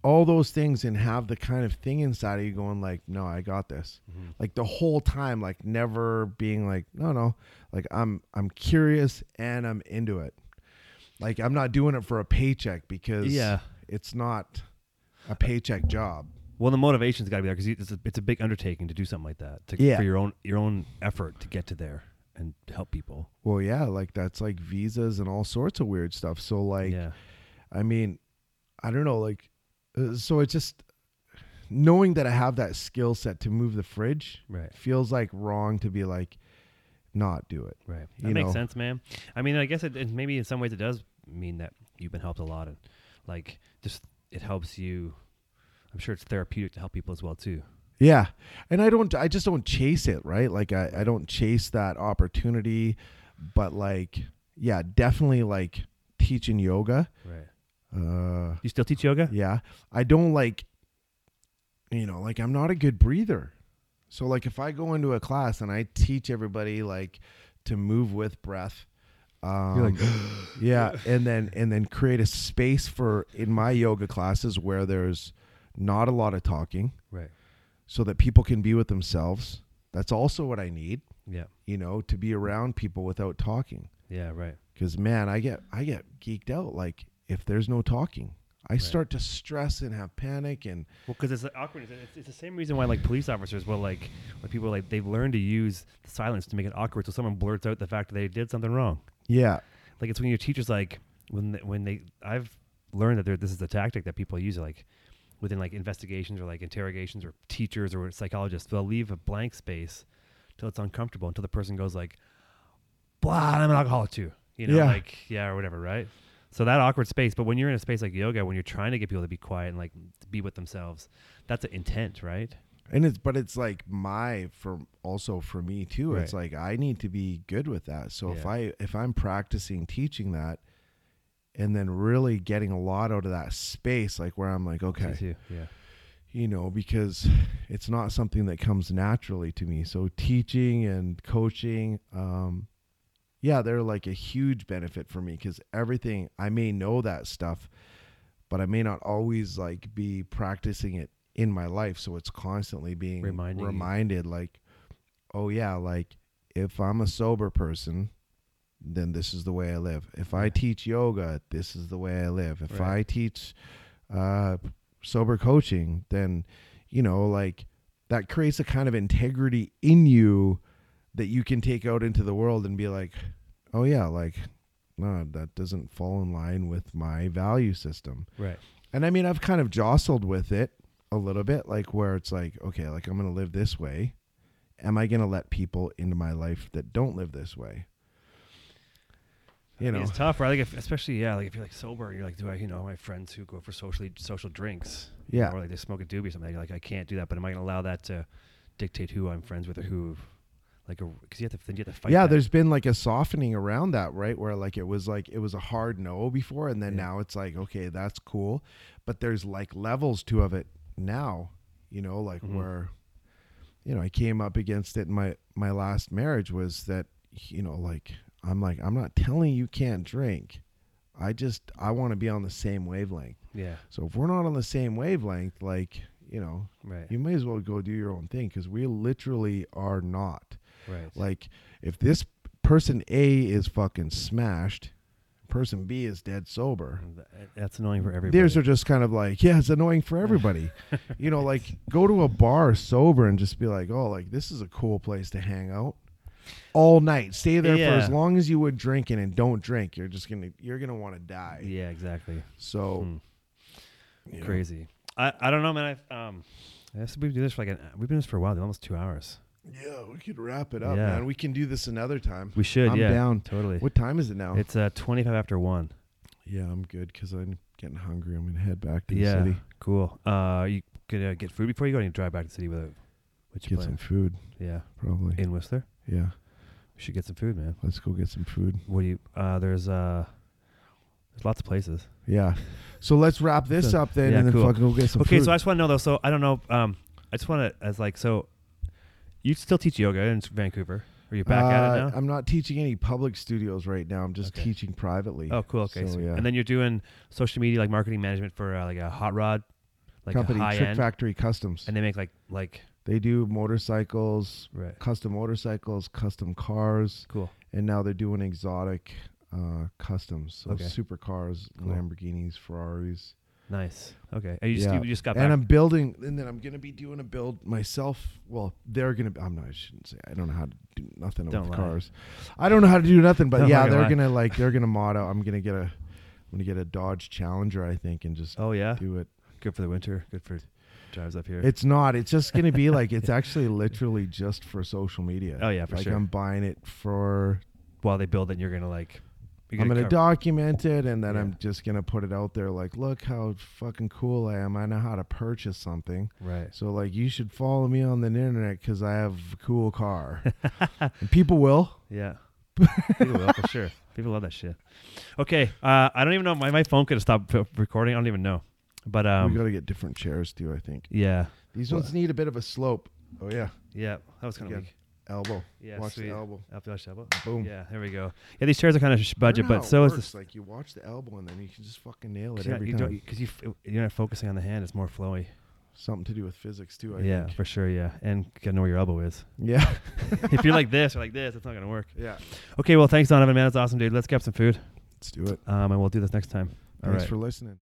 all those things, and have the kind of thing inside of you going like, no, I got this. Mhm. Like the whole time, like never being like, no, no, like I'm I'm curious and I'm into it. Like I'm not doing it for a paycheck because Yeah. it's not a paycheck job. Well, the motivation's got to be there because it's a, it's a big undertaking to do something like that. To, Yeah. For your own your own effort to get to there and help people. Well, yeah, like that's like visas and all sorts of weird stuff. So like yeah. I mean, I don't know, like, uh, so it's just knowing that I have that skill set to move the fridge Right. feels like wrong to be like, not do it. Right. That You makes know. sense, man. I mean, I guess it, it maybe in some ways it does mean that you've been helped a lot, and like just it helps you. I'm sure it's therapeutic to help people as well too. Yeah. And I don't, I just don't chase it, right? Like, I, I don't chase that opportunity, but like, yeah, definitely like teaching yoga. Right. Uh, You still teach yoga? Yeah. I don't like, you know, like I'm not a good breather. So like if I go into a class and I teach everybody like to move with breath, um, like, yeah, and then and then create a space for in my yoga classes where there's not a lot of talking, Right. so that people can be with themselves. That's also what I need, Yeah. you know, to be around people without talking. Yeah. Right. Because man, I get I get geeked out. Like if there's no talking, I start to stress and have panic and Well, because it's awkward. It's, it's the same reason why like police officers will like when people like they've learned to use silence to make it awkward, so someone blurts out the fact that they did something wrong. yeah, Like it's when your teachers like when they, when they I've learned that there, this is a tactic that people use like within like investigations or like interrogations or teachers or psychologists they'll leave a blank space till it's uncomfortable until the person goes like blah I'm an alcoholic too you know Yeah. like yeah or whatever right so that awkward space but when you're in a space like yoga when you're trying to get people to be quiet and like be with themselves that's an intent right and it's but it's like my for also for me too. It's like I need to be good with that. So if I if I'm practicing teaching that, and then really getting a lot out of that space, like where I'm like, okay, yeah you know, because it's not something that comes naturally to me. So teaching and coaching, um, yeah, they're like a huge benefit for me because everything I may know that stuff, but I may not always like be practicing it in my life. So it's constantly being Reminding you. reminded, like, oh yeah, like if I'm a sober person, then this is the way I live. If I teach yoga, this is the way I live. If Right. I teach uh, sober coaching, then you know, like that creates a kind of integrity in you that you can take out into the world and be like, oh yeah, like no, that doesn't fall in line with my value system. Right. And I mean, I've kind of jostled with it a little bit, like where it's like, okay, like I'm going to live this way. Am I going to let people into my life that don't live this way? You know, it's tough, right? Like, if, especially yeah, like if you're like sober, you're like, do I, you know, my friends who go for socially social drinks, Yeah. or like they smoke a doobie or something. You're like, I can't do that, but am I going to allow that to dictate who I'm friends with or who, like, because you have to then you have to fight. yeah, that. there's been like a softening around that, right? Where like it was like it was a hard no before, and then Yeah. now it's like okay, that's cool, but there's like levels to of it now, you know, like Mhm. where, you know, I came up against it in my my last marriage was that you know like I'm like I'm not telling you can't drink, I just I want to be on the same wavelength. yeah, So if we're not on the same wavelength, like you know, right, you may as well go do your own thing because we literally are not. right, Like if this person A is fucking smashed, person B is dead sober. Eh, that's annoying for everybody. Theirs are just kind of like, yeah, it's annoying for everybody. you know, like go to a bar sober and just be like, oh, like this is a cool place to hang out all night. Stay there for as long as you would drinking and don't drink. You're just gonna you're gonna want to die. yeah, exactly. So Hmm. know. Crazy. I, I don't know, man. I um, I guess we do this for like an, we've been doing this for a while, almost two hours. Yeah, we could wrap it up, Yeah. man. We can do this another time. We should, I'm yeah, down. totally. What time is it now? It's uh twenty five after one. yeah, I'm good because I'm getting hungry. I'm gonna head back to the city. cool. Uh, you could uh, get food before you go, and you drive back to the city with it. What you Get some plan? food, Yeah, probably. in Whistler. Yeah, should get some food, man. let's go get some food. What do you? Uh, there's uh, there's lots of places. Yeah. So let's wrap this So- up then, yeah, and then cool. fucking go get some okay, food. so I just want to know though. So I don't know. Um, I just want to as like so. You still teach yoga in Vancouver? Are you back at it Uh, now? I'm not teaching any public studios right now. I'm just Okay. teaching privately. Oh, cool. Okay, So, sweet. yeah. and then you're doing social media like marketing management for uh, like a hot rod, like Company a high Trick end, Factory Customs. and they make like like they do motorcycles, right. custom motorcycles, custom cars, Cool. and now they're doing exotic uh, customs. So Okay. supercars, Cool. Lamborghinis, Ferraris. Nice. Okay. And you just Yeah. you just got and. I'm building, and then I'm gonna be doing a build myself. Well, they're gonna. I'm not. I shouldn't say. I don't know how to do nothing Don't with cars. I don't know how to do nothing, but Don't yeah, they're gonna like. They're gonna mod out. I'm gonna get a. I'm gonna get a Dodge Challenger, I think, and just oh yeah. do it. Good for the winter. Good for drives up here. It's not. It's just gonna be like. It's actually literally just for social media. Oh, yeah, for like sure. I'm buying it for. While they build it, you're gonna like. You're I'm gonna document it, and then Yeah. I'm just gonna put it out there. Like, look how fucking cool I am. I know how to purchase something. Right. So like you should follow me on the internet because I have a cool car. and people will. Yeah. People will for sure. People love that shit. Okay. Uh, I don't even know. My, my phone could have stopped recording. I don't even know. But um, we got to get different chairs too. I think yeah, these Well- ones need a bit of a slope. Oh yeah, yeah. That was kind of weak. elbow. Yeah. Watch sweet. the elbow. Elbow elbow. Boom. Yeah. There we go. Yeah. These chairs are kind of sh- budget, but so is this. Like you watch the elbow and then you can just fucking nail it every you time. 'cause you f- you're not focusing on the hand. It's more flowy. Something to do with physics too. I yeah, think. for sure. Yeah, and you gotta know where your elbow is. Yeah. if you're like this or like this, it's not gonna work. yeah. Okay. Well, thanks, Donovan. Man, it's awesome, dude. Let's get some food. Let's do it. Um, and we'll do this next time. All Thanks right. for listening.